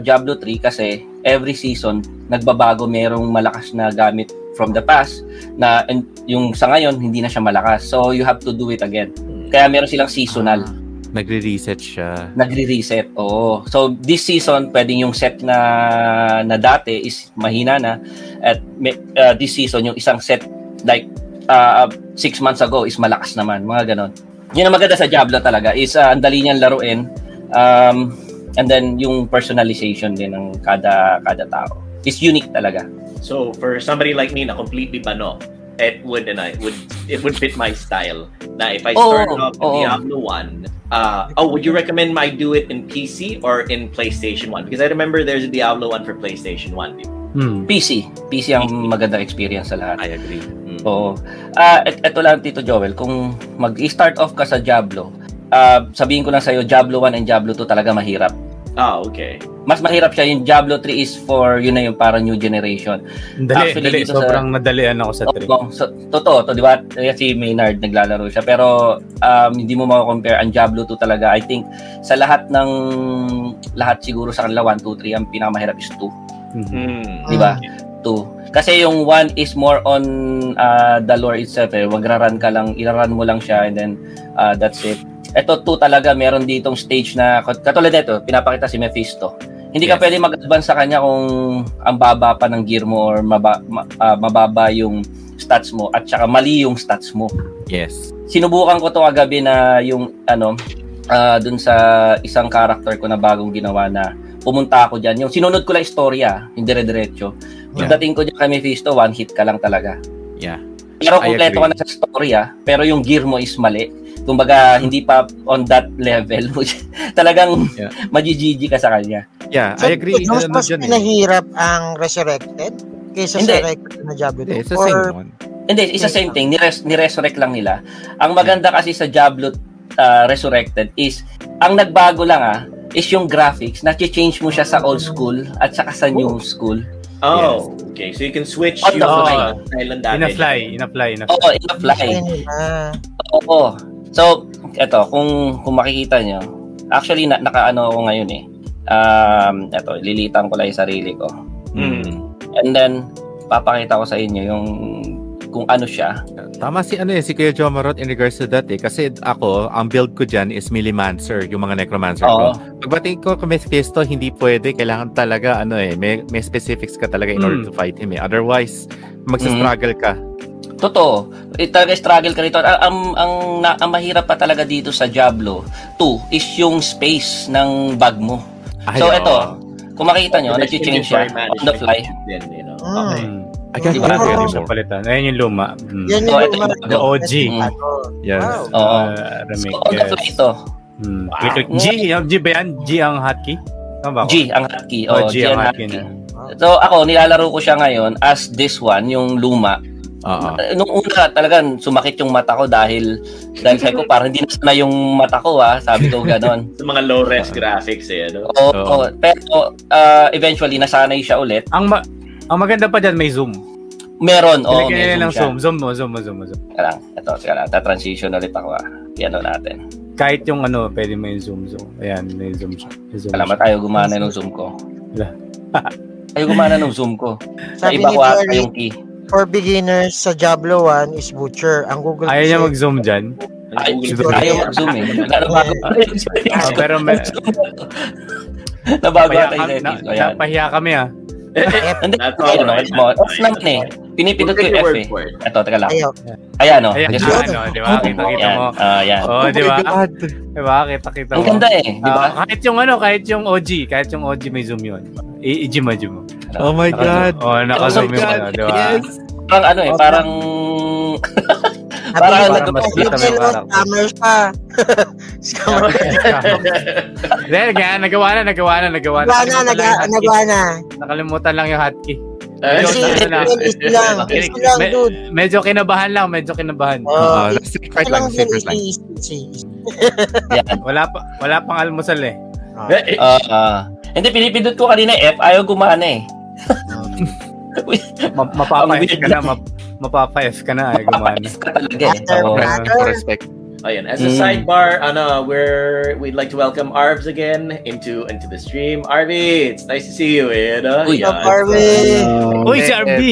Diablo 3 kasi every season nagbabago merong malakas na gamit from the past na and yung sa ngayon hindi na siya malakas. So, you have to do it again. Kaya meron silang seasonal Nagre-reset siya. nagre-reset. Oo. So this season pwedeng yung set na na dati is mahina na at may- uh, this season yung isang set like uh, six months ago is malakas naman, mga ganon. Yun ang maganda sa Diablo talaga is uh, ang dali niyang laruin um, and then yung personalization din ng kada kada tao is unique talaga. So for somebody like me na completely bano, it would and I would it would fit my style. Na if I start Oo, off in oo. Diablo 1, uh, oh, would you recommend I do it in PC or in PlayStation 1? Because I remember there's a Diablo 1 for PlayStation 1. di ba? Hmm. PC, PC ang magandang experience sa lahat. I agree. Mm. Oo. Ah, et eto lang Tito Joel, kung mag-start off ka sa Diablo, ah, sabihin ko lang sa'yo, Diablo 1 and Diablo 2 talaga mahirap. Ah, okay. Mas mahirap siya, yung Diablo 3 is for, yun na yung parang new generation. Dali, Actually, dali. dito sa- Sobrang nadalian ako sa 3. Oo, so, totoo, to, di ba? Si Maynard naglalaro siya. Pero um, hindi mo makakompare ang Diablo 2 talaga. I think sa lahat ng, lahat siguro sa kanila, 1, 2, 3, ang pinakamahirap is 2. Mm. Di ba? 2. Kasi yung 1 is more on uh, the lore itself eh. Magra-run ka lang, iraran mo lang siya and then uh, that's it. Ito 2 talaga, meron ditong stage na, katulad nito, pinapakita si Mephisto. Hindi ka Yes. pwede mag-advance sa kanya kung ang baba pa ng gear mo or maba, ma- ah, mababa yung stats mo at saka mali yung stats mo. Yes. Sinubukan ko to kagabi na yung ano, ah, dun sa isang character ko na bagong ginawa na pumunta ako diyan. Yung sinunod ko lang istorya, yung dire-diretso. Yeah. Pagdating ko diyan kay Mephisto, one hit ka lang talaga. Yeah. Pero I kompleto ka na sa storya, pero yung gear mo is mali. Kumbaga, hindi pa on that level. Talagang Yeah. majijiji ka sa kanya. Yeah, So, I agree. Mas, Ano mas dyan eh. pinahirap ang Resurrected kaysa Hindi. sa Resurrected na Diablo 2. Hindi, it's the Or, same one. Hindi, isa same thing. Nires, niresurrect lang nila. Ang maganda kasi sa Diablo uh, Resurrected is, ang nagbago lang ah, is yung graphics. Na-change mo siya sa old school at saka sa new school. Oh, okay. So you can switch On the fly. uh, silent In a fly, in a fly, in a fly. Oo, in a fly. Ayun nila. So, eto, kung, kung makikita nyo, actually, na, nakaano ako ngayon eh. Um, eto, lilitan ko lang yung sarili ko. Mm. And then, papakita ko sa inyo yung kung ano siya. Tama si ano eh, si Kuya Jomarot in regards to that eh. Kasi ako, ang build ko dyan is Millimancer, yung mga Necromancer Oo. ko. Pagbating ko kung Mephisto, hindi pwede. Kailangan talaga, ano eh, may, may specifics ka talaga in order Mm. to fight him eh. Otherwise, magsa-struggle ka. Totoo. Eh, talaga struggle ka rito. Ang, ang, ang, na- ang mahirap pa talaga dito sa Diablo 2 is yung space ng bag mo. Ay, So, ito, kung makita nyo, nag-change siya on the fly. management din, you know. Mm. Okay. Mm. I can't Diba? believe Oo. it Yung anymore. palitan. Ayun yung luma. Mm. Yan So, yung ito luma. yung The OG. Ano? Yes. Wow. Oo. Uh, So, remake, on the fly ito. Mm. Click, click. G, yung G ba yan? G ang hotkey? Tama ba? G ang hotkey. Oh, G G ang hotkey hotkey. na. So ako, nilalaro ko siya ngayon as this one, yung luma. Oo. Uh, Nung una talagang sumakit yung mata ko dahil dahil sabi ko parang hindi na sana yung mata ko ha, sabi ko ganon. Sa mga low-res graphics eh, ano? Oo, Oo. oo. pero uh, eventually nasanay siya ulit. Ang ma- ang maganda pa dyan, may zoom. Meron, oo, Ilagay may zoom zoom. Zoom mo, zoom mo, zoom mo. Zoom. Lang, ito, teka lang, ta-transition ulit ako ah. Piano natin. Kahit yung ano, pwede mo yung zoom, zoom. Ayan, may zoom siya. May zoom Salamat siya. tayo gumana ng zoom ko. Wala. Ayaw gumana ng zoom ko. Sa iba ko ata yung key. For beginners sa Diablo 1 is Butcher. Ang Google Ayaw niya mag-zoom dyan. Ay, Google Sorry. ayaw mag-zoom eh. Nabago Ah, pero may, Nabago ata yung na. Ayan. napahiya kami ah. Hindi, no, mo. Off naman eh. Pinipindot ko yung F eh. Ito, teka lang. Ayaw. Ayan o. Ayan, Guess Ayun. what? ano, di ba? Kita-kita Ayan. mo. Ah, yan. Oo, di ba? Oh my God. Di ba? Kita-kita mo. Ang ganda eh. Di ba? Ah, kahit yung ano, kahit yung OG, kahit yung OG may zoom yun. I-gym mo, gym mo. Oh my God. Oh, naka-zoom Oh yung ano, di ba? Yes. Parang ano eh, parang... Sabi Parang ni- ano, Sabi kita mo ni yung Lord, parang- Scammers pa. Scammer. Dahil kaya nagawa na, nagawa na, nagawa na. Nagawa na, Nakalimutan lang naga- yung hotkey. nagawa na. Nakalimutan lang yung hotkey. Eh, Kasi easy lang. Easy lang, Me- dude. Medyo kinabahan lang, medyo kinabahan. Oh, Oo, easy secret lang, secret lang. Wala pa wala pang almusal eh. eh, Ah, ah. Hindi, pinipindot ko kanina F, ayaw gumana eh. Ma- mapapa Ang F ka na, map- mapapa F ka na, ay gumana. F ka talaga eh. After Oo. that. Respect. Ayan, as a Mm. sidebar, ano, we're we'd like to welcome Arvs again into into the stream. Arby, it's nice to see you. Eh, ano? Uy, Yeah, Up, Arvin. Uy, si RB!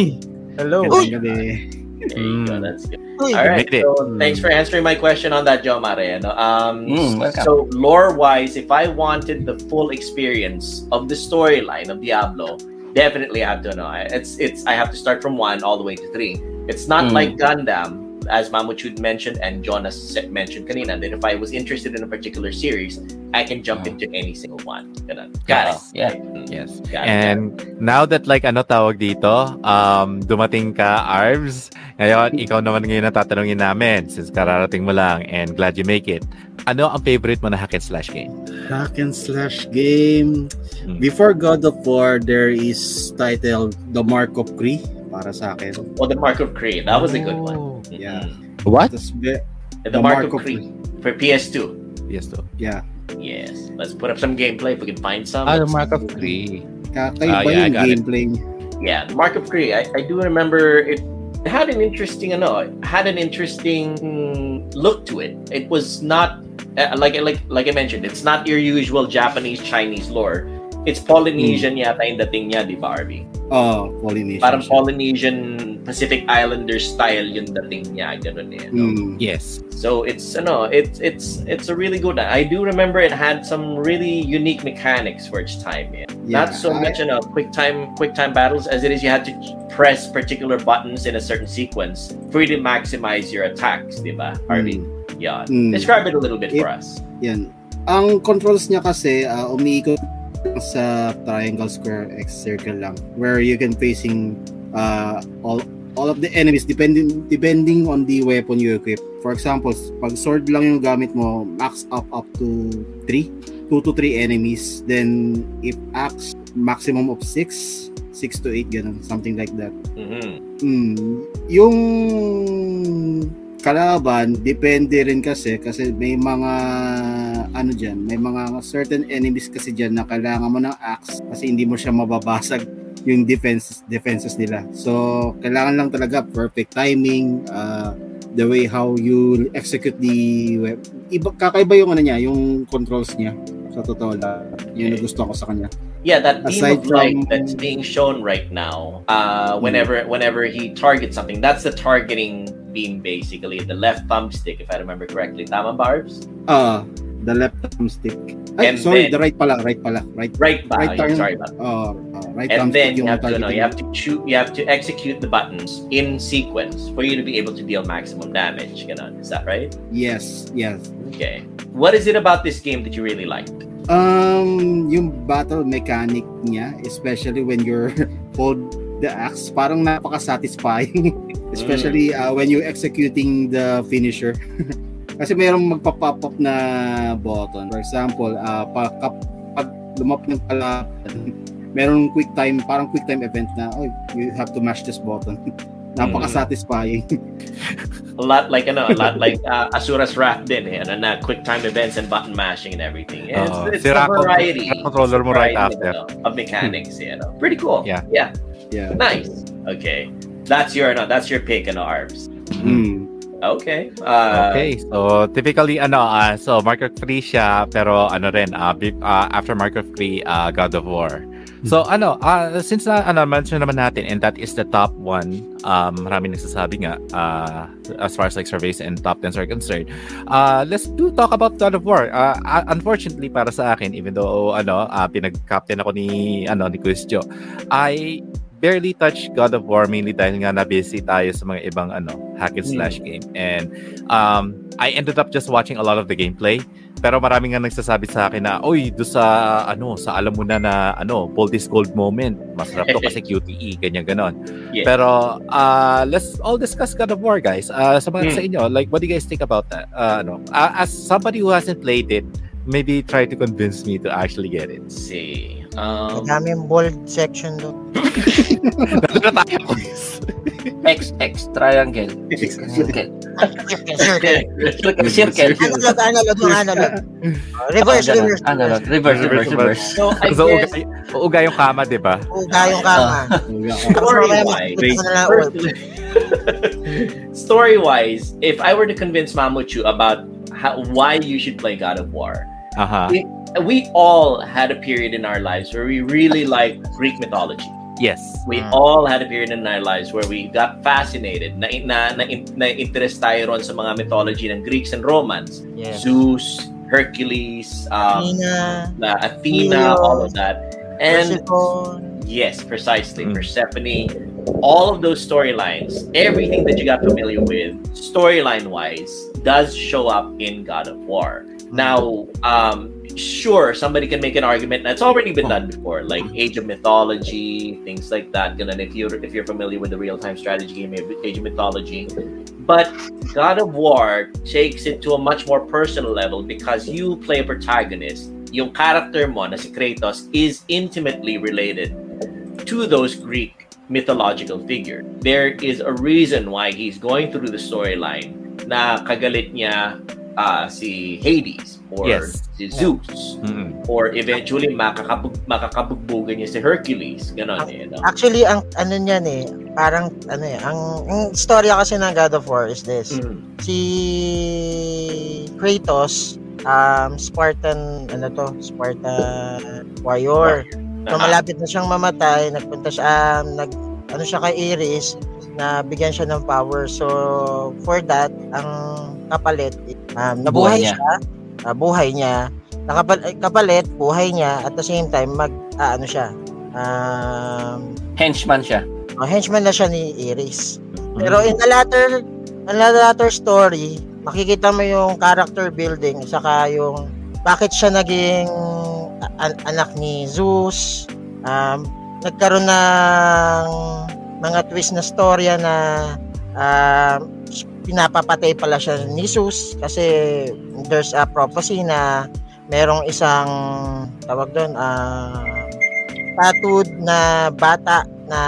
Hello! Uy. There you go, Mm. that's good. Uy, All right, made it. so thanks for answering my question on that, Joe Mare. No? Um, Mm, welcome. so lore-wise, if I wanted the full experience of the storyline of Diablo, definitely I have to know. It's it's I have to start from one all the way to three. It's not Mm. like Gundam, as Mamuchud mentioned and Jonas mentioned kanina, that if I was interested in a particular series, I can jump into any single one. Ganun. Got it. Oo, yeah. Yes. got it. And now that like ano tawag dito, um, dumating ka, Arvs, ngayon, ikaw naman ngayon ang tatanungin namin since kararating mo lang and glad you make it. Ano ang favorite mo na hack and slash game? hack and slash game. Hmm. Before God of War, there is titled The Mark of Kree para sa akin. Well, the Mark of Kree, that was a good one. Yeah. What? Tas be- The, Mark, of Kree for PS2. Yes, to. yeah. Yes. Let's put up some gameplay if we can find some. Ah, the Mark of Kree. Kakaiba Ah, yeah, I yung got it. Yeah, the Mark of Kree. I, I do remember it had an interesting, ano, it had an interesting look to it. It was not uh, like like like I mentioned. It's not your usual Japanese Chinese lore. It's Polynesian yata yung dating niya, di ba, Arby? Oh, Polynesian. Parang siya. Polynesian Pacific Islander style yung dating niya, ganun eh. no? Mm. Yes. So it's ano, it's it's it's a really good. I do remember it had some really unique mechanics for its time. Yeah. Yeah, Not so I- much you know quick time quick time battles as it is you had to press particular buttons in a certain sequence for you to maximize your attacks, diba? Harvey? Yeah. Mm. Describe it a little bit It- for us. Yan. Ang controls niya kasi, uh, umiikot sa triangle, square, X, circle lang. Where you can facing uh, all all of the enemies depending depending on the weapon you equip. For example, pag sword lang yung gamit mo, max up up to 3, 2 to 3 enemies. Then if axe, maximum of 6, 6 to 8 ganun, something like that. Mhm. Mm, yung kalaban depende rin kasi kasi may mga ano diyan, may mga certain enemies kasi diyan na kailangan mo ng axe kasi hindi mo siya mababasag yung defenses defenses nila. So kailangan lang talaga perfect timing, uh, the way how you execute the web. Iba kakaiba yung ano niya, yung controls niya. Sa totoo lang, yun yung gusto ko sa kanya. Yeah, that beam Aside of light from- that's being shown right now, uh, whenever whenever he targets something, that's the targeting beam basically. The left thumbstick, if I remember correctly. Tama, Barbs? Ah, The left thumbstick. Ay, And sorry, then- the right pala, right pala, right. Right ba? Right turn. Sorry about Uh, uh, right and then you have to no, you have to shoot you have to execute the buttons in sequence for you to be able to deal maximum damage Ganon. is that right Yes, yes. okay what is it about this game that you really liked Um, yung battle mechanic niya, especially when you're hold the axe, parang napaka-satisfying. especially uh, when you're executing the finisher. Kasi merong magpa-pop up na button. For example, uh, pag, pag lumap ng kalaban, merong quick time, parang quick time event na, oh, you have to mash this button. Napaka-satisfying. a lot like ano a lot like uh, Asura's Wrath din eh ano na quick time events and button mashing and everything it's, Oo. it's Sira a variety controller mo right variety after. of, ano, of mechanics eh, ano. pretty cool Yeah. yeah yeah. nice okay that's your no that's your pick ano arms Mm. okay uh, Okay, so typically ano, ah so Mark of 3 siya pero ano rin ah, after Mark of 3 ah, God of War. So ano, ah since na ano mention naman natin and that is the top one, um marami nagsasabi nga ah, as far as like surveys and top 10s are concerned. Uh let's do talk about God of War. Uh, uh, unfortunately para sa akin even though ano, ah, pinag-captain ako ni ano ni Joe, I barely touch God of War mainly dahil nga na busy tayo sa mga ibang ano hack and slash game and um I ended up just watching a lot of the gameplay. Pero marami nga nagsasabi sa akin na oy do sa ano sa alam mo na na ano bold is gold moment masarap to kasi QTE ganyan ganon. Yeah. pero uh let's all discuss God of War guys. Uh sa mga Hmm. sa inyo like what do you guys think about that? Uh, ano uh, as somebody who hasn't played it maybe try to convince me to actually get it. See um, Madaming bold section doon. Nandun na tayo, quiz. X, X, triangle. Circle. Circle. Circle. Analog, analog, yung analog. Reverse, reverse. Analog. Reverse, reverse, reverse. so I so guess uga, uga yung kama di ba Uga yung kama. Tapos Story-wise, makikita mo na lang ult. story wise, if I were to convince Mamuchu about how, why you should play God of War, aha we all had a period in our lives where we really liked Greek mythology. yes We Mm. all had a period in our lives where we got fascinated, na, na, na, na interest tayo ron sa mga mythology ng Greeks and Romans. Yes. Zeus, Hercules, um, Athena, na Athena, Helios, all of that. And Persephone. Yes, precisely. Mm. Persephone, all of those storylines, everything that you got familiar with, storyline wise, does show up in God of War. Now, um, sure, somebody can make an argument that's already been done before, like Age of Mythology, things like that. Ganun, if you're if you're familiar with the real time strategy game Age of Mythology, but God of War takes it to a much more personal level because you play a protagonist. Yung character mo na si Kratos is intimately related to those Greek mythological figure. There is a reason why he's going through the storyline na kagalit niya ah, si Hades or Yes. si Zeus Mm-mm. or eventually makakabug makakabugbugan niya si Hercules ganon eh no? Actually, ang ano niyan eh, parang ano eh, ang, ang storya kasi ng God of War is this. Mm. Si Kratos, um, Spartan, ano to, Spartan warrior. So, Aha. malapit na siyang mamatay, nagpunta siya, um, nag, ano siya kay Iris, na bigyan siya ng power. So, for that, ang kapalit, um, nabuhay Buhay niya. siya, ah, buhay niya, nakapal, kapalit, buhay niya, at the same time, mag, ah, ano siya, um, Henchman siya. oh, henchman na siya ni Iris. Pero in the latter, in the latter story, makikita mo yung character building, saka yung bakit siya naging an- anak ni Zeus, um, nagkaroon ng mga twist na storya na um, pinapapatay pala siya ni Zeus kasi there's a prophecy na merong isang tawag doon uh, tattooed na bata na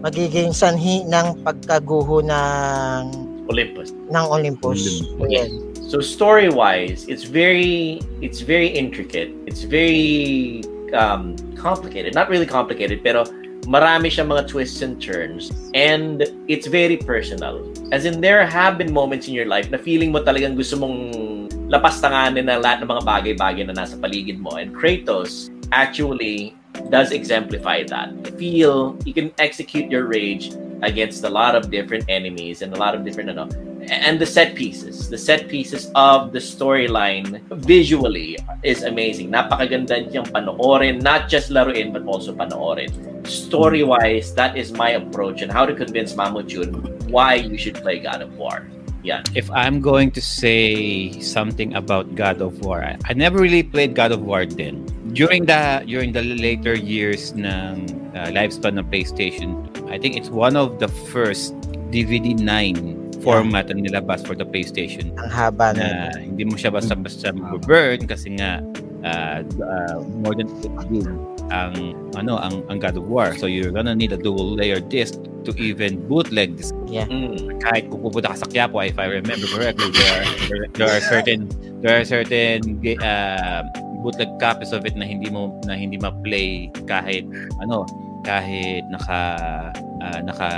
magiging sanhi ng pagkaguho ng Olympus ng Olympus. Ayan. So story wise, it's very it's very intricate. It's very um, complicated. Not really complicated, pero marami siyang mga twists and turns and it's very personal. As in there have been moments in your life na feeling mo talagang gusto mong lapastanganin na lahat ng mga bagay-bagay na nasa paligid mo. And Kratos actually does exemplify that. Feel you can execute your rage against a lot of different enemies and a lot of different ano and the set pieces, the set pieces of the storyline visually is amazing. Napakaganda niyang panoorin, not just laruin but also panoorin. Story-wise, that is my approach and how to convince Mamuchun why you should play God of War. Yeah. If I'm going to say something about God of War, I, I never really played God of War then. During the during the later years ng uh, lifespan ng PlayStation, I think it's one of the first DVD 9 format na nilabas for the PlayStation Ang haba na. na hindi mo siya basta-basta burn kasi nga uh, uh, more than 8 gig ang ano ang ang God of War. So you're gonna need a dual layer disc to even bootleg this Mm. kahit kung pupunta ka sa Quiapo, if I remember correctly, there are, there are certain there are certain uh, bootleg copies of it na hindi mo na hindi ma-play kahit ano kahit naka uh, naka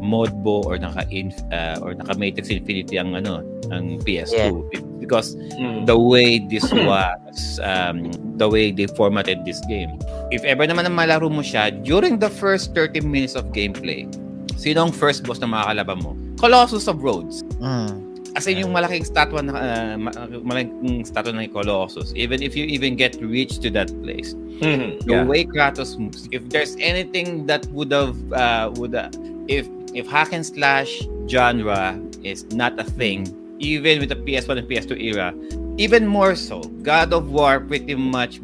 modbo or naka inf, uh, or naka Matrix Infinity ang ano ang PS2 because Mm. the way this was um, the way they formatted this game if ever naman na malaro mo siya during the first 30 minutes of gameplay sino ang first boss na makakalaban mo Colossus of Rhodes Mm. As in, yung malaking statwa na uh, ma- malaking statwa ng Colossus even if you even get reach to that place Mhm. the Yeah. way Kratos moves if there's anything that would have uh, would uh, if if hack and slash genre is not a thing even with the PS1 and PS2 era even more so God of War pretty much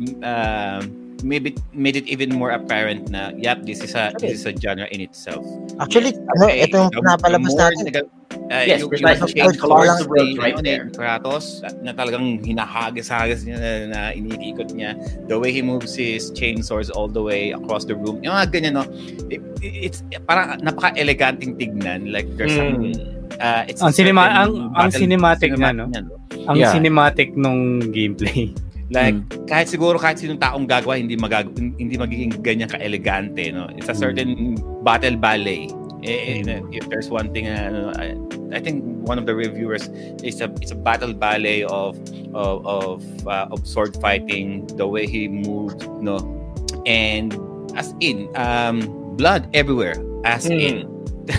um maybe made it even more apparent na yep this is a this is a genre in itself Actually, ano, Okay, ito yung more natin. nag- uh, Yes, yung- precisely. yung change colors of the right right there. Kratos na talagang hinahagis-hagis niya na, na iniikot niya the way he moves his chainsaws all the way across the room yung mga ganyan no it, it's parang napaka-eleganting tignan like there's some Mm. uh, it's Ang cinema- ang- ang cinematic na, no? Ang Yeah. cinematic nung gameplay. Like kahit siguro kahit sinong taong gagawa hindi magag hindi magiging ganyan ka-elegante no. It's a certain battle ballet. Eh, eh, if there's one thing uh, I, I think one of the reviewers is a it's a battle ballet of of of, uh, of sword fighting, the way he moved, no. And as in um blood everywhere as Mm. in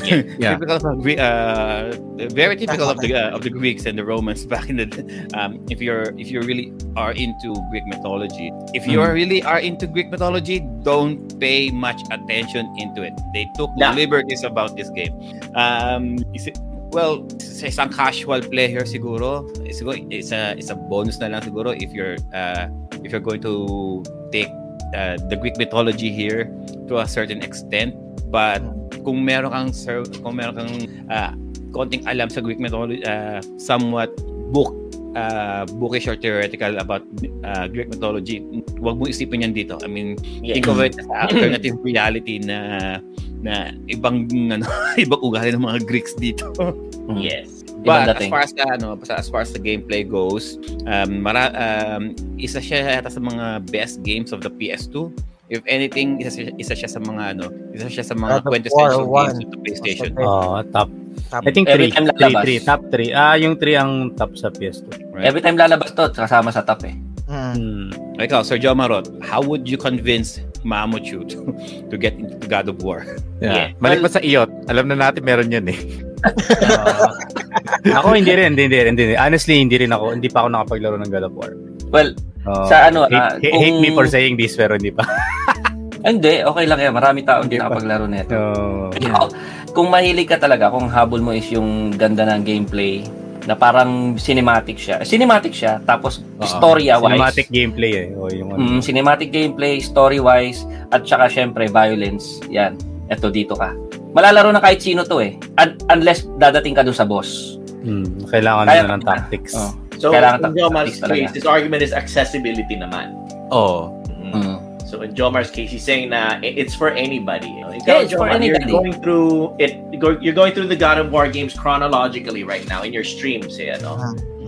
Yeah. typical of uh, very typical of the uh, of the Greeks and the Romans back in the um, if you're if you really are into Greek mythology. If you are really are into Greek mythology don't pay much attention into it. They took Yeah. liberties about this game. Um is it, well sa isang casual player siguro siguro it's a it's a bonus na lang siguro if you're uh, if you're going to take uh, the Greek mythology here to a certain extent but kung meron kang sir, kung meron kang uh, konting alam sa Greek mythology uh, somewhat book uh, bookish or theoretical about uh, Greek mythology wag mo isipin yan dito I mean Yeah. think of it as alternative reality na na ibang ano ibang ugali ng mga Greeks dito Yes. But as far as the, ano, as far as the gameplay goes, um, mara, um, isa siya yata sa mga best games of the PS2. If anything, isa siya, isa siya sa mga ano, isa siya sa mga quintessential games the PlayStation. Oh, top. Top. I think Every 3. time 3, lalabas. 3. Top 3. Ah, yung 3 ang top sa PS2. Right? Every time lalabas to, kasama sa top eh. Mm. Hmm. Ikaw, Sir Joe Marot, how would you convince Mamochu to, to get into God of War? Yeah. Yeah. Balik pa sa iyot. Alam na natin meron yun eh. ako hindi rin, hindi, hindi, hindi, hindi. Honestly, hindi rin ako. Hindi pa ako nakapaglaro ng God of War. Well, Oh, Sa ano, hate, hate, kung- hate me for saying this, pero hindi pa. hindi, okay lang yan. Marami tao hindi Hindi pa. nakapaglaro nito. So, Ikaw, Kung mahilig ka talaga, kung habol mo is yung ganda ng gameplay, na parang cinematic siya. Cinematic siya, tapos Oo. storya-wise. cinematic gameplay eh. O yung ano. Mm, cinematic gameplay, story-wise, at saka syempre violence. Yan. Eto, dito ka. Malalaro na kahit sino to eh. Un- unless dadating ka dun sa boss. Hmm, kailangan Kaya- na ng tactics. Oh. So, Kailangan in Jomar's case, his argument is accessibility naman. Oo. Mm. So in Jomar's case, he's saying na it's for anybody. You know, Yeah, it's for Jomar, you're anybody. going through it. You're going through the God of War games chronologically right now in your streams. Eh, ano?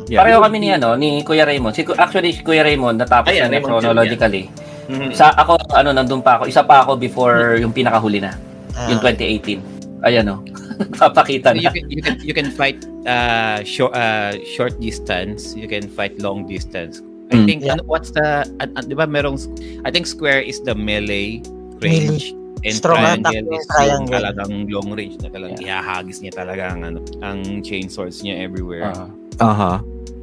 Yeah. Pareho kami ni ano ni Kuya Raymond. Si actually si Kuya Raymond natapos Ayan, na Raymond chronologically. Mhm. Sa ako ano nandun pa ako. Isa pa ako before yung pinakahuli na, Ah. yung 2018. Ayan oh. Papakita you na. can you can you can fight uh short uh short distance you can fight long distance I Mm. think Yeah. ano, what's the uh, uh, 'di ba merong I think square is the melee range and Strong triangle attack is yung triangle. talagang long range na talagang ihahagis niya talaga ang ano ang chain swords niya everywhere. Ah. Aha.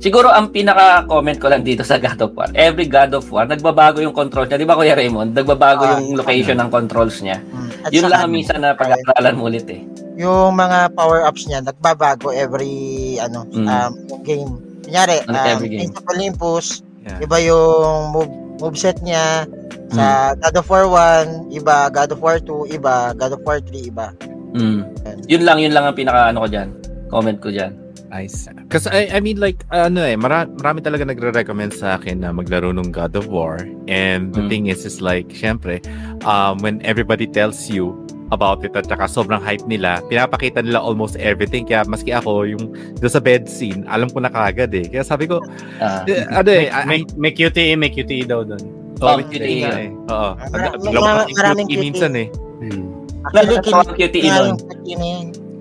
Siguro ang pinaka-comment ko lang dito sa God of War, every God of War, nagbabago yung control niya. Di ba Kuya Raymond? Nagbabago Ah, yung location ng controls niya. Mm. At Yun lang ang minsan na pag-aaralan mo ulit eh. Yung mga power-ups niya, nagbabago every, ano, Mm. um, game. Kunyari, Ano, um, every game. Of Olympus, Yeah. iba yung move, moveset niya. Sa God of War 1, iba. God of War 2, iba. God of War 3, iba. Mm. Yun lang, yun lang ang pinaka ano ko dyan. Comment ko dyan. Nice. Kasi I, I mean like ano eh mara, marami talaga nagre-recommend sa akin na maglaro ng God of War and the Mm. thing is is like syempre um when everybody tells you about it at saka sobrang hype nila. Pinapakita nila almost everything. Kaya maski ako yung doon sa bed scene alam ko na kagad eh. Kaya sabi ko Ah. eh, ano eh May, may, may QTE, may QTE daw doon. oh, Oh, QTE nga eh oo. Mara- ko maraming QTE minsan eh. Hmm. Actually, QTE nga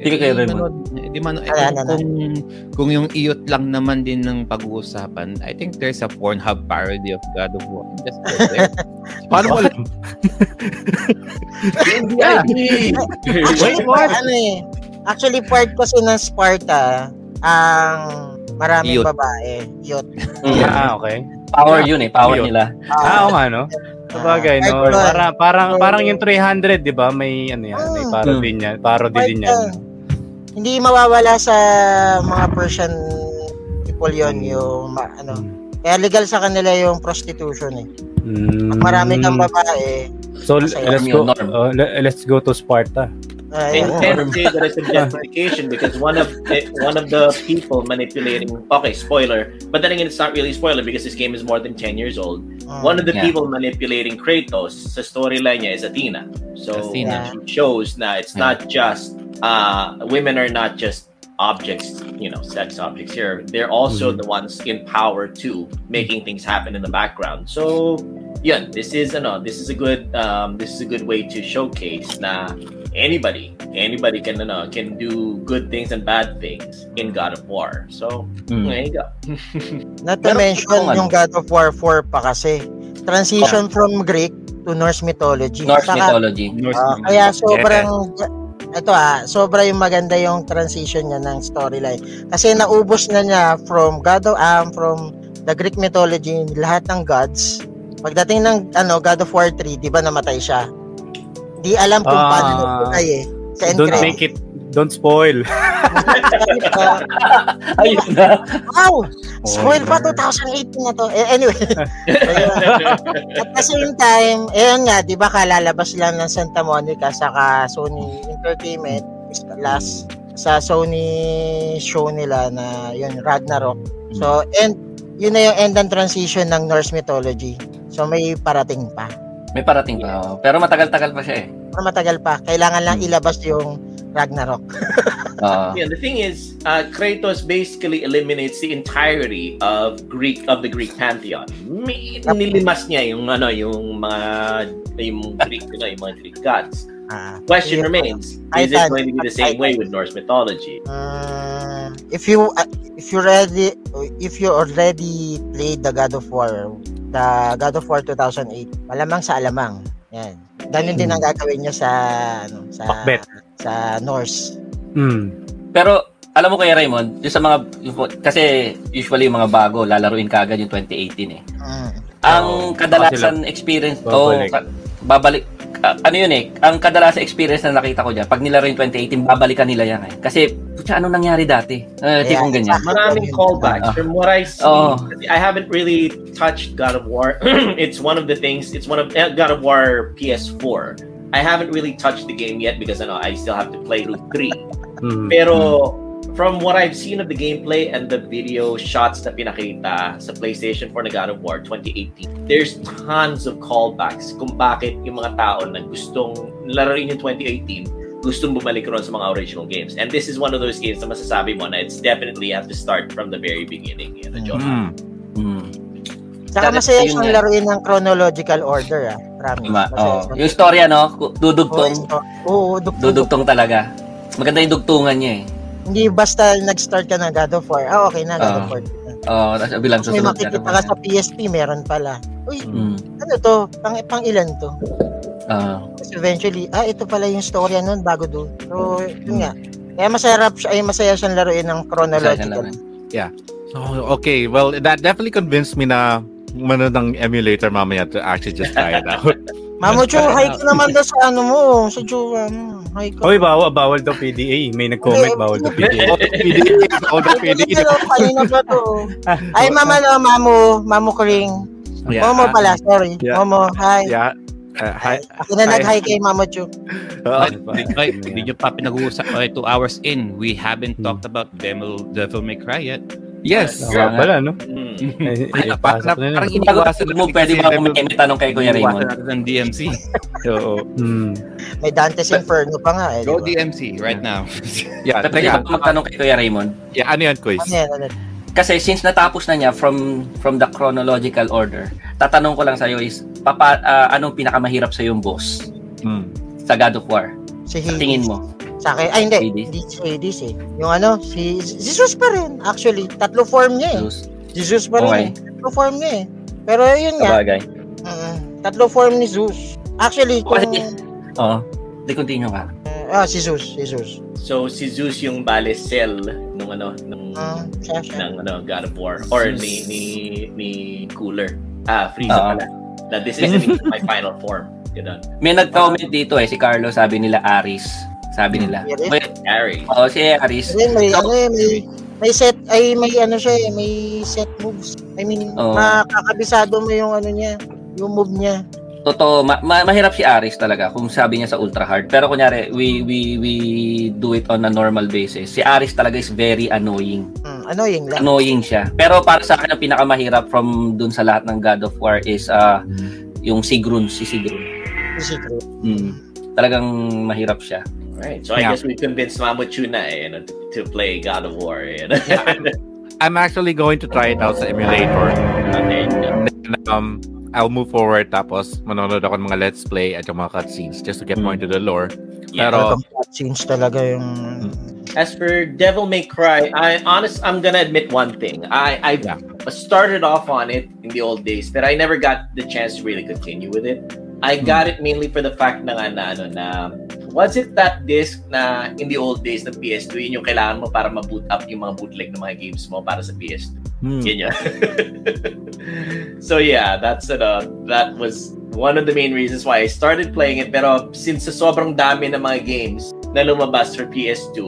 Hindi ka kaya Eh, Raymond. eh, Di man, eh, Wala na kung, kung yung iyot lang naman din ng pag-uusapan, I think there's a Pornhub parody of God of War. Just go there. paano mo alam Actually, part, ano eh. Actually, part kasi ng Sparta, ang maraming Youth. babae. Mm. Ah, okay. Power yun eh, power Yun. nila. Ah, oo nga, no? Sabagay, no? Part Parang, parang, yung 300, di ba? May, ano yan, may Mm. parody niya. Parody din yan. Hindi mawawala sa mga Persian people yon yung ma- ano. Kaya legal sa kanila yung prostitution eh. Mm. Pag marami kang babae, So, Masaya. let's go, uh, le- let's go to Sparta. Ay, And can't say that it's a justification because one of it, one of the people manipulating okay spoiler but then again it's not really spoiler because this game is more than 10 years old. Mm, one of the Yeah. people manipulating Kratos the storyline niya is Athena. So Athena. shows that it's not just uh women are not just objects you know sex objects here they're also the ones in power too making things happen in the background so yeah this is ano this is a good um this is a good way to showcase na anybody anybody can ano, can do good things and bad things in God of War so Mm. there you go Not to Pero mention ano- yung God of War 4 pa kasi. Transition from Greek to Norse mythology. Norse Saka, mythology. Norse ah, mythology. kaya sobrang ito ah, sobra yung maganda yung transition niya ng storyline. Kasi naubos na niya from God of um, from the Greek mythology, lahat ng gods. Pagdating ng ano God of War 3, 'di ba namatay siya? Di alam kung Ah. paano namatay eh. Sa Don't make it, don't spoil. Ayun na. wow! Spoil pa 2018 na to. Eh, anyway. At the same time, ayun nga, di ba kalalabas lang ng Santa Monica saka Sony Entertainment last sa Sony show nila na yun, Ragnarok. So, and yun na yung end and transition ng Norse mythology. So, may parating pa. May parating pa. oh. Pero matagal-tagal pa siya eh. Pero matagal pa. Kailangan lang ilabas yung Ragnarok. Oo. Yeah, the thing is, uh, Kratos basically eliminates the entirety of Greek of the Greek pantheon. Mi- Nilimas niya yung ano, yung mga yung Greek, you know, yung mga Greek gods. Ah, Question yun. remains. Is it going to be the same way with Norse mythology? Uh, if you uh, if you ready if you already played the God of War, the God of War 2008, malamang sa alamang. Yan. Ganun din ang gagawin niyo sa ano sa Macbeth. Sa Norse. Hmm. Pero alam mo kaya Raymond, yung sa mga yung- kasi usually yung mga bago lalaruin kaagad yung 2018 eh. Mm. Ang Oo, kadalasan experience to babalik. ka- babalik ah, ano yun eh, ang kadalasan experience na nakita ko diyan, pag nilaro yung 2018, babalikan nila yan eh. Kasi putya ano nangyari dati? Eh, Yeah, tipong ganyan. Maraming callbacks. Ah. From what I see, Oh. I haven't really touched God of War. it's one of the things. It's one of eh, God of War PS4. I haven't really touched the game yet because I know I still have to play through three. Hmm. Pero from what I've seen of the gameplay and the video shots na pinakita sa PlayStation 4 na God of War 2018, there's tons of callbacks kung bakit yung mga tao na gustong laruin yung 2018 gustong bumalik ron sa mga original games. And this is one of those games na masasabi mo na it's definitely you have to start from the very beginning. Yan, Mm. John. Mm. Mm. Saka masaya yun siyang laruin ng chronological order ah. Promise. Ma, Masaya oh. Yung storya no, dudugtong, Oo, Oo, dugtong. dudugtong talaga. Maganda yung dugtungan niya eh. Hindi basta nag-start ka ng God of War. Ah, okay na, God Ah. of War. Oh, tapos bilang May susunod makikita ka sa PSP, meron pala. Uy, Mm. ano to? Pang, pang ilan to? Ah, Kasi eventually, ah, ito pala yung storya nun bago doon. So, yun nga. Kaya masarap siya, ay masaya siyang laruin ng chronological. So, okay, well, that definitely convinced me na manood ng emulator mamaya to actually just try it out. Mamo Chu, hi ka naman daw sa ano mo, sa jowa mo. Hi ka. Oy, bawal, bawal daw PDA. May nag-comment, bawal daw PDA. All the PDA, the Ay, PDA. kanina pa to. Ay, mama no, mamu, mamu Kring. Yeah, Momo pala, sorry. Yeah. Momo, hi. Yeah. Uh, hi. Ako na Hi. nag-hi kay Mamo Chu. Ay, hindi nyo pa pinag-uusap. Okay, two hours in, we haven't talked about Devil, Devil May Cry yet. Yes. Nga pala, no? Mm. Eh, Ay, eh, pa- pasok na- na parang iniwasan mo, pwede ba level- may tanong kay Kuya Iwasan Raymond? natin ng DMC. Oo. Hmm. May Dante's Inferno pa nga eh. Go? DMC right now. Yeah, Pwede ba magtanong kay Kuya Raymond? Yeah, ano yan, quiz? Ano yan, ano yan? Kasi since natapos na niya from from the chronological order, tatanong ko lang sa'yo is, papa, ah, anong pinakamahirap sa yung boss Hmm. sa God of War? Si Sa Hades. tingin mo? Sa akin, ay hindi, Hades? hindi si Hades eh. Yung ano, si Jesus pa rin. Actually, tatlo form niya eh. Jesus? Jesus pa rin Okay. eh. Tatlo form niya eh. Pero yun nga, Sabagay. mm, tatlo form ni Zeus. Actually, kung... Oo. Di continue ka. ah, si Zeus, si Zeus. So si Zeus yung bale cell nung ano nung Ah, siya, siya. ng ano God of War or ni ni ni Cooler. Ah, Frieza Oo. pala. That this isn't my final form. Ganun. May nag-comment dito eh, si Carlo, sabi nila Aris. Sabi nila. Wait, Harry. oh, si Aris. Ayun, may, So- ano eh, may, may set, ay may ano siya eh, may set moves. I mean, Oo. makakabisado mo yung ano niya, yung move niya. Totoo, ma- ma- mahirap si Aris talaga kung sabi niya sa ultra hard. Pero kunyari, we we we do it on a normal basis. Si Aris talaga is very annoying. Hmm, annoying lang. Annoying siya. Pero para sa akin ang pinakamahirap from dun sa lahat ng God of War is uh, yung Sigrun, si Sigrun. Secret. Mm. Talagang mahirap siya. Right. So I Yeah. guess we convinced Mamo Chuna eh, you know, to, to play God of War. You know? I'm actually going to try it out sa emulator. okay. And then, um, I'll move forward tapos manonood ako ng mga let's play at yung mga cutscenes just to get more into the lore. Yeah. Pero, cutscenes talaga yung... As for Devil May Cry, I honest I'm gonna admit one thing. I I Yeah. started off on it in the old days, but I never got the chance to really continue with it. I got it mainly for the fact na nga na ano na was it that disc na in the old days ng PS2 yun yung kailangan mo para ma-boot up yung mga bootleg ng mga games mo para sa PS2. hmm, Yun yun. so yeah, that's uh, that was one of the main reasons why I started playing it. Pero since sa sobrang dami ng mga games na lumabas for PS2,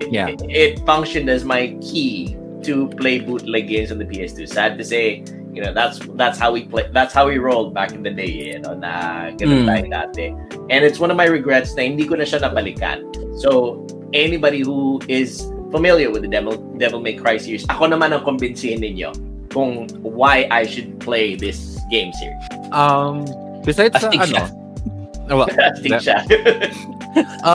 it, Yeah. it, it functioned as my key to play bootleg games on the PS2. Sad to say, you know, that's that's how we play. That's how we rolled back in the day. You know, na ganun Mm. tayo dati. And it's one of my regrets na hindi ko na siya nabalikan. So anybody who is familiar with the Devil, Devil May Cry series, ako naman ang kumbinsihin ninyo kung why I should play this game series. um, besides sa Astig ano, siya. well, Astig siya.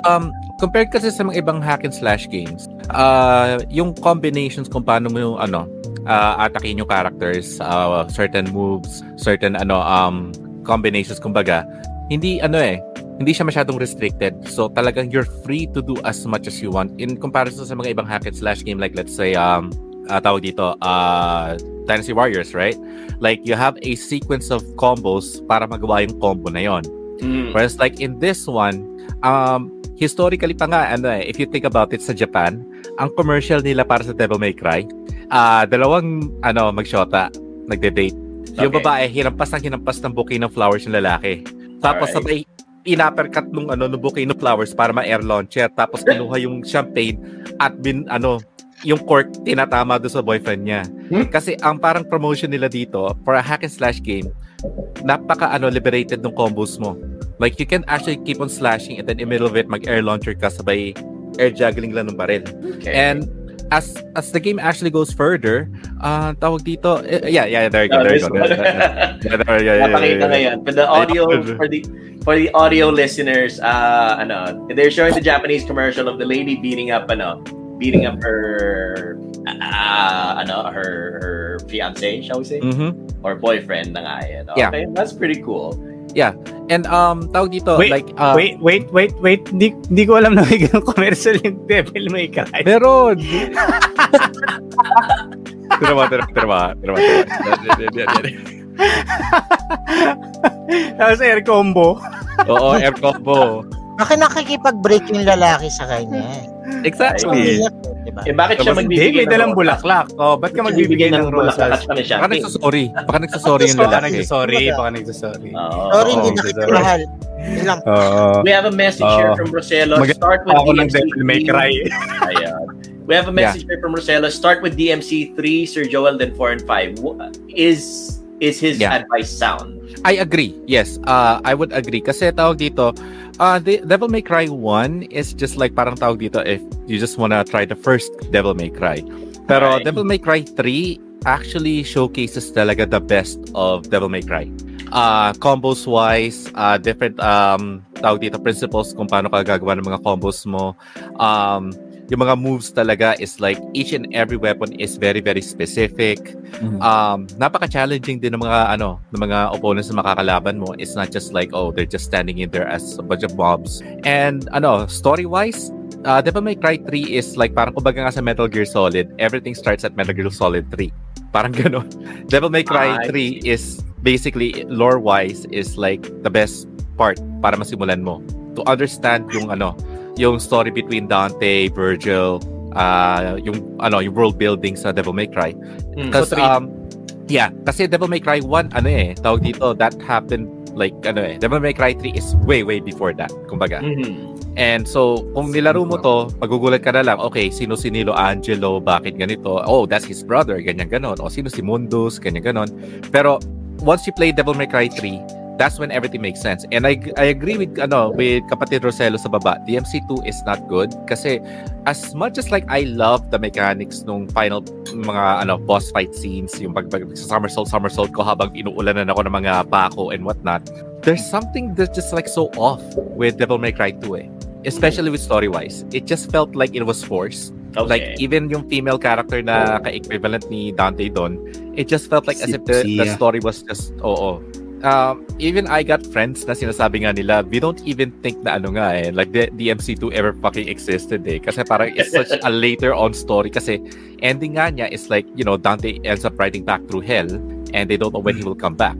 um, compared kasi sa mga ibang hack and slash games, uh, yung combinations kung paano mo yung ano, uh, atakin yung characters, uh, certain moves, certain ano, um, combinations kumbaga, hindi ano eh, hindi siya masyadong restricted. So talagang you're free to do as much as you want in comparison sa mga ibang hack and slash game like let's say um uh, tawag dito uh Dynasty Warriors, right? Like you have a sequence of combos para magawa yung combo na yon. Mm. Whereas like in this one, um, historically pa nga, ano eh, if you think about it sa Japan, ang commercial nila para sa Devil May Cry, ah dalawang ano, magshota, nagde-date. Yung Okay. babae, hinampas ng hinampas ng bouquet ng flowers yung lalaki. Tapos sabay, inapercut nung ano, nung bouquet ng flowers para ma-air launcher. Tapos kinuha yung champagne at bin, ano, yung cork tinatama doon sa boyfriend niya. Hmm? Kasi ang parang promotion nila dito for a hack and slash game, napaka ano liberated ng combos mo. Like you can actually keep on slashing and then in the middle of it mag air launcher ka sabay air juggling lang ng baril. Okay. And as as the game actually goes further, uh tawag dito eh, yeah yeah there you go there you go. There, there, there, there, yeah, yeah, yeah, yeah. For the audio, for the for the audio listeners, uh, ano, they're showing the Japanese commercial of the lady beating up, ano, beating up her, uh, ano, her, her fiance, shall we say, Mhm. or boyfriend na nga yan. Yeah. Okay, that's pretty cool. And um tawag dito Wait, like uh, wait, wait, wait, wait. Di, di ko alam na may ganung commercial yung Devil May Cry. Meron! tira mo, tira mo. Tapos air combo. Oo, air combo. Bakit nakikipag-break yung lalaki sa kanya? Exactly. Diba? Eh, bakit siya Tapos, magbibigay hindi, may ng dalang bulaklak. Oh, ba't ka siya magbibigay ng bulaklak rosas? at kami siya? Baka nagsasorry. Baka nagsasorry yung Baka lalaki. nagsasorry, baka nagsasorry. Sorry, hindi na kita mahal. We have a message here Oo. from Roselo. Mag- Start with Ako ng DMC. Devil May Cry. Ayan. We have a message here from Roselo. Start with DMC 3, Sir Joel, then 4 and 5. Wh- Is is his Yeah. advice sound? I agree. Yes, uh, I would agree. Kasi tawag dito, uh, the Devil May Cry 1 is just like parang tawag dito if you just wanna try the first Devil May Cry. Pero Right. Devil May Cry 3 actually showcases talaga the best of Devil May Cry. Uh, combos wise, uh, different um, tawag dito principles kung paano ka gagawa ng mga combos mo. Um, yung mga moves talaga is like each and every weapon is very very specific. Mhm. um napaka-challenging din ng mga ano ng mga opponents na makakalaban mo. It's not just like oh they're just standing in there as a bunch of mobs. And ano story wise uh, Devil May Cry 3 is like parang kumbaga nga sa Metal Gear Solid everything starts at Metal Gear Solid 3 parang ganun. Devil May Cry 3 is basically lore wise is like the best part para masimulan mo. To understand yung ano yung story between Dante, Virgil, uh, yung ano yung world building sa Devil May Cry Mm. Because, So, three. um, yeah, kasi Devil May Cry 1, ano eh, tawag dito, that happened like, ano eh, Devil May Cry 3 is way, way before that, kumbaga. Mhm. And so, kung nilaro mo to, magugulat ka na lang, okay, sino si Nilo Angelo, bakit ganito? Oh, that's his brother, ganyan ganon. O sino si Mundus, ganyan ganon. Pero, once you play Devil May Cry 3, that's when everything makes sense. And I I agree with ano with kapatid Roselo sa baba. DMC2 is not good kasi as much as like I love the mechanics nung final mga ano boss fight scenes, yung pag, pag sa somersault somersault ko habang inuulanan ako ng mga pako and whatnot. There's something that's just like so off with Devil May Cry 2 eh. Especially with story wise. It just felt like it was forced. Okay. Like even yung female character na ka-equivalent ni Dante doon, it just felt like as if the, the story was just oo. Um, even I got friends na sinasabi nga nila, we don't even think na ano nga eh, like the DMC2 ever fucking existed eh. Kasi parang it's such a later on story kasi ending nga niya is like, you know, Dante ends up riding back through hell and they don't know when he will come back.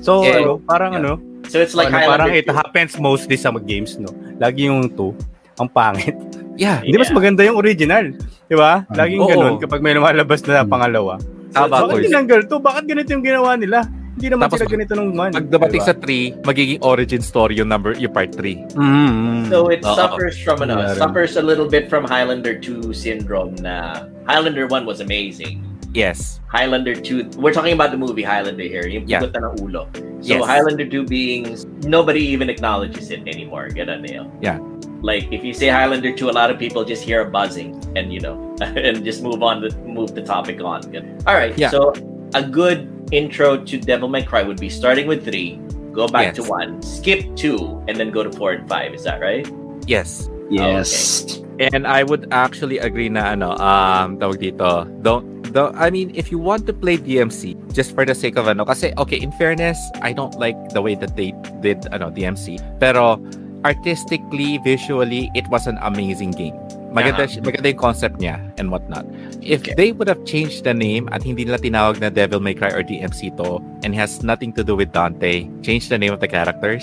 So, Yeah. ano, parang Yeah. ano, So it's like ano, parang it happens mostly sa mga games, no? Lagi yung 2, ang pangit. Yeah. Hindi mas Yeah. maganda yung original. Di ba? Laging Oo. ganun kapag may lumalabas na pangalawa. Tama, Bakit tinanggal to? Bakit ganito yung ginawa nila? Hindi naman Tapos sila ganito nung man. Pag dumating sa 3, magiging origin story yung number yung part 3. Mm-hmm. So it Oo. suffers from ano, Yeah, suffers a little bit from Highlander 2 syndrome na Highlander 1 was amazing. Yes. Highlander 2, we're talking about the movie Highlander here, yung Yeah. pugot na ng ulo. So Yes. Highlander 2 being, nobody even acknowledges it anymore. Ganun yun. Yeah. Like if you say Highlander 2, a lot of people just hear a buzzing and you know, and just move on, move the topic on. All right. Yeah. So a good intro to Devil May Cry would be starting with 3, go back Yes. to 1, skip 2, and then go to 4 and 5. Is that right? Yes. Yes. And I would actually agree na ano, um, tawag dito, don't, don't, I mean, if you want to play DMC, just for the sake of ano, kasi, okay, in fairness, I don't like the way that they did, ano, DMC. Pero, artistically, visually, it was an amazing game. Maganda, Uh-huh. maganda yung concept niya and whatnot. If Okay. they would have changed the name at hindi nila tinawag na Devil May Cry or DMC to and has nothing to do with Dante, change the name of the characters,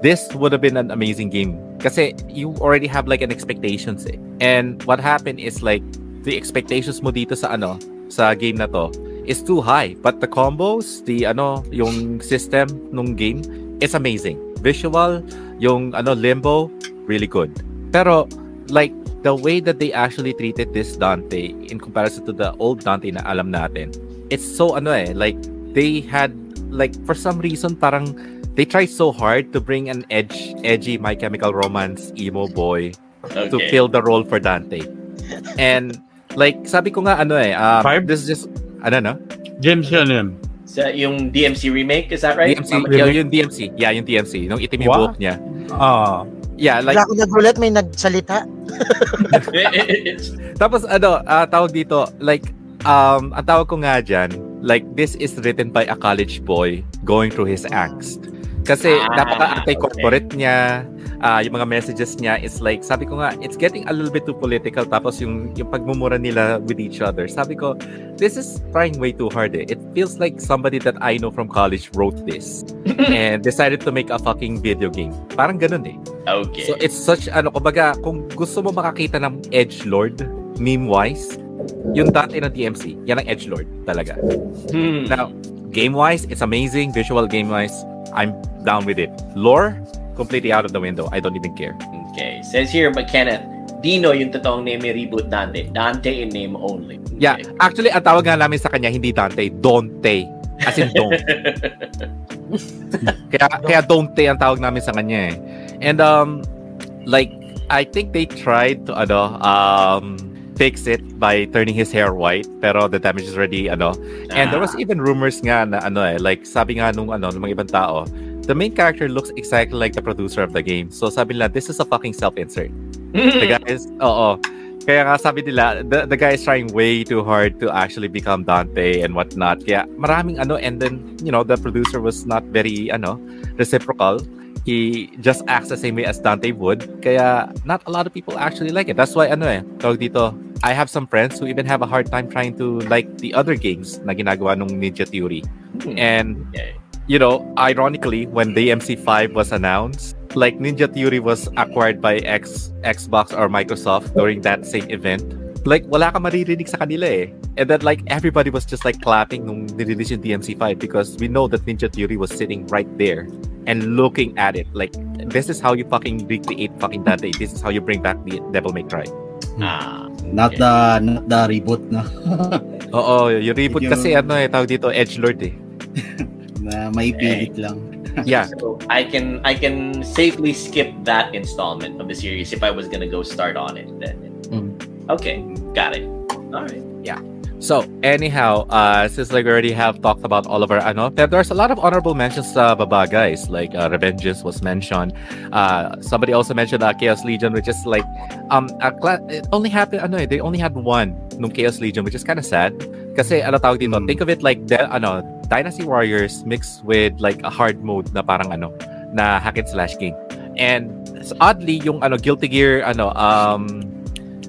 this would have been an amazing game. Kasi you already have like an expectations eh. And what happened is like the expectations mo dito sa ano, sa game na to is too high. But the combos, the ano, yung system nung game, it's amazing. Visual, yung ano, limbo, really good. Pero like the way that they actually treated this Dante in comparison to the old Dante na alam natin, it's so ano eh, like they had like for some reason parang they tried so hard to bring an edge edgy My Chemical Romance emo boy Okay. to fill the role for Dante. And like sabi ko nga ano eh, um, Five? this is just ano no? James yun yun. So, yung DMC remake, is that right? DMC, yung, yung DMC. Yeah, yung DMC. Nung itim yung buhok niya. Ah. Yeah, like Wala ako nagulat, may nagsalita. Tapos ano, ah, tawag dito, like, um, ang tawag ko nga dyan, like, this is written by a college boy going through his angst. Kasi Ah, napaka-anti-corporate niya. Ah, yung mga messages niya is like, sabi ko nga, it's getting a little bit too political. Tapos yung, yung pagmumura nila with each other. Sabi ko, this is trying way too hard eh. It feels like somebody that I know from college wrote this and decided to make a fucking video game. Parang ganun eh. Okay. So it's such, ano, kumbaga, kung gusto mo makakita ng edge lord meme-wise, yung Dante ng DMC, yan ang edge lord talaga. Hmm. Now, game-wise, it's amazing. Visual game-wise, I'm down with it. Lore, completely out of the window. I don't even care. Okay. Says here, but Kenneth, Dino yung totoong name ni Reboot Dante. Dante in name only. Yeah, Okay. actually, ang tawag nga namin sa kanya, hindi Dante, Dante. As in don't. kaya, kaya Dante ang tawag namin sa kanya eh. And um, like, I think they tried to, ano, um, fix it by turning his hair white, pero the damage is already, ano, And there was Ah. even rumors nga na ano eh, like sabi nga nung ano, ng mga ibang tao, the main character looks exactly like the producer of the game. So sabi nila, this is a fucking self-insert. The guy is, oo. Kaya nga sabi nila, the, the guy is trying way too hard to actually become Dante and whatnot. Kaya maraming ano, and then, you know, the producer was not very, ano, reciprocal. He just acts the same way as Dante would. Kaya not a lot of people actually like it. That's why, ano eh, tawag dito, I have some friends who even have a hard time trying to like the other games na ginagawa nung Ninja Theory. Hmm. And you know, ironically, when the MC5 was announced, like Ninja Theory was acquired by X Xbox or Microsoft during that same event. Like, wala ka maririnig sa kanila eh. And then, like, everybody was just like clapping nung nirelease yung DMC5 because we know that Ninja Theory was sitting right there and looking at it. Like, this is how you fucking recreate fucking Dante. This is how you bring back the Devil May Cry. Ah. Not the not the reboot na Oo, yung reboot Yung- kasi ano eh, tawag dito, Edgelord eh. na maipilit lang. Yeah. So I can I can safely skip that installment of the series if I was gonna go start on it then. Mm. Okay, got it. All right. Yeah. So, anyhow, uh, since like we already have talked about all of our ano, there- there's a lot of honorable mentions sa baba, guys. Like uh, Revengeance was mentioned. Uh, somebody also mentioned uh, Chaos Legion, which is like um a cla- it only happened ano eh, they only had one nung Chaos Legion, which is kind of sad. Kasi ano tawag dito, Mm. think of it like the, ano, Dynasty Warriors mixed with like a hard mode na parang ano, na hack and slash game. And so oddly, yung ano Guilty Gear ano um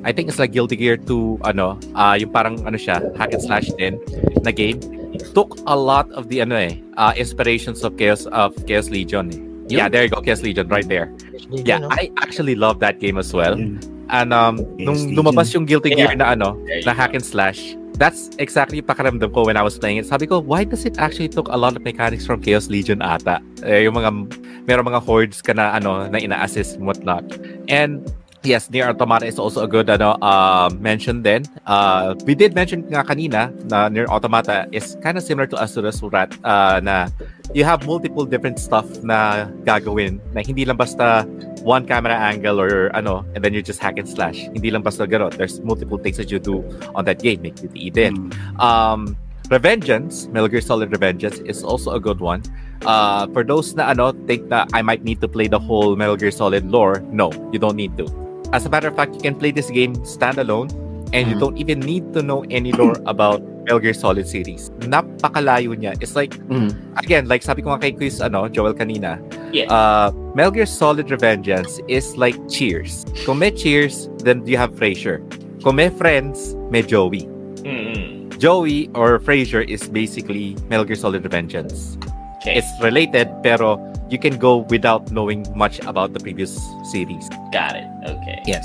I think it's like Guilty Gear 2 ano, ah yung parang ano siya, hack and slash din na game. Took a lot of the ano eh, uh, inspirations of Chaos of Chaos Legion. Eh. Yeah, there you go, Chaos Legion right there. Yeah, no? I actually love that game as well. And um Chaos nung Legion. lumabas yung Guilty Gear Yeah. na ano, na hack and slash, that's exactly yung pakiramdam ko when I was playing it. Sabi ko, why does it actually took a lot of mechanics from Chaos Legion ata? Eh, yung mga, meron mga hordes ka na, ano, na ina-assist and whatnot. And, yes, Near Automata is also a good, ano, uh, mention then. Uh, we did mention nga kanina na Nier Automata is kind of similar to Asura Surat uh, na you have multiple different stuff na gagawin. Na hindi lang basta one camera angle or ano and then you just hack and slash. Hindi lang basta gano'n there's multiple things that you do on that game. Make it. Eden um Revengeance Metal Gear Solid Revengeance is also a good one. Uh for those na ano think that I might need to play the whole Metal Gear Solid lore no you don't need to as a matter of fact you can play this game standalone and you Mhm. don't even need to know any lore about Metal Gear Solid series napakalayo niya it's like Mm. again, like sabi ko nga kay Quiz, ano, Joel kanina, Yeah. uh, Metal Gear Solid Revengeance is like Cheers. Kung may Cheers, then you have Frasier. Kung may Friends, may Joey. Mm-mm. Joey or Frasier is basically Metal Gear Solid Revengeance. Okay, It's related, pero you can go without knowing much about the previous series. got it. Okay. Yes.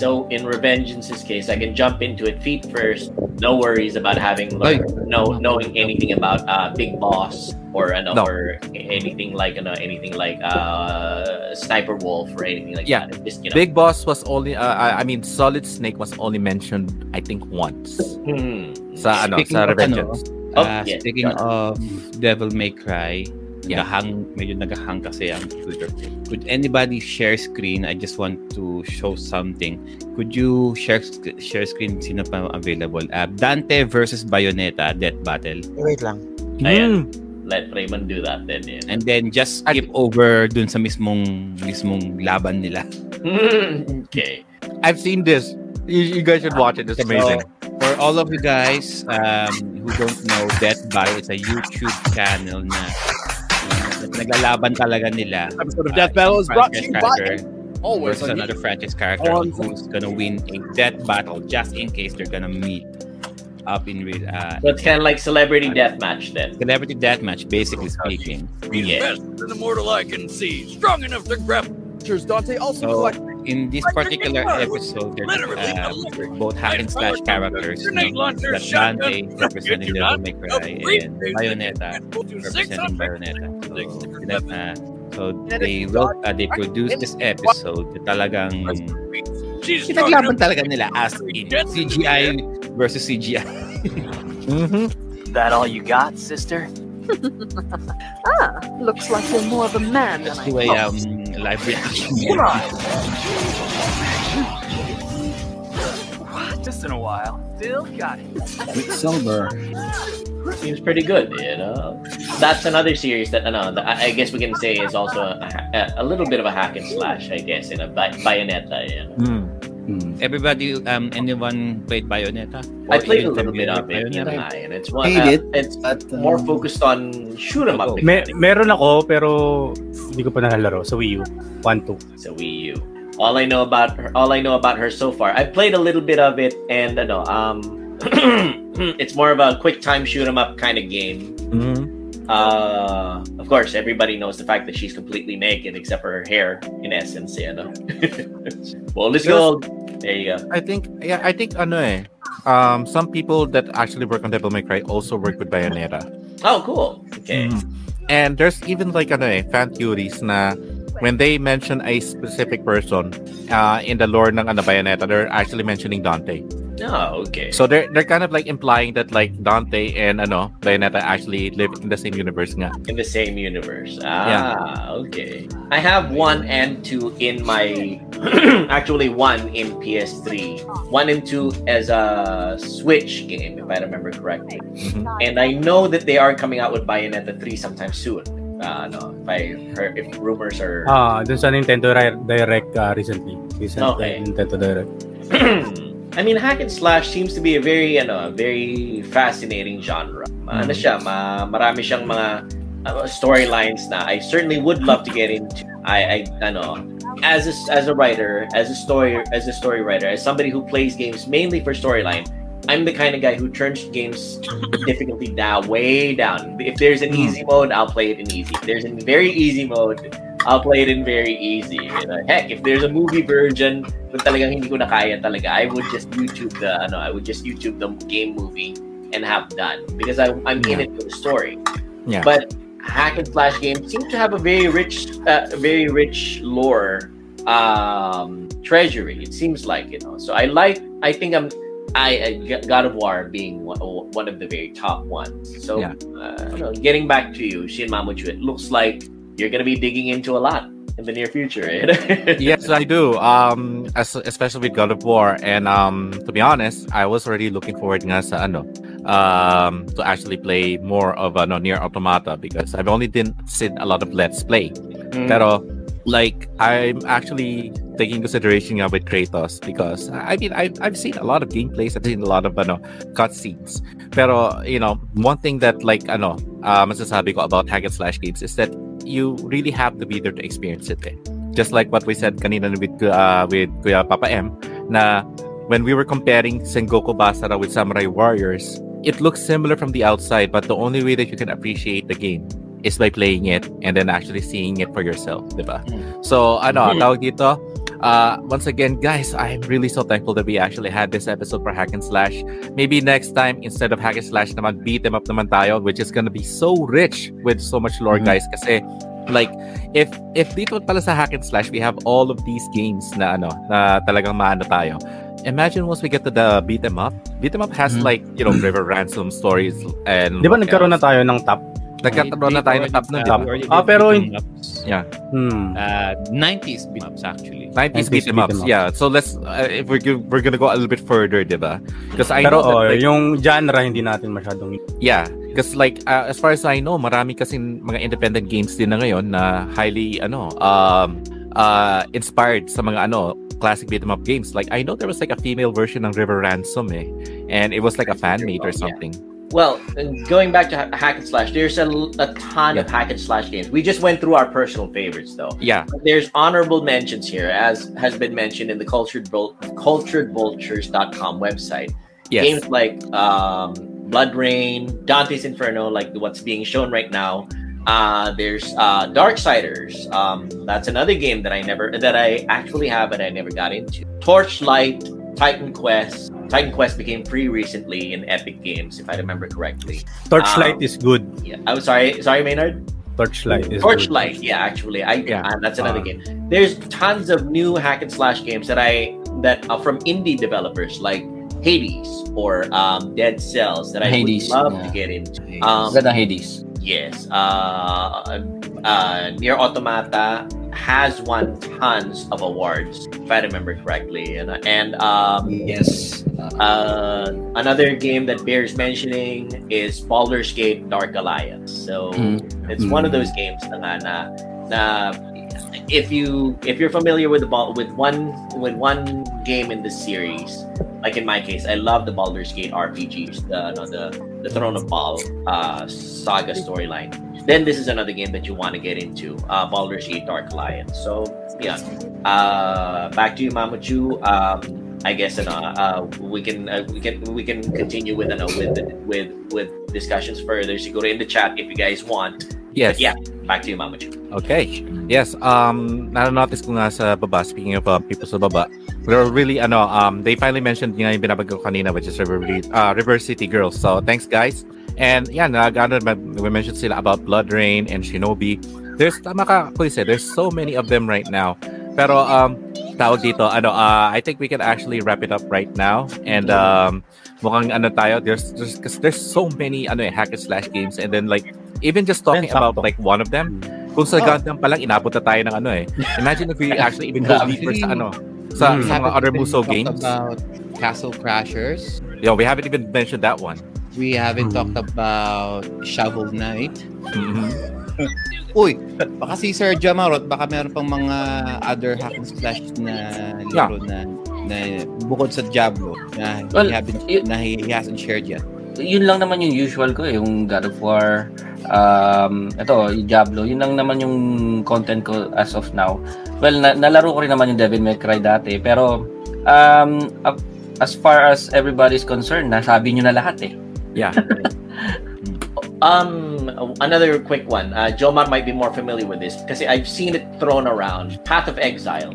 So in Revengeance's case, I can jump into it feet first. No worries about having Ay. learned, no knowing anything about uh, Big Boss or ano, No. or anything like ano, anything like uh, Sniper Wolf or anything like Yeah. that. Just you know. Big Boss was only, uh, I I mean, Solid Snake was only mentioned, I think, once. Hmm. Sa, ano, Speaking sa of, Revengeance. Oh, Ah, yeah, speaking it. of Devil May Cry, Yeah. nagahang, medyo nagahang kasi ang Twitter. Could anybody share screen? I just want to show something. Could you share share screen? Sino pa available? Uh, Dante versus Bayonetta, Death Battle. Wait lang. Ayan. Hmm. Let Raymond do that then. Yeah. And then just skip over dun sa mismong mismong laban nila. okay. I've seen this. You, you guys should watch it. It's amazing. For all of you guys um, who don't know, Death Battle is a YouTube channel na uh, naglalaban talaga nila. Episode of uh, Death Battle is brought to franchise you by always versus another franchise character On- who's gonna win a death battle just in case they're gonna meet up in real uh, So it's kind of like celebrity deathmatch then. celebrity death match, basically speaking. Yeah. an immortal I can see, strong enough to grab. Features Dante also So, collect in this particular episode, there's uh, both hack and slash characters. Grenade No? launcher, That Dante representing Devil May Cry and Bayonetta representing Bayonetta. So, uh, so they wrote, uh, they produced this episode na talagang She's pinaglaban talaga nila as in CGI versus CGI. Mm-hmm. That all you got, sister? Ah, looks like you're more of a man than Let's I do thought. um, live reaction. Come on. Just in a while. Still got it. Quicksilver. Seems pretty good, you know. That's another series that, ano, that I I guess we can say is also a, a, a little bit of a hack and slash, I guess, in a Bay- Bayonetta. You know? Mm. Everybody, um, anyone played Bayonetta? I played a little bit of know, Bayonetta? and it's one. Played Uh, it, it's But, uh, more focused on shoot 'em up. Me, meron ako, pero hindi ko pa nalalaro sa Wii U. 1, 2. So Wii U. All I know about her, all I know about her so far, I played a little bit of it, and ano, um, it's more of a quick time shoot 'em up kind of game. Mm-hmm. Uh, of course, everybody knows the fact that she's completely naked except for her hair, in essence, you know. well, let's go. There you go. I think yeah, I think ano eh. Um, some people that actually work on Devil May Cry also work with Bayonetta. Oh, cool. Okay. Mm. And there's even like ano eh, fan theories na when they mention a specific person uh, in the lore ng ano, Bayonetta, they're actually mentioning Dante. Oh, okay. So they're they're kind of like implying that like Dante and ano, Bayonetta actually live in the same universe nga. in the same universe. Ah, okay. I have one and two in my actually one in PS3, one and two as a Switch game, if I remember correctly. Mhm. And I know that they are coming out with Bayonetta 3 sometime soon. Uh, no, if I heard if rumors are Ah, dun sa Nintendo Direct ah, recently. Recent Okay. Nintendo Direct. I mean, hack and slash seems to be a very, ano, very fascinating genre. Ano Mm. siya, ma marami siyang mga uh, storylines na I certainly would love to get into. I, I, ano, as a, as a writer, as a story, as a story writer, as somebody who plays games mainly for storyline, I'm the kind of guy who turns games difficulty down, way down. If there's an easy mode, I'll play it in easy. If there's a very easy mode, I'll play it in very easy. You know? Heck, if there's a movie version, kung talagang hindi ko na kaya talaga, I would just YouTube the, ano, I would just YouTube the game movie and have done because I, I'm in it for the story. Yeah. But hack and slash games seem to have a very rich, uh, very rich lore um, treasury. It seems like you know. So I like. I think I'm. I, I God of War being one, one of the very top ones. So Yeah. uh, I don't know, getting back to you, Shin Mamuchu, it looks like you're gonna be digging into a lot in the near future, right? yes, I do. Um, as, especially with God of War, and um, to be honest, I was already looking forward nga sa ano, um, to actually play more of ano near Automata because I've only didn't seen a lot of Let's Play. Pero like I'm actually taking consideration nga with Kratos because I mean I've, I've seen a lot of gameplays, I've seen a lot of ano cutscenes. Pero you know, one thing that like ano, uh, masasabi ko about hack and slash games is that you really have to be there to experience it. Eh. Just like what we said kanina with uh, with Kuya Papa M na when we were comparing Sengoku Basara with Samurai Warriors, it looks similar from the outside, but the only way that you can appreciate the game is by playing it and then actually seeing it for yourself, diba? So, ano, Mhm. tawag dito, uh, once again, guys, I'm really so thankful that we actually had this episode for Hack and Slash. Maybe next time, instead of Hack and Slash naman, beat them up naman tayo, which is gonna be so rich with so much lore, Mhm. guys. Kasi, like, if if dito pala sa Hack and Slash, we have all of these games na ano, na talagang maano tayo. Imagine once we get to the beat 'em up. Beat 'em up has Mhm. like, you know, River Ransom stories and Di ba nagkaroon na tayo ng top? Nagkaroon na tayo ng top nun, di ba? Ah, pero in- Yeah. Hmm. Uh, 90s beat ups actually. 90s 90s beat 'em ups. beat. Yeah. So let's uh, if we're we're gonna go a little bit further, 'di ba? Because I Pero know that, oh, like, yung genre hindi natin masyadong Yeah, because like uh, as far as I know, marami kasing mga independent games din na ngayon na highly ano um uh inspired sa mga ano classic beat 'em up games. Like I know there was like a female version ng River Ransom eh, and it was like a fan made or something. Well, going back to hack and slash, there's a, a ton of hack and slash games. We just went through our personal favorites, though. Yeah. There's honorable mentions here, as has been mentioned in the cultured Vul- culturedvultures.com website. Yes. Games like um, Blood Rain, Dante's Inferno, like what's being shown right now. Uh, there's uh, Darksiders. Um, that's another game that I never that I actually have and I never got into. Torchlight, Titan Quest. Titan Quest became free recently in Epic Games, if I remember correctly. Torchlight Um, is good. Yeah. I'm sorry, sorry, Maynard. Torchlight is Torchlight, yeah, actually, I Yeah. uh, that's another Uh, game. There's tons of new hack and slash games that I that are from indie developers like Hades or um, Dead Cells that I Hades, would love yeah. to get into. Um, Ganda Hades. yes, uh, uh, Near Automata has won tons of awards, if I remember correctly, and and um, Yes. uh, another game that bears mentioning is Baldur's Gate Dark Alliance. So Mhm. it's one of those games na, na, na if you if you're familiar with the ball with one with one game in the series, like in my case, I love the Baldur's Gate RPGs, the no, the the Throne of Baal uh, saga storyline. Then this is another game that you want to get into, uh, Baldur's Gate Dark Alliance. So yeah, uh, back to you, Mamuchu. Um, I guess ano, uh, we can uh, we can we can continue with ano, with with with discussions further. Siguro in the chat if you guys want. Yes. Yeah, back to you, Mamuchu. Okay. Yes. Um, na-notice ko nga sa baba, speaking of uh, people sa baba, they're really, ano, um, they finally mentioned yung yung binabag ko kanina, which is River, uh, River City Girls. So, thanks, guys. And, yeah, nag, ano, we mentioned sila about Blood Rain and Shinobi. There's, tama ka, Kuya there's so many of them right now. Pero, um, tawag dito, ano, uh, I think we can actually wrap it up right now. And, um, mukhang ano tayo, there's, there's, cause there's so many, ano eh, hack and slash games. And then, like, even just talking about, like, one of them, kung sa Oh. Gundam pa lang, inabot na tayo ng ano eh. Imagine if we actually even go deeper sa ano, sa, We sa mga haven't other even Muso games. about Castle Crashers. Yeah, we haven't even mentioned that one. We haven't talked about Shovel Knight. Mhm. Uy, baka si Sir Jamarot, baka meron pang mga other hack and slash na laro na, na bukod sa Diablo na, Well, he, haven't, na he, he hasn't shared yet. Yun lang naman yung usual ko eh, yung God of War, um, ito, yung Diablo, yun lang naman yung content ko as of now. Well, na- nalaro ko rin naman yung Devil May Cry dati, pero um, as far as everybody's concerned, nasabi nyo na lahat eh. Yeah. Um, another quick one. Uh, Jomar might be more familiar with this because I've seen it thrown around. Path of Exile.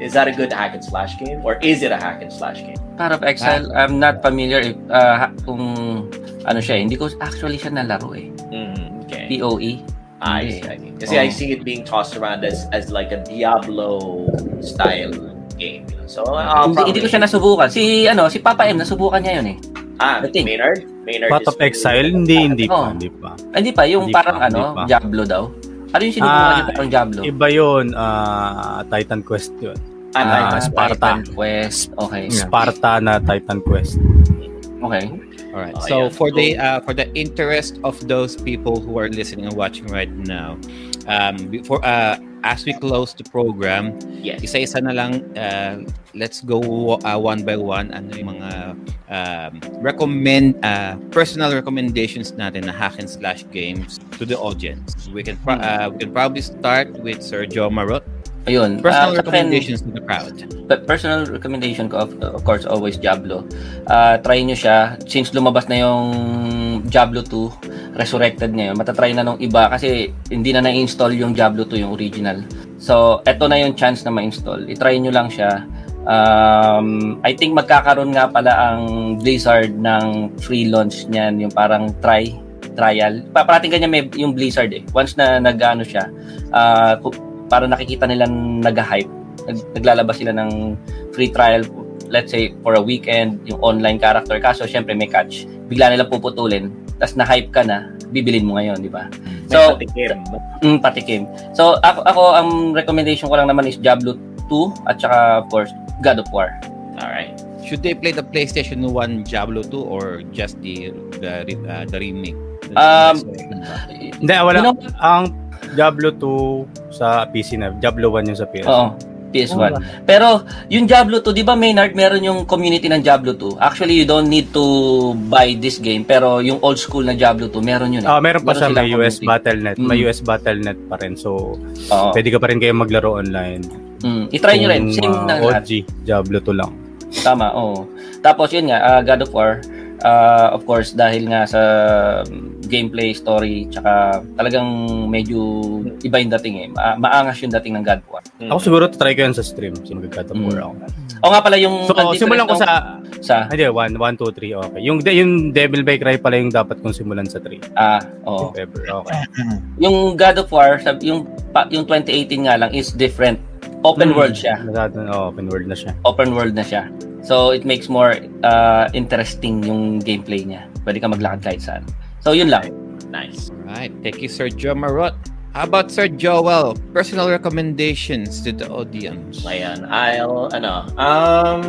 Is that a good hack and slash game, or is it a hack and slash game? Path of Exile, I'm not familiar if, uh, ha- kung ano siya, eh. hindi ko actually siya nalaro eh. Mm, okay. POE. I Hindi. see. I see. Kasi I Oh. see it being tossed around as as like a Diablo style game. So uh, hindi, hindi ko siya nasubukan. Si ano, si Papa M nasubukan niya yun eh. Ah, I think. Maynard. Maynard. Path of Exile, hindi, hindi pa, Oh. hindi pa. Hindi pa, yung Hindi parang pa, ano, pa. Diablo daw. Ano yung sinubukan Ah, niya parang Diablo? Iba yun, ah, Titan Quest yun. Ah, Ah, Titan- Sparta. Titan Quest. Okay. Sparta na Titan Quest. Okay. All right. Oh, so yeah. for the uh, for the interest of those people who are listening and watching right now, um, before uh, as we close the program, Yes. isa-isa na lang. Uh, let's go uh, one by one. Ano yung mga um, recommend uh, personal recommendations natin na hack and slash games to the audience. We can pro- uh, we can probably start with Sir Joe Marot. Ayun. Personal Ah, sa akin, recommendations to the crowd. pe- personal recommendation ko, of, of course, always Diablo. Ah, try nyo siya. Since lumabas na yung Diablo 2, resurrected ngayon, matatry na nung iba kasi hindi na na-install yung Diablo 2, yung original. So, eto na yung chance na ma-install. I-try nyo lang siya. Um, I think magkakaroon nga pala ang Blizzard ng free launch niyan, yung parang try trial. Pa parating kanya may yung Blizzard eh. Once na nag-ano siya, ku- para nakikita nilang nag-hype, nag- naglalabas sila ng free trial let's say for a weekend yung online character kaso syempre may catch bigla nila puputulin tapos na-hype ka na bibilin mo ngayon di ba so patikim. mm, patikim so ako, ako ang recommendation ko lang naman is Diablo 2 at saka of course God of War All right. Should they play the PlayStation 1 Diablo 2 or just the the uh, the remake? Um, Hindi, wala. You know- ang Diablo 2 sa PC na, Diablo 1 yung sa PS. Oo. PS1. Pero yung Diablo 2, 'di ba Maynard, meron yung community ng Diablo 2. Actually, you don't need to buy this game, pero yung old school na Diablo 2, meron yun. eh. Ah, meron pa siya silang may US community. Battle.net. May Mm. US Battle.net pa rin. So, Oo. pwede ka pa rin kayo maglaro online. Mm, i-try nyo rin. Same ah, na lahat. OG, Diablo 2 lang. Tama, oo. Tapos yun nga, ah, God of War, ah, of course, dahil nga sa gameplay, story, tsaka talagang medyo iba yung dating eh. Ma- maangas yung dating ng God of War. Ako siguro try ko yan sa stream. Sino God of. War ako. O nga pala yung... So, simulan ko sa... Sa... Hindi, 1, 1, 2, 3. Okay. Yung, yung Devil May Cry pala yung dapat kong simulan sa 3. Ah, oo. If ever. Okay. Yung God of War, yung, yung 2018 nga lang is different. Open Mm. world siya. Masyado, oh, open world na siya. Open world na siya. So, it makes more uh, interesting yung gameplay niya. Pwede ka maglakad kahit saan. So, yun lang. Nice. Right. Thank you, Sir Joe Marot. How about Sir Joel? Personal recommendations to the audience. Ayan, I'll, ano, um,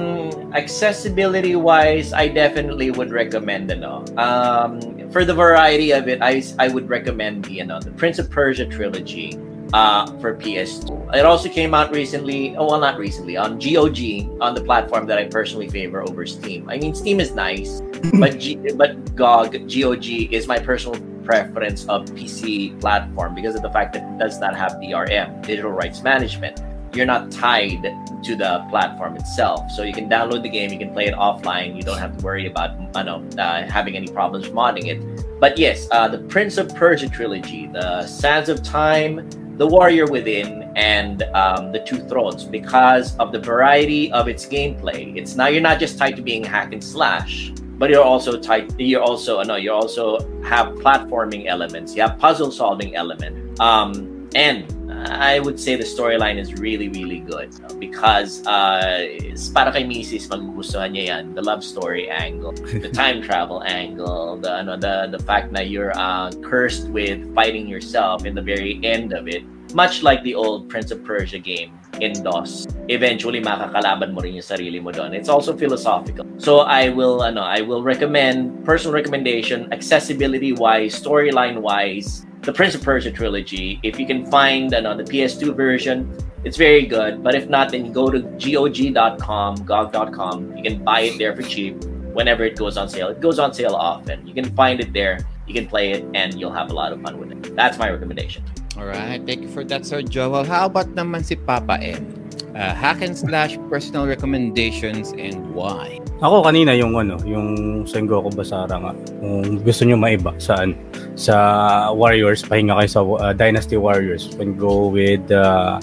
accessibility wise, I definitely would recommend, ano, um, for the variety of it, I, I would recommend the, ano, the Prince of Persia trilogy, uh, for PS2. It also came out recently, oh, well, not recently, on GOG, on the platform that I personally favor over Steam. I mean, Steam is nice, but G, but GOG, GOG is my personal preference of PC platform because of the fact that it does not have DRM, digital rights management. You're not tied to the platform itself, so you can download the game, you can play it offline. You don't have to worry about ano, uh, having any problems modding it. But yes, uh, the Prince of Persia trilogy, the Sands of Time, the Warrior Within, and um, the Two Thrones, because of the variety of its gameplay. It's now you're not just tied to being hack and slash, but you're also tied. You're also no, you also have platforming elements. You have puzzle solving element. Um, and I would say the storyline is really, really good no? because uh, para kay Mrs. magugustuhan niya yan. The love story angle, the time travel angle, the ano, the the fact that you're uh, cursed with fighting yourself in the very end of it. Much like the old Prince of Persia game in DOS. Eventually, makakalaban mo rin yung sarili mo doon. It's also philosophical. So I will, ano, I will recommend, personal recommendation, accessibility-wise, storyline-wise, the Prince of Persia trilogy. If you can find ano, the PS2 version, it's very good. But if not, then go to gog.com, gog.com. You can buy it there for cheap whenever it goes on sale. It goes on sale often. You can find it there. You can play it, and you'll have a lot of fun with it. That's my recommendation. All right. Thank you for that, Sir Joel. How about naman si Papa M? Uh, hack and slash personal recommendations and why? Ako kanina yung ano, yung Sengoku Basara nga. Kung gusto nyo maiba saan sa Warriors, pahinga kayo sa uh, Dynasty Warriors. You can go with uh,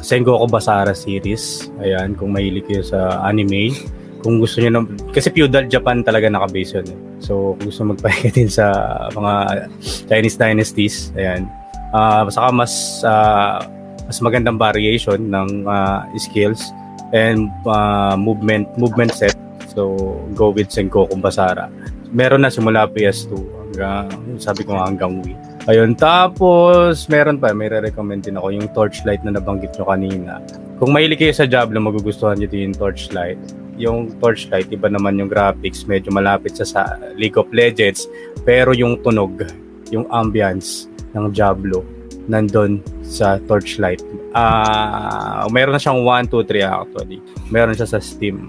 Sengoku Basara series. Ayan, kung mahilig kayo sa anime. Kung gusto niyo na, kasi feudal Japan talaga nakabase yun. Eh. So, kung gusto magpahinga din sa mga Chinese dynasties, ayan. Ah, saka mas ah, mas magandang variation ng ah, skills and uh, movement movement set. So, go with Sengoku Basara. Meron na simula PS2 hanggang, sabi ko hanggang Wii. Ayun, tapos meron pa, may re-recommend din ako yung Torchlight na nabanggit nyo kanina. Kung mahilig kayo sa Diablo, magugustuhan nyo din yung Torchlight. Yung Torchlight, iba naman yung graphics, medyo malapit sa, sa League of Legends, pero yung tunog, yung ambience ng Diablo, nandun sa Torchlight. Ah, meron na siyang 1, 2, 3 actually. Meron siya sa Steam.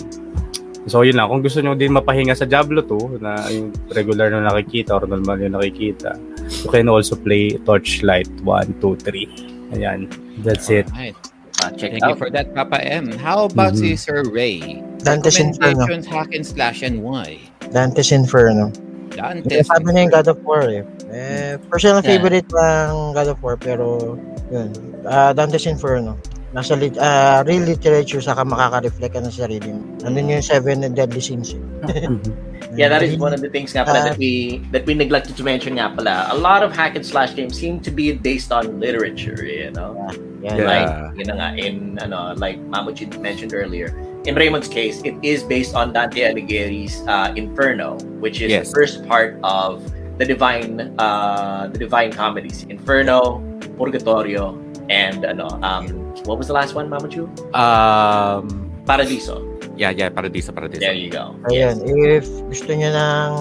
So yun lang, kung gusto nyo din mapahinga sa Diablo 2 na yung regular na nakikita or normal yung nakikita, you can also play Torchlight 1, 2, 3. Ayan, that's it. Right. Ah, check Thank you out. for that, Papa M. How about si Mhm. Sir Ray? Dante's Inferno. Recommendations, hack and slash, and why? Dante's Inferno. Dante's Sabi niya yung God of War eh. eh personal Yeah. favorite lang God of War pero yun. Ah, Dante's Inferno. Nasa lit ah, real literature saka makaka-reflect ka ng sarili mo. Nandun yung seven deadly sins. eh. Yeah, that is one of the things nga pala Ah. that we that we neglected to mention nga pala. A lot of hack and slash games seem to be based on literature, you know. Yan. Yeah. Like, yun na nga, in ano, like Mamuchi mentioned earlier, in Raymond's case, it is based on Dante Alighieri's uh, Inferno, which is Yes. the first part of the divine uh, the divine comedies. Inferno, Purgatorio, and ano, um, what was the last one, Mamuchu? Um, Paradiso. yeah, yeah, Paradiso, Paradiso. There you go. Ayun, if gusto niyo ng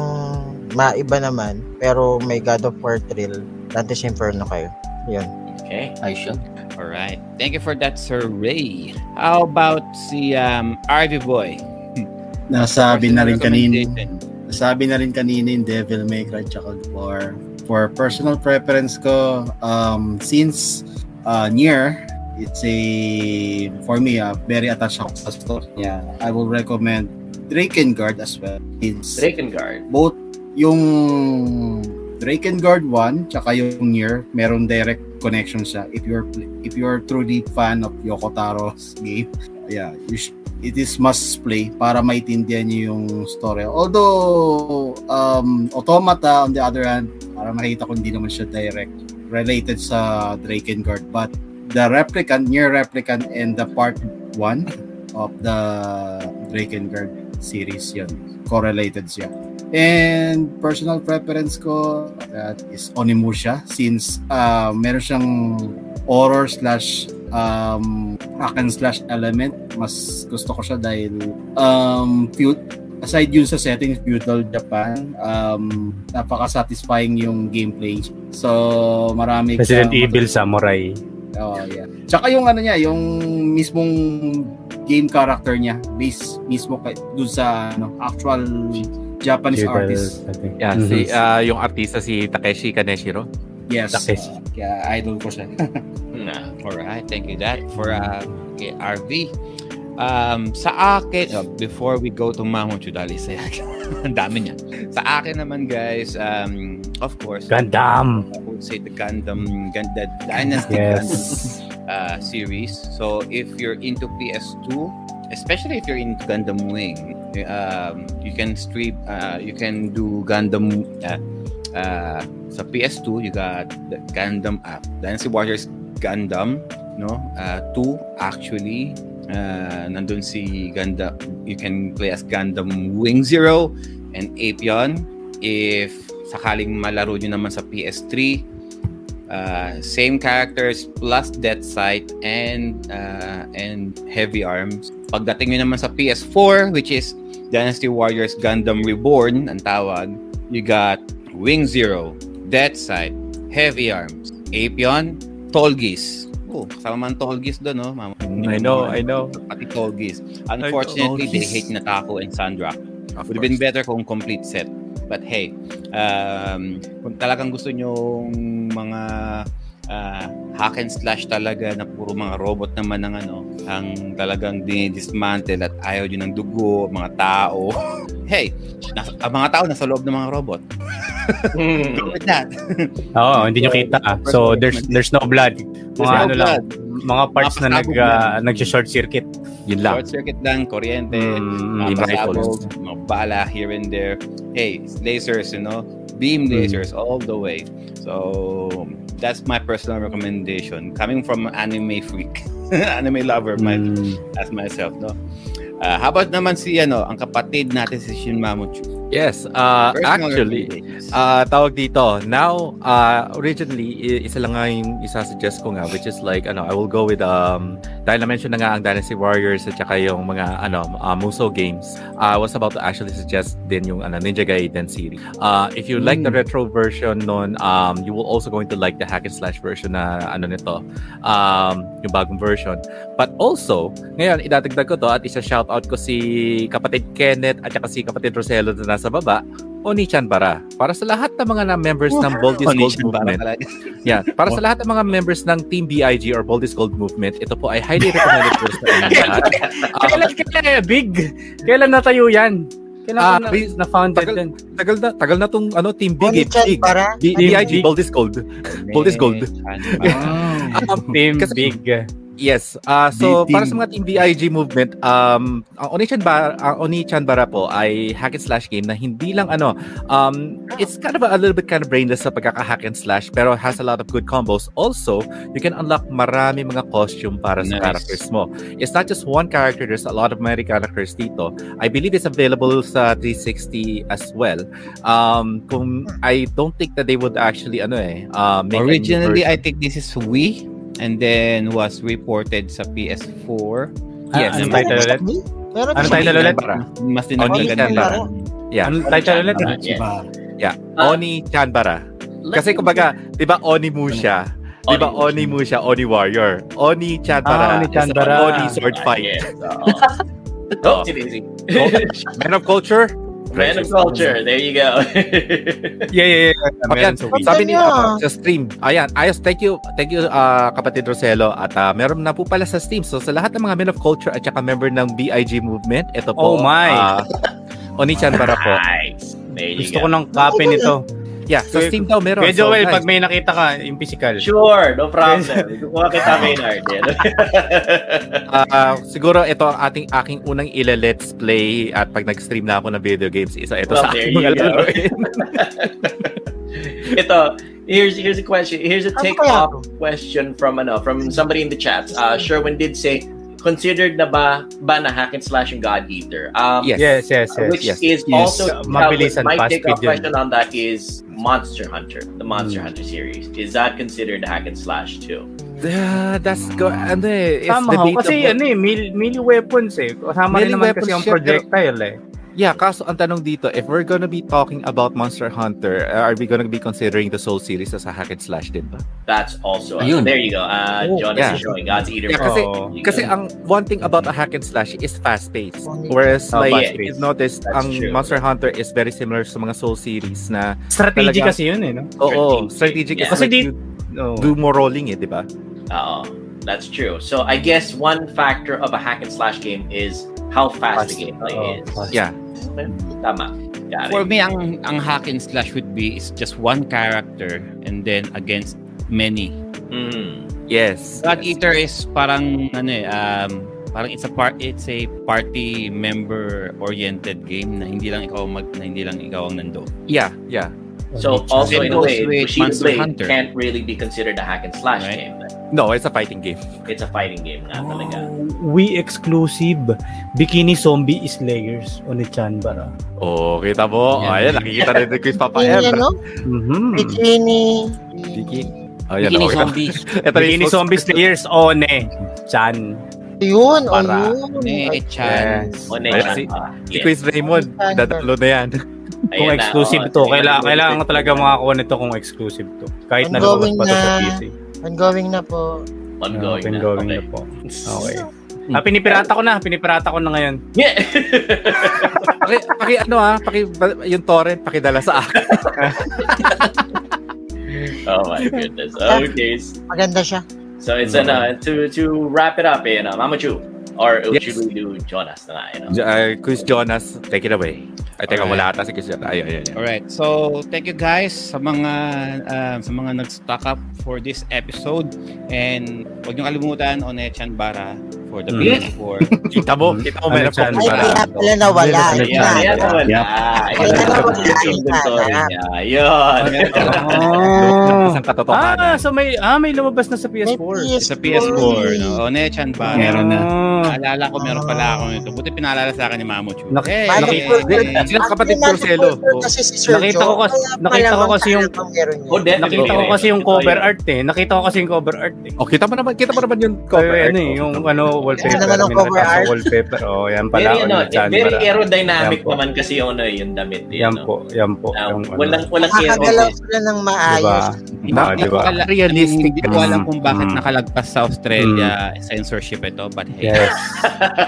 maiba naman pero may God of War thrill, Dante's Inferno kayo. Yun. Okay. Ayos yun. All right. Thank you for that, Sir Ray. How about si um, RV Boy? Nasabi na rin kanina. Nasabi na rin kanina yung Devil May Cry tsaka War. For personal preference ko, um, since uh, Nier, it's a, for me, uh, very attached ako sa story niya. I will recommend Drakengard as well. Since Drakengard. both yung Drakengard 1 tsaka yung Nier, meron direct connection siya. If you're if you're truly fan of Yoko Taro's game, yeah, you sh- it is must play para maintindihan niyo yung story. Although um Automata on the other hand, para makita ko hindi naman siya direct related sa Drakengard but the replicant, Nier replicant and the part 1 of the Drakengard series yun. Correlated siya. And personal preference ko that is Onimusha since uh, meron siyang horror slash um, hack and slash element. Mas gusto ko siya dahil um, feud, aside yun sa setting feudal Japan, um, napaka-satisfying yung gameplay. So, marami Resident kang- Evil Samurai. Oh, yeah. Tsaka yung ano niya, yung mismong game character niya based mismo kay dun sa ano, actual Japanese Feudal artist. Yeah, Mhm. si ah, yung artista si Takeshi Kaneshiro. Yes. Takeshi. uh, kaya idol ko siya. Nah, all right. Thank you that for uh, kay RV. Um, sa akin, oh, before we go to Mahmoud Chudali, say, ang dami niya. Sa akin naman, guys, um, of course, Gundam. I would say the Gundam, Gun- the Dynasty Yes. Gundam uh, series. So if you're into PS2, especially if you're into Gundam Wing, um, you can stream, uh, you can do Gundam. Uh, uh, sa PS2, you got the Gundam app, Dynasty Warriors Gundam, no? Uh, two actually. Uh, nandun si Gundam. You can play as Gundam Wing Zero and Apion. If sakaling malaro nyo naman sa PS3, uh, same characters plus Death Sight and uh, and Heavy Arms. Pagdating nyo naman sa PS4, which is Dynasty Warriors Gundam Reborn, ang tawag, you got Wing Zero, Death Heavy Arms, Apion, Tolgis. Oh, kasama man Tolgis doon, no? Mama, I know, I know. Pati Tolgis. Unfortunately, they hate Natako and Sandra. Of Would have been better kung complete set. But hey, um, kung talagang gusto nyo mga ah, hack and slash talaga na puro mga robot naman ng ano, ang talagang dinidismantle at ayaw nyo ng dugo, mga tao. hey, nasa, ang mga tao nasa loob ng mga robot. Go with that. Oo, hindi nyo kita. ah. So there's there's no blood. Mga There's no ano lang, mga parts na nag uh, nag-short circuit. Yun lang. Short circuit lang, kuryente, Mm, mga pasabog, mga bala here and there. Hey, lasers, you know, beam lasers all the way. So that's my personal recommendation. Coming from an anime freak, anime lover, my, Mm. as myself, no. Uh, how about naman si ano, ang kapatid natin si Shin Mamochu? Yes, uh, actually. Ah, tawag dito. Now, uh, originally, isa lang nga yung isa-suggest ko nga, which is like, ano, I will go with, um, dahil na-mention na nga ang Dynasty Warriors at saka yung mga, ano, uh, Muso games, I was about to actually suggest din yung, ano, Ninja Gaiden series. Uh, if you like the retro version nun, um, you will also going to like the hack and slash version na, ano nito, um, yung bagong version. But also, ngayon, idadagdag ko to at isa-shoutout ko si kapatid Kenneth at saka si kapatid Roselo na nasa baba, Oni-chan Bara. Para sa lahat ng mga na members ng Boldest Gold Oni-chan Bara Movement. Yeah, para sa lahat ng mga members ng Team BIG or Boldest Gold Movement, ito po ay highly recommended for sa inyong lahat. Kailan, kailan, big? Kailan natayo yan? Kailan Ah, na, bi- na-founded tagal- din? tagal na, tagal na tong ano, Team Big, Big. para? B- Team BIG, Big. Boldest Gold. Boldest Gold. Um, Team kasi- Big. Yes. Uh, so para sa mga Team BIG movement, um ang Oni-chan Bara, ang Oni-chan Bara po ay hack and slash game na hindi lang ano, um it's kind of a, a little bit kind of brainless sa pagkaka-hack and slash pero has a lot of good combos. Also, you can unlock marami mga costume para sa Nice. characters mo. It's not just one character, there's a lot of many characters dito. I believe it's available sa 360 as well. Um kung I don't think that they would actually ano eh, uh, make Originally. I think this is Wii and then was reported sa PS4. Yes. Anong title ulit? Ano title ulit? Mas Oni dinagdagan nila. Yeah. Anong title ulit? Yeah. Yeah, Ah. Oni Chanbara. Kasi kumbaga, 'di ba Oni mo siya? Di ba Oni mo siya, Oni Warrior. Oni Chanbara Ah, Oni Chanbara. Oni Sword Ah, Fight. yes. Oh, easy. Man of Culture. Man of culture. There you go. Yeah, yeah, yeah. Ayan, sabi ni niya. sa stream. Ayan, ayos. Thank you. Thank you uh, kapatid Roselo. At uh, meron na po pala sa Steam. So sa lahat ng mga men of culture at saka member ng BIG movement, ito po. Oh my. Uh, Oni-chan para po. nice. Gusto go. ko ng copy nito. Yeah, sa Kuya- Steam daw meron. Kuya So, Joel, guys, pag may nakita ka, yung physical. Sure, no problem. Kukuha kita, Maynard. Yan. ah, siguro ito ang ating aking unang ila-let's play at pag nag-stream na ako ng video games, isa ito Well, sa aking mga laruin. Ito, here's here's a question. Here's a Ano take kaya off question from ano from somebody in the chat. Uh, Sherwin did say considered na ba ba na hack and slash yung God Eater? Um, Yes. Yes, yes, yes. which yes, is yes. also Uh, mabilis and my fast take question on that is Monster Hunter, the Monster Hmm. Hunter series. Is that considered a hack and slash too? Ah, that's go ano eh, it's Somehow, debatable. kasi ano eh, melee, melee weapons eh. Kasama Melee rin naman weapons kasi pero- projectile eh. Yeah, kaso ang tanong dito, if we're gonna be talking about Monster Hunter, are we gonna be considering the Soul series as a hack and slash din ba? That's also Ayun. there you go. Uh, Oh, Jonas yeah. is showing God's Eater. Yeah, kasi Oo. There you kasi ang one thing about a hack and slash is fast paced. Whereas Oh, like fast-paced. you've noticed That's ang true. Monster Hunter is very similar sa mga Soul series na Strategic Talaga. kasi yun eh, no? oo, Strategic. strategic Yeah. is Kasi like di- you Oo. do more rolling eh, di ba? Oo. That's true. So I guess one factor of a hack and slash game is how fast, the gameplay Oo, is. fast. Yeah. Tama. Got For it. me, ang, ang hack and slash would be is just one character and then against many. Mm. Yes. God yes. Eater is parang ano eh, um, parang it's a part it's a party member oriented game na hindi lang ikaw mag na hindi lang ikaw ang nandoon. Yeah, yeah. So also in a way, Bushido Monster Blade Hunter. can't really be considered a hack and slash Right. game. No, it's a fighting game. It's a fighting game nga talaga. Wii exclusive Bikini Zombie Slayers on Chanbara. Oh, kita mo. Yan. Ayan, nakikita rin ni Chris Papa Bikini, M. ano? Mhm. Bikini. Bikini. Oh, yan, Bikini okay. zombies. Ito Bikini Zombie Slayers on Chan. Yun, Para. yun. Eh, Chan. Yes. O, Ayan, Nechan si- pa. Si. Quiz Raymond, dadalo na yan. Kung Ayan na, exclusive oo. to, Sige, kailangan, kailangan talaga makakuha nito kung exclusive to. Kahit na lumabas pa to sa na. PC. Ongoing na po. Ongoing na. Ongoing Okay. na po. Okay. Ah, pinipirata ko na, pinipirata ko na ngayon. Yeah. Paki, paki ano ah, paki, yung torrent, pakidala sa akin. oh my goodness. Okay. Maganda siya. So it's an uh, to to wrap it up, eh, uh, Mama Chu. Or Yes. should we do Jonas na nga, you know? Uh, Quiz Jonas, take it away. Ay, teka, Alright. wala ata si Quiz Jonas. Ayun, ayun, ayun. Alright. So, thank you guys sa mga um, sa mga nag-stock up for this episode. And huwag niyo kalimutan Onechan Bara for the Mm. PS4. Kita mo, kita mo, meron Ano, pa. Ay, kaya pala nawala. Ano, Yun Ayan, na. ayan naman. Yep. Ah, ayan Ayan naman. naman. Yung inventory niya. Yun. Oh. Isang katotohanan. Ah, so may ah may lumabas na sa PS4. May sa PS4. No? Onechan Bara. Meron na. Naalala ko, meron pala ako nito. Buti pinaalala sa akin ni Mamo Chu. Eh, nakita- eh, Sino kapatid Porcelo? multiple kasi si Sir Nakita ko kasi- kaya nakita ko kasi yung-. Oh. Nakita ko kasi yung cover art eh. Nakita ko kasi yung cover art eh. Oh, kita mo naman, kita mo naman yung Cover cover ano art. eh, yung ano wallpaper. Yan naman ang cover art. wallpaper. Oh, yan pala. Very, ano, very aerodynamic Yan po. naman kasi yung, ano, yung damit. eh, Yan ano. po, yan po. Ah, Yung, ano, walang, walang Nakakagalaw aero. sila ng diba? maayos. Diba? Hindi diba? ko ala- Realistic. Hindi ko alam kung bakit Mm. nakalagpas sa Australia censorship ito. But hey, Yes.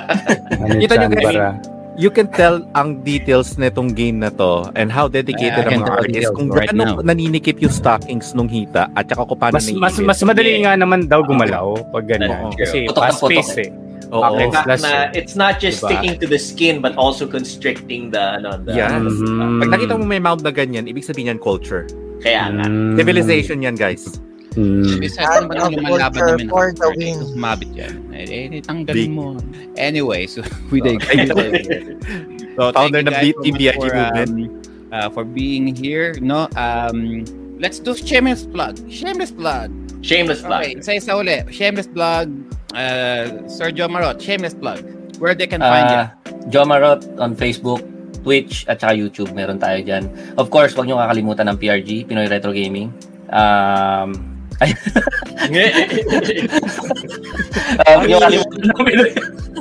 Kita nyo, guys. You can tell ang details nitong game na to and how dedicated ang mga artists kung right gaano naninikip yung stockings nung hita at saka kung paano Mas, mas, mas madali nga naman daw gumalaw pag ganun. Kasi Putok na fast pace putok. eh. Oo. Okay. Na, eh. it's not just Diba? sticking to the skin but also constricting the ano the Yeah. Mhm. Pag nakita mo may mount na ganyan, ibig sabihin yan culture. kaya nga. Mm. Civilization yan, guys. Mm. Besides, Art naman of ang lumalaban namin. for the win. eh, Sumabit yan. Eh, eh, tanggalin Big. mo. Anyway, so we dig. so, Founder thank ng you guys Team so much BIG for, movement. um, uh, for being here. No, um, let's do shameless plug. Shameless plug. Shameless plug. Okay, isa-isa uli. Shameless plug. Uh, Sir Joe Marot, shameless plug. Where they can find you. Ah, Jomarot on Facebook, Twitch, at saka YouTube. Meron tayo dyan. Of course, huwag nyo kakalimutan ng PRG, Pinoy Retro Gaming. Um, ay, uh, huwag nyo kakalimutan ng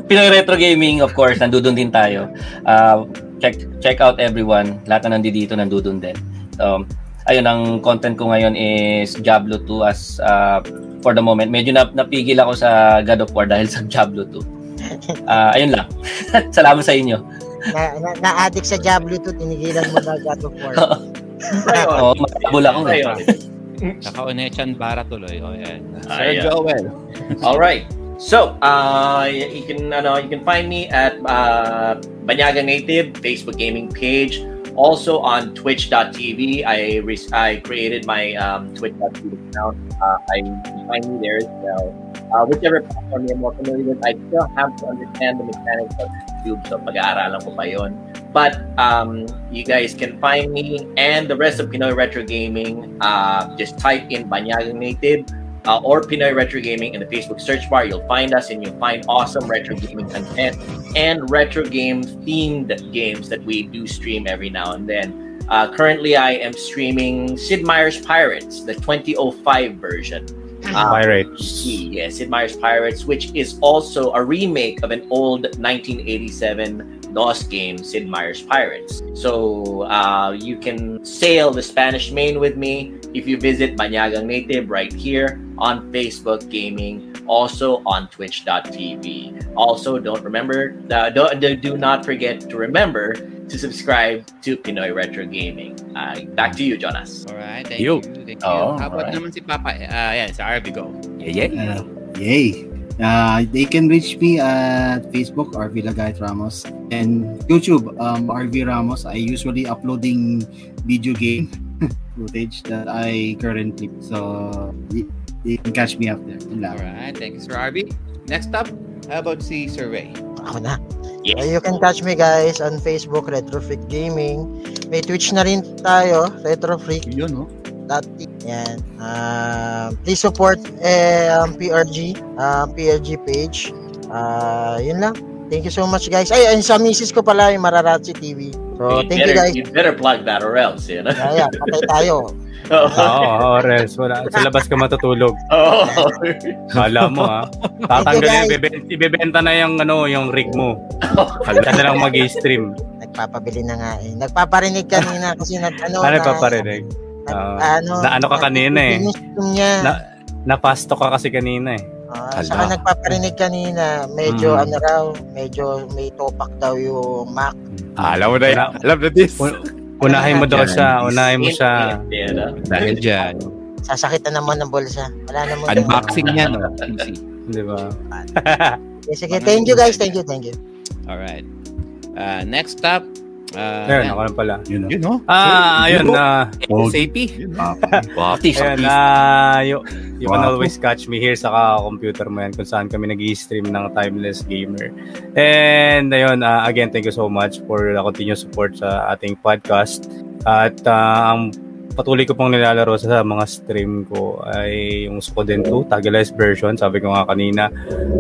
Pinoy, Gaming, of course, nandudun din tayo. Uh, check check out everyone. Lahat na nandito, nandudun din. Um, ayun, ang content ko ngayon is Diablo 2 as uh, for the moment. Medyo na, napigil ako sa God of War dahil sa Diablo 2. Ah, ayun lang. Salamat sa inyo. Na, na, na-addict sa Diablo 2, tinigilan mo na God of War. Oo, makabul ako. Saka Onechan Bara tuloy. O yan. Sir Ayan. Joel. All right. So, uh, you can ano, you can find me at uh, Banyaga Native Facebook gaming page. Also on Twitch.tv, I re- I created my um, Twitch.tv account. Uh, I find me there as well. Uh, whichever platform you're more familiar with, I still have to understand the mechanics of YouTube, so pag-aaralan ko pa yun. But um, you guys can find me and the rest of Pinoy Retro Gaming. Uh, just type in Banyaga Native uh, or Pinoy Retro Gaming in the Facebook search bar. You'll find us and you'll find awesome retro gaming content and retro game themed games that we do stream every now and then. Uh, currently, I am streaming Sid Meier's Pirates, the 2005 version. Uh, Pirates. Yes, Sid Meier's Pirates, which is also a remake of an old 1987 DOS game, Sid Meier's Pirates. So uh, you can sail the Spanish Main with me if you visit Banyagang Native right here on Facebook Gaming, also on Twitch.tv. Also, don't remember, uh, do, do not forget to remember to subscribe to Pinoy Retro Gaming. Uh, back to you, Jonas. All right. Thank You. you. Thank you. Oh, How about alright. naman si Papa? Uh, yan, sa RV Go. Yeah, yeah. Uh, yay. Uh, they can reach me at Facebook, RV Lagayt Ramos, and YouTube, um, RV Ramos. I usually uploading video game footage that I currently so y- you can catch me up there. Yun lang. Alright. Thank you, Sir RV. Next up, how about si Survey? Ako na. Yes. Uh, you can catch me guys on Facebook, Retrofreak Gaming. May Twitch na rin tayo, Retrofreak. Yun, no? Dati. Yan. Um, please support eh, um, PRG, um, PRG page. Uh, yun lang. Thank you so much guys. Ay, and sa misis ko pala yung Mararatsi TV. So, you, thank you better, guys. you better plug that or else, you know? Kaya, patay tayo. Oo, Ores. Wala. Sa labas ka matutulog. Oh. Kala mo ha. Tatanggalin, ibebenta, ibebenta na yung, ano, yung rig mo. Ka na lang mag-stream. Nagpapabili na nga eh. Nagpaparinig kanina kasi nag, ano, Ano na- pa parinig? Ah, ano, na ano ka kanina eh. Na, napasto ka kasi kanina eh. Ah, saka nagpaparinig kanina, medyo Mm. ano raw, medyo may topak daw yung Mac. Ah, alam mo na yan. Alam na this. Unahin mo daw siya. Unahin mo siya. Dahil dyan. Sasakitan naman ng bulsa. Wala naman. Unboxing niya, no? PC. Di ba? Okay, sige, thank you guys, thank you, thank you. Alright. Uh, next up, uh, Ayun, ako na pala. Yun, Yun, no? Ah, ayun na. SAP. Ayun, ah, you, you can always catch me here sa computer mo yan kung saan kami nag stream ng Timeless Gamer. And ayun, ah, again, thank you so much for the continued support sa ating podcast. At ah, ang patuloy ko pong nilalaro sa mga stream ko ay yung Sukoden 2, Tagalized version. Sabi ko nga kanina,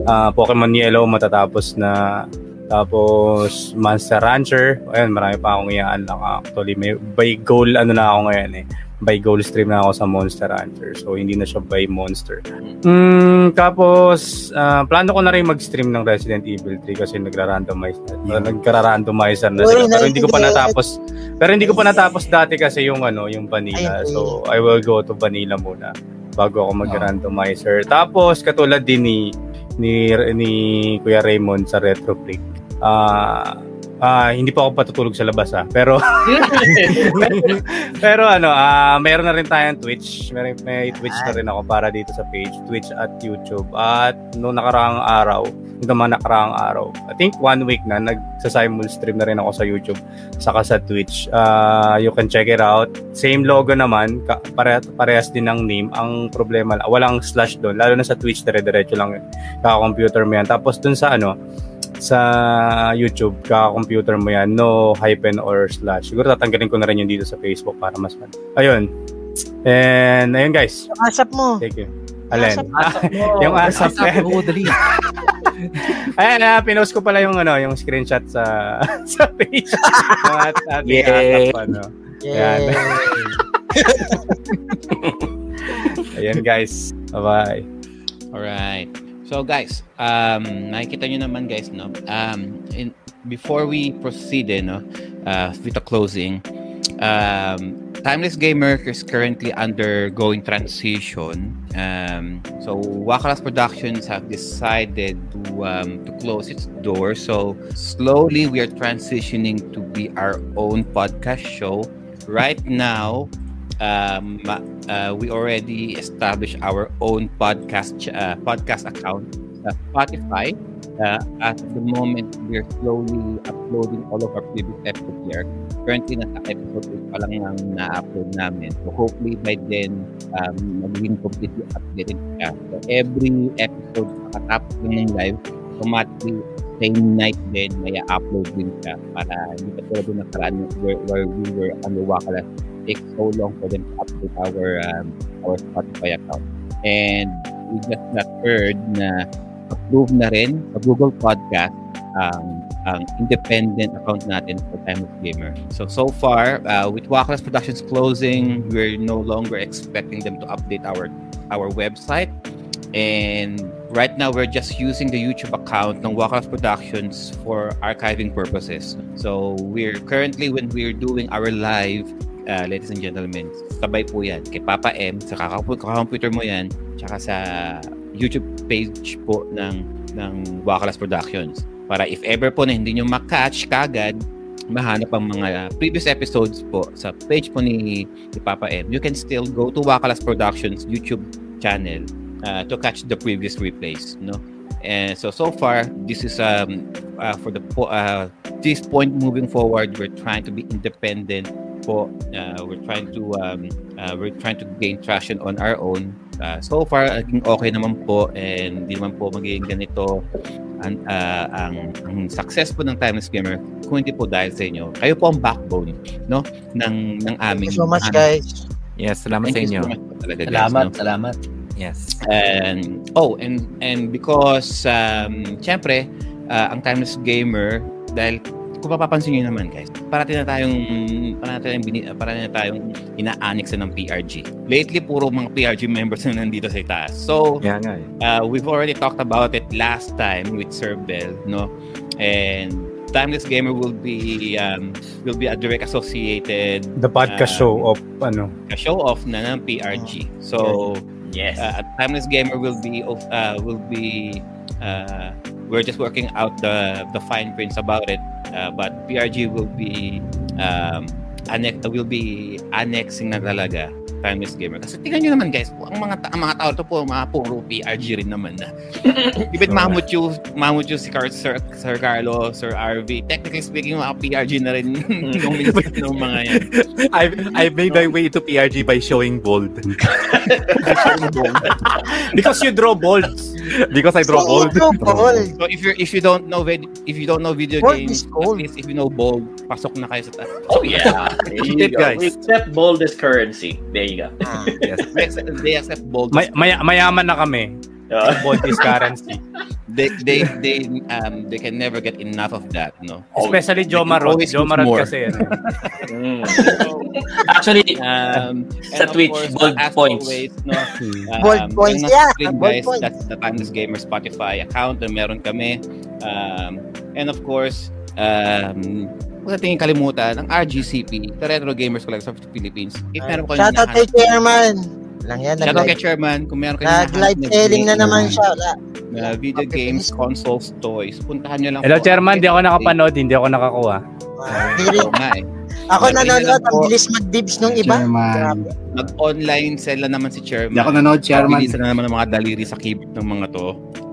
ah, Pokemon Yellow matatapos na tapos Monster Rancher. Ayun, marami pa akong iyaan lang actually. May by goal ano na ako ngayon eh. By goal stream na ako sa Monster Rancher. So hindi na siya by monster. Mm, tapos ah, plano ko na rin mag-stream ng Resident Evil 3 kasi nagra-randomize na. Nagkara-randomizer na sila. Pero hindi ko pa natapos. Pero hindi ko pa natapos dati kasi yung ano, yung vanilla. So I will go to vanilla muna bago ako mag-randomizer. Tapos katulad din ni ni ni Kuya Raymond sa Retro Freak. Ah, ah, hindi pa ako patutulog sa labas ah. Pero pero ano, ah meron na rin tayong Twitch. May, may Twitch na rin ako para dito sa page, Twitch at YouTube. At noong nakaraang araw, yung mga nakaraang araw, I think one week na, nagsa-simul stream na rin ako sa YouTube saka sa Twitch. Ah, you can check it out. Same logo naman, ka, pare, parehas din ng name. Ang problema, walang slash doon. Lalo na sa Twitch, dire-diretso lang yun. Kaka-computer mo yan. Tapos dun sa ano, sa YouTube, kaka-computer mo yan, no hyphen or slash. Siguro tatanggalin ko na rin yun dito sa Facebook para mas man. Ayun. And ayun guys. Yung asap mo. Thank you. Alin? Asap mo. yung asap. Asap, oo, dali. Ayan, ah, pinost ko pala yung ano, yung screenshot sa sa page. Yung at, ating Yay. asap, ano. Ayan. Ayan guys. Bye-bye. Alright. So guys, um, nakikita nyo naman guys, no? Um, in, before we proceed, eh, no, uh, with the closing, um, Timeless Gamer is currently undergoing transition. Um, so Wakalas Productions have decided to um, to close its doors. So slowly we are transitioning to be our own podcast show. Right now, um, uh, we already established our own podcast uh, podcast account sa Spotify. Uh, at the moment, we're slowly uploading all of our previous episodes here. Currently, nasa episode 8 pa lang ang na-upload namin. So hopefully by then, um, magiging completely updated siya. So every episode, makatapos lang ng live, automatically same night din may upload din siya para hindi ka tulad ng nakaraan where, where we were under Wakala so long for them to update our um, our Spotify account. And we just got heard na approve na rin sa Google Podcast ang ang independent account natin for Timeless Gamer. So so far, uh, with Wakalas Productions closing, we're no longer expecting them to update our our website. And right now, we're just using the YouTube account ng Wakalas Productions for archiving purposes. So we're currently when we're doing our live uh, ladies and gentlemen, sabay po yan. Kay Papa M, sa computer mo yan, tsaka sa YouTube page po ng, ng Wakalas Productions. Para if ever po na hindi nyo makatch kagad, mahanap ang mga previous episodes po sa page po ni, ni Papa M, you can still go to Wakalas Productions YouTube channel uh, to catch the previous replays. No? And so so far, this is um uh, for the uh, this point moving forward, we're trying to be independent po. Uh, we're trying to um, uh, we're trying to gain traction on our own. Uh, so far, naging okay naman po and hindi naman po magiging ganito ang, uh, ang, ang success po ng Timeless Gamer kung hindi po dahil sa inyo. Kayo po ang backbone no ng ng aming Thank you so much, guys. Yes, salamat Thank sa you inyo. so much po talaga, guys, Salamat, no? salamat. Yes. And oh, and and because um syempre, uh, ang Timeless Gamer dahil kung mapapansin niyo naman guys, parati na tayong parati na tayong, parati na tayong ina-annex ng PRG. Lately puro mga PRG members na nandito sa itaas. So, Yeah, nga eh. uh, we've already talked about it last time with Sir Bell, no? And Timeless Gamer will be um, will be a direct associated The podcast um, show of ano. a show off na ng PRG. So Yes. uh, Timeless Gamer will be of uh, will be uh, we're just working out the the fine prints about it. Uh, but PRG will be um, annex will be annexing na talaga Timeless Gamer. Kasi tingnan nyo naman guys, ang mga ta- ang mga tao to po mga puro PRG rin naman na. Ibig Mahmoud Yu, Mahmoud Yu si Car- Sir, Sir Carlo, Sir RV. Technically speaking, mga PRG na rin nung minsan ng mga yan. I've, I've made my way to PRG by showing bold. Because you draw bolts. Because I draw bold. So if you if you don't know vid- if you don't know video Bold games, is at least if you know bold, pasok na kayo sa ta- Oh yeah. There you Shit, go. guys. We accept bold as currency. There you go. Yes. They accept bold. May, may, mayaman na kami. Uh, Bolt is currency. They they they um they can never get enough of that, no. Especially can Jomarot. always use Jomarot more. kasi. Ano. mm. Actually, Um, and Sa Twitch, course, bold points. Always, no, um, Bold points, yeah. screen, Bold guys, points. That's the Timeless Gamer Spotify account na meron kami. Um, and of course, um, kung sa tingin kalimutan, ang RGCP, the Retro Gamers Collective of the Philippines. If meron ko Shoutout kay Chairman. Lang yan, Shoutout kay nag-live, Chairman. Kung meron kayo nag-live selling na naman siya. Wala. na video games, consoles, toys, puntahan nyo lang Hello, po. Chairman. Di ako nakapanood. Hindi ako nakakuha. Hindi rin. Nga eh. Ako nanonood, ang bilis mag-dibs nung iba. Chairman. Grabe. Mag-online sell na naman si Chairman. Hindi ako nanood, Chairman. Mabilisan na naman ng mga daliri sa keyboard ng mga to.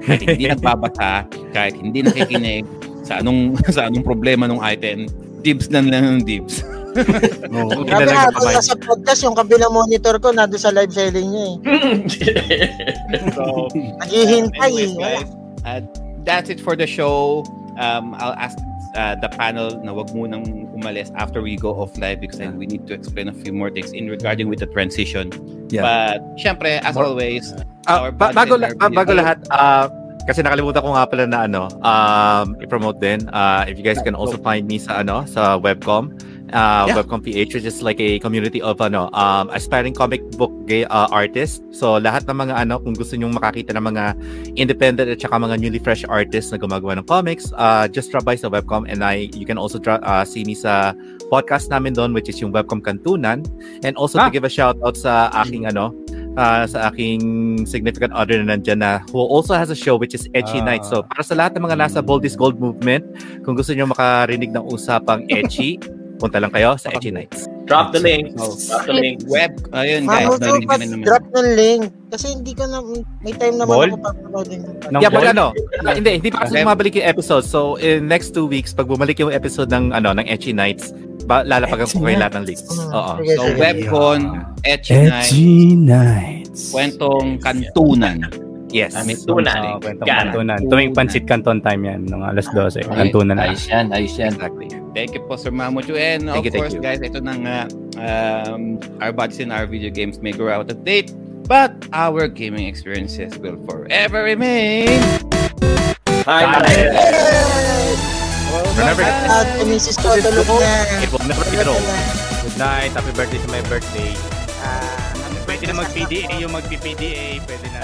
Kahit hindi nagbabasa, kahit hindi nakikinig sa anong sa anong problema ng item, dibs lang lang ng dibs. Oo. Talaga habang kamay. nasa podcast, yung kabilang monitor ko, nandun sa live selling niya eh. so, Naghihintay anyways, eh. Guys, uh, that's it for the show. Um, I'll ask uh, the panel na wag munang umalis after we go off live because then we need to explain a few more things in regarding with the transition. Yeah. But, syempre, as More- always, Ah, our ba- budget bago, and la- our bago lahat, ah, kasi nakalimutan ko nga pala na ano, um, i-promote din. Ah, if you guys can also find me sa ano, sa webcom. uh, Yeah. Webcom PH, which is like a community of ano, um, aspiring comic book gay, uh, artists. So lahat ng mga ano, kung gusto nyong makakita ng mga independent at saka mga newly fresh artists na gumagawa ng comics, uh, just drop by sa Webcom and I you can also dra- uh, see me sa podcast namin doon which is yung Webcom Kantunan and also to Ah. give a shout out sa aking ano uh, sa aking significant other na nandyan na who also has a show which is Etchy Ah. Night. So para sa lahat ng mga nasa Bold is Gold movement, kung gusto nyo makarinig ng usapang Etchy, punta lang kayo sa Etchy Nights. Drop the link. Oh. Drop the link. Web, ayun guys, Mamo narinig pa, ka drop ng link. Kasi hindi ko na, may time naman Ball? ako papanoodin. Ng yeah, pag ano, ah, hindi, hindi pa kasi bumabalik yung episode. So, in next two weeks, pag bumalik yung episode ng, ano, ng Etchy Nights, ba, lalapagan ko kayo lahat ng links. Mm, Oo. So. Webcon, Etchy Night, Nights. kwentong kantunan. Yes. May Tunan. Oh, kwentong Yan. kantunan. Tuwing pansit kanton time yan, ng alas 12. Okay. Kantunan na. Ayos yan, ayos yan. Exactly. Thank you po, Sir Mamuchu. And of Thank you, thank course, you. guys, ito na nga, um, our bodies and our video games may grow out of date, but our gaming experiences will forever remain. Hi, Remember, At misis ko tulog na. it will never be wrong. Good night. Happy birthday to my birthday. Pwede na mag-PDA yung mag-PDA. Pwede na.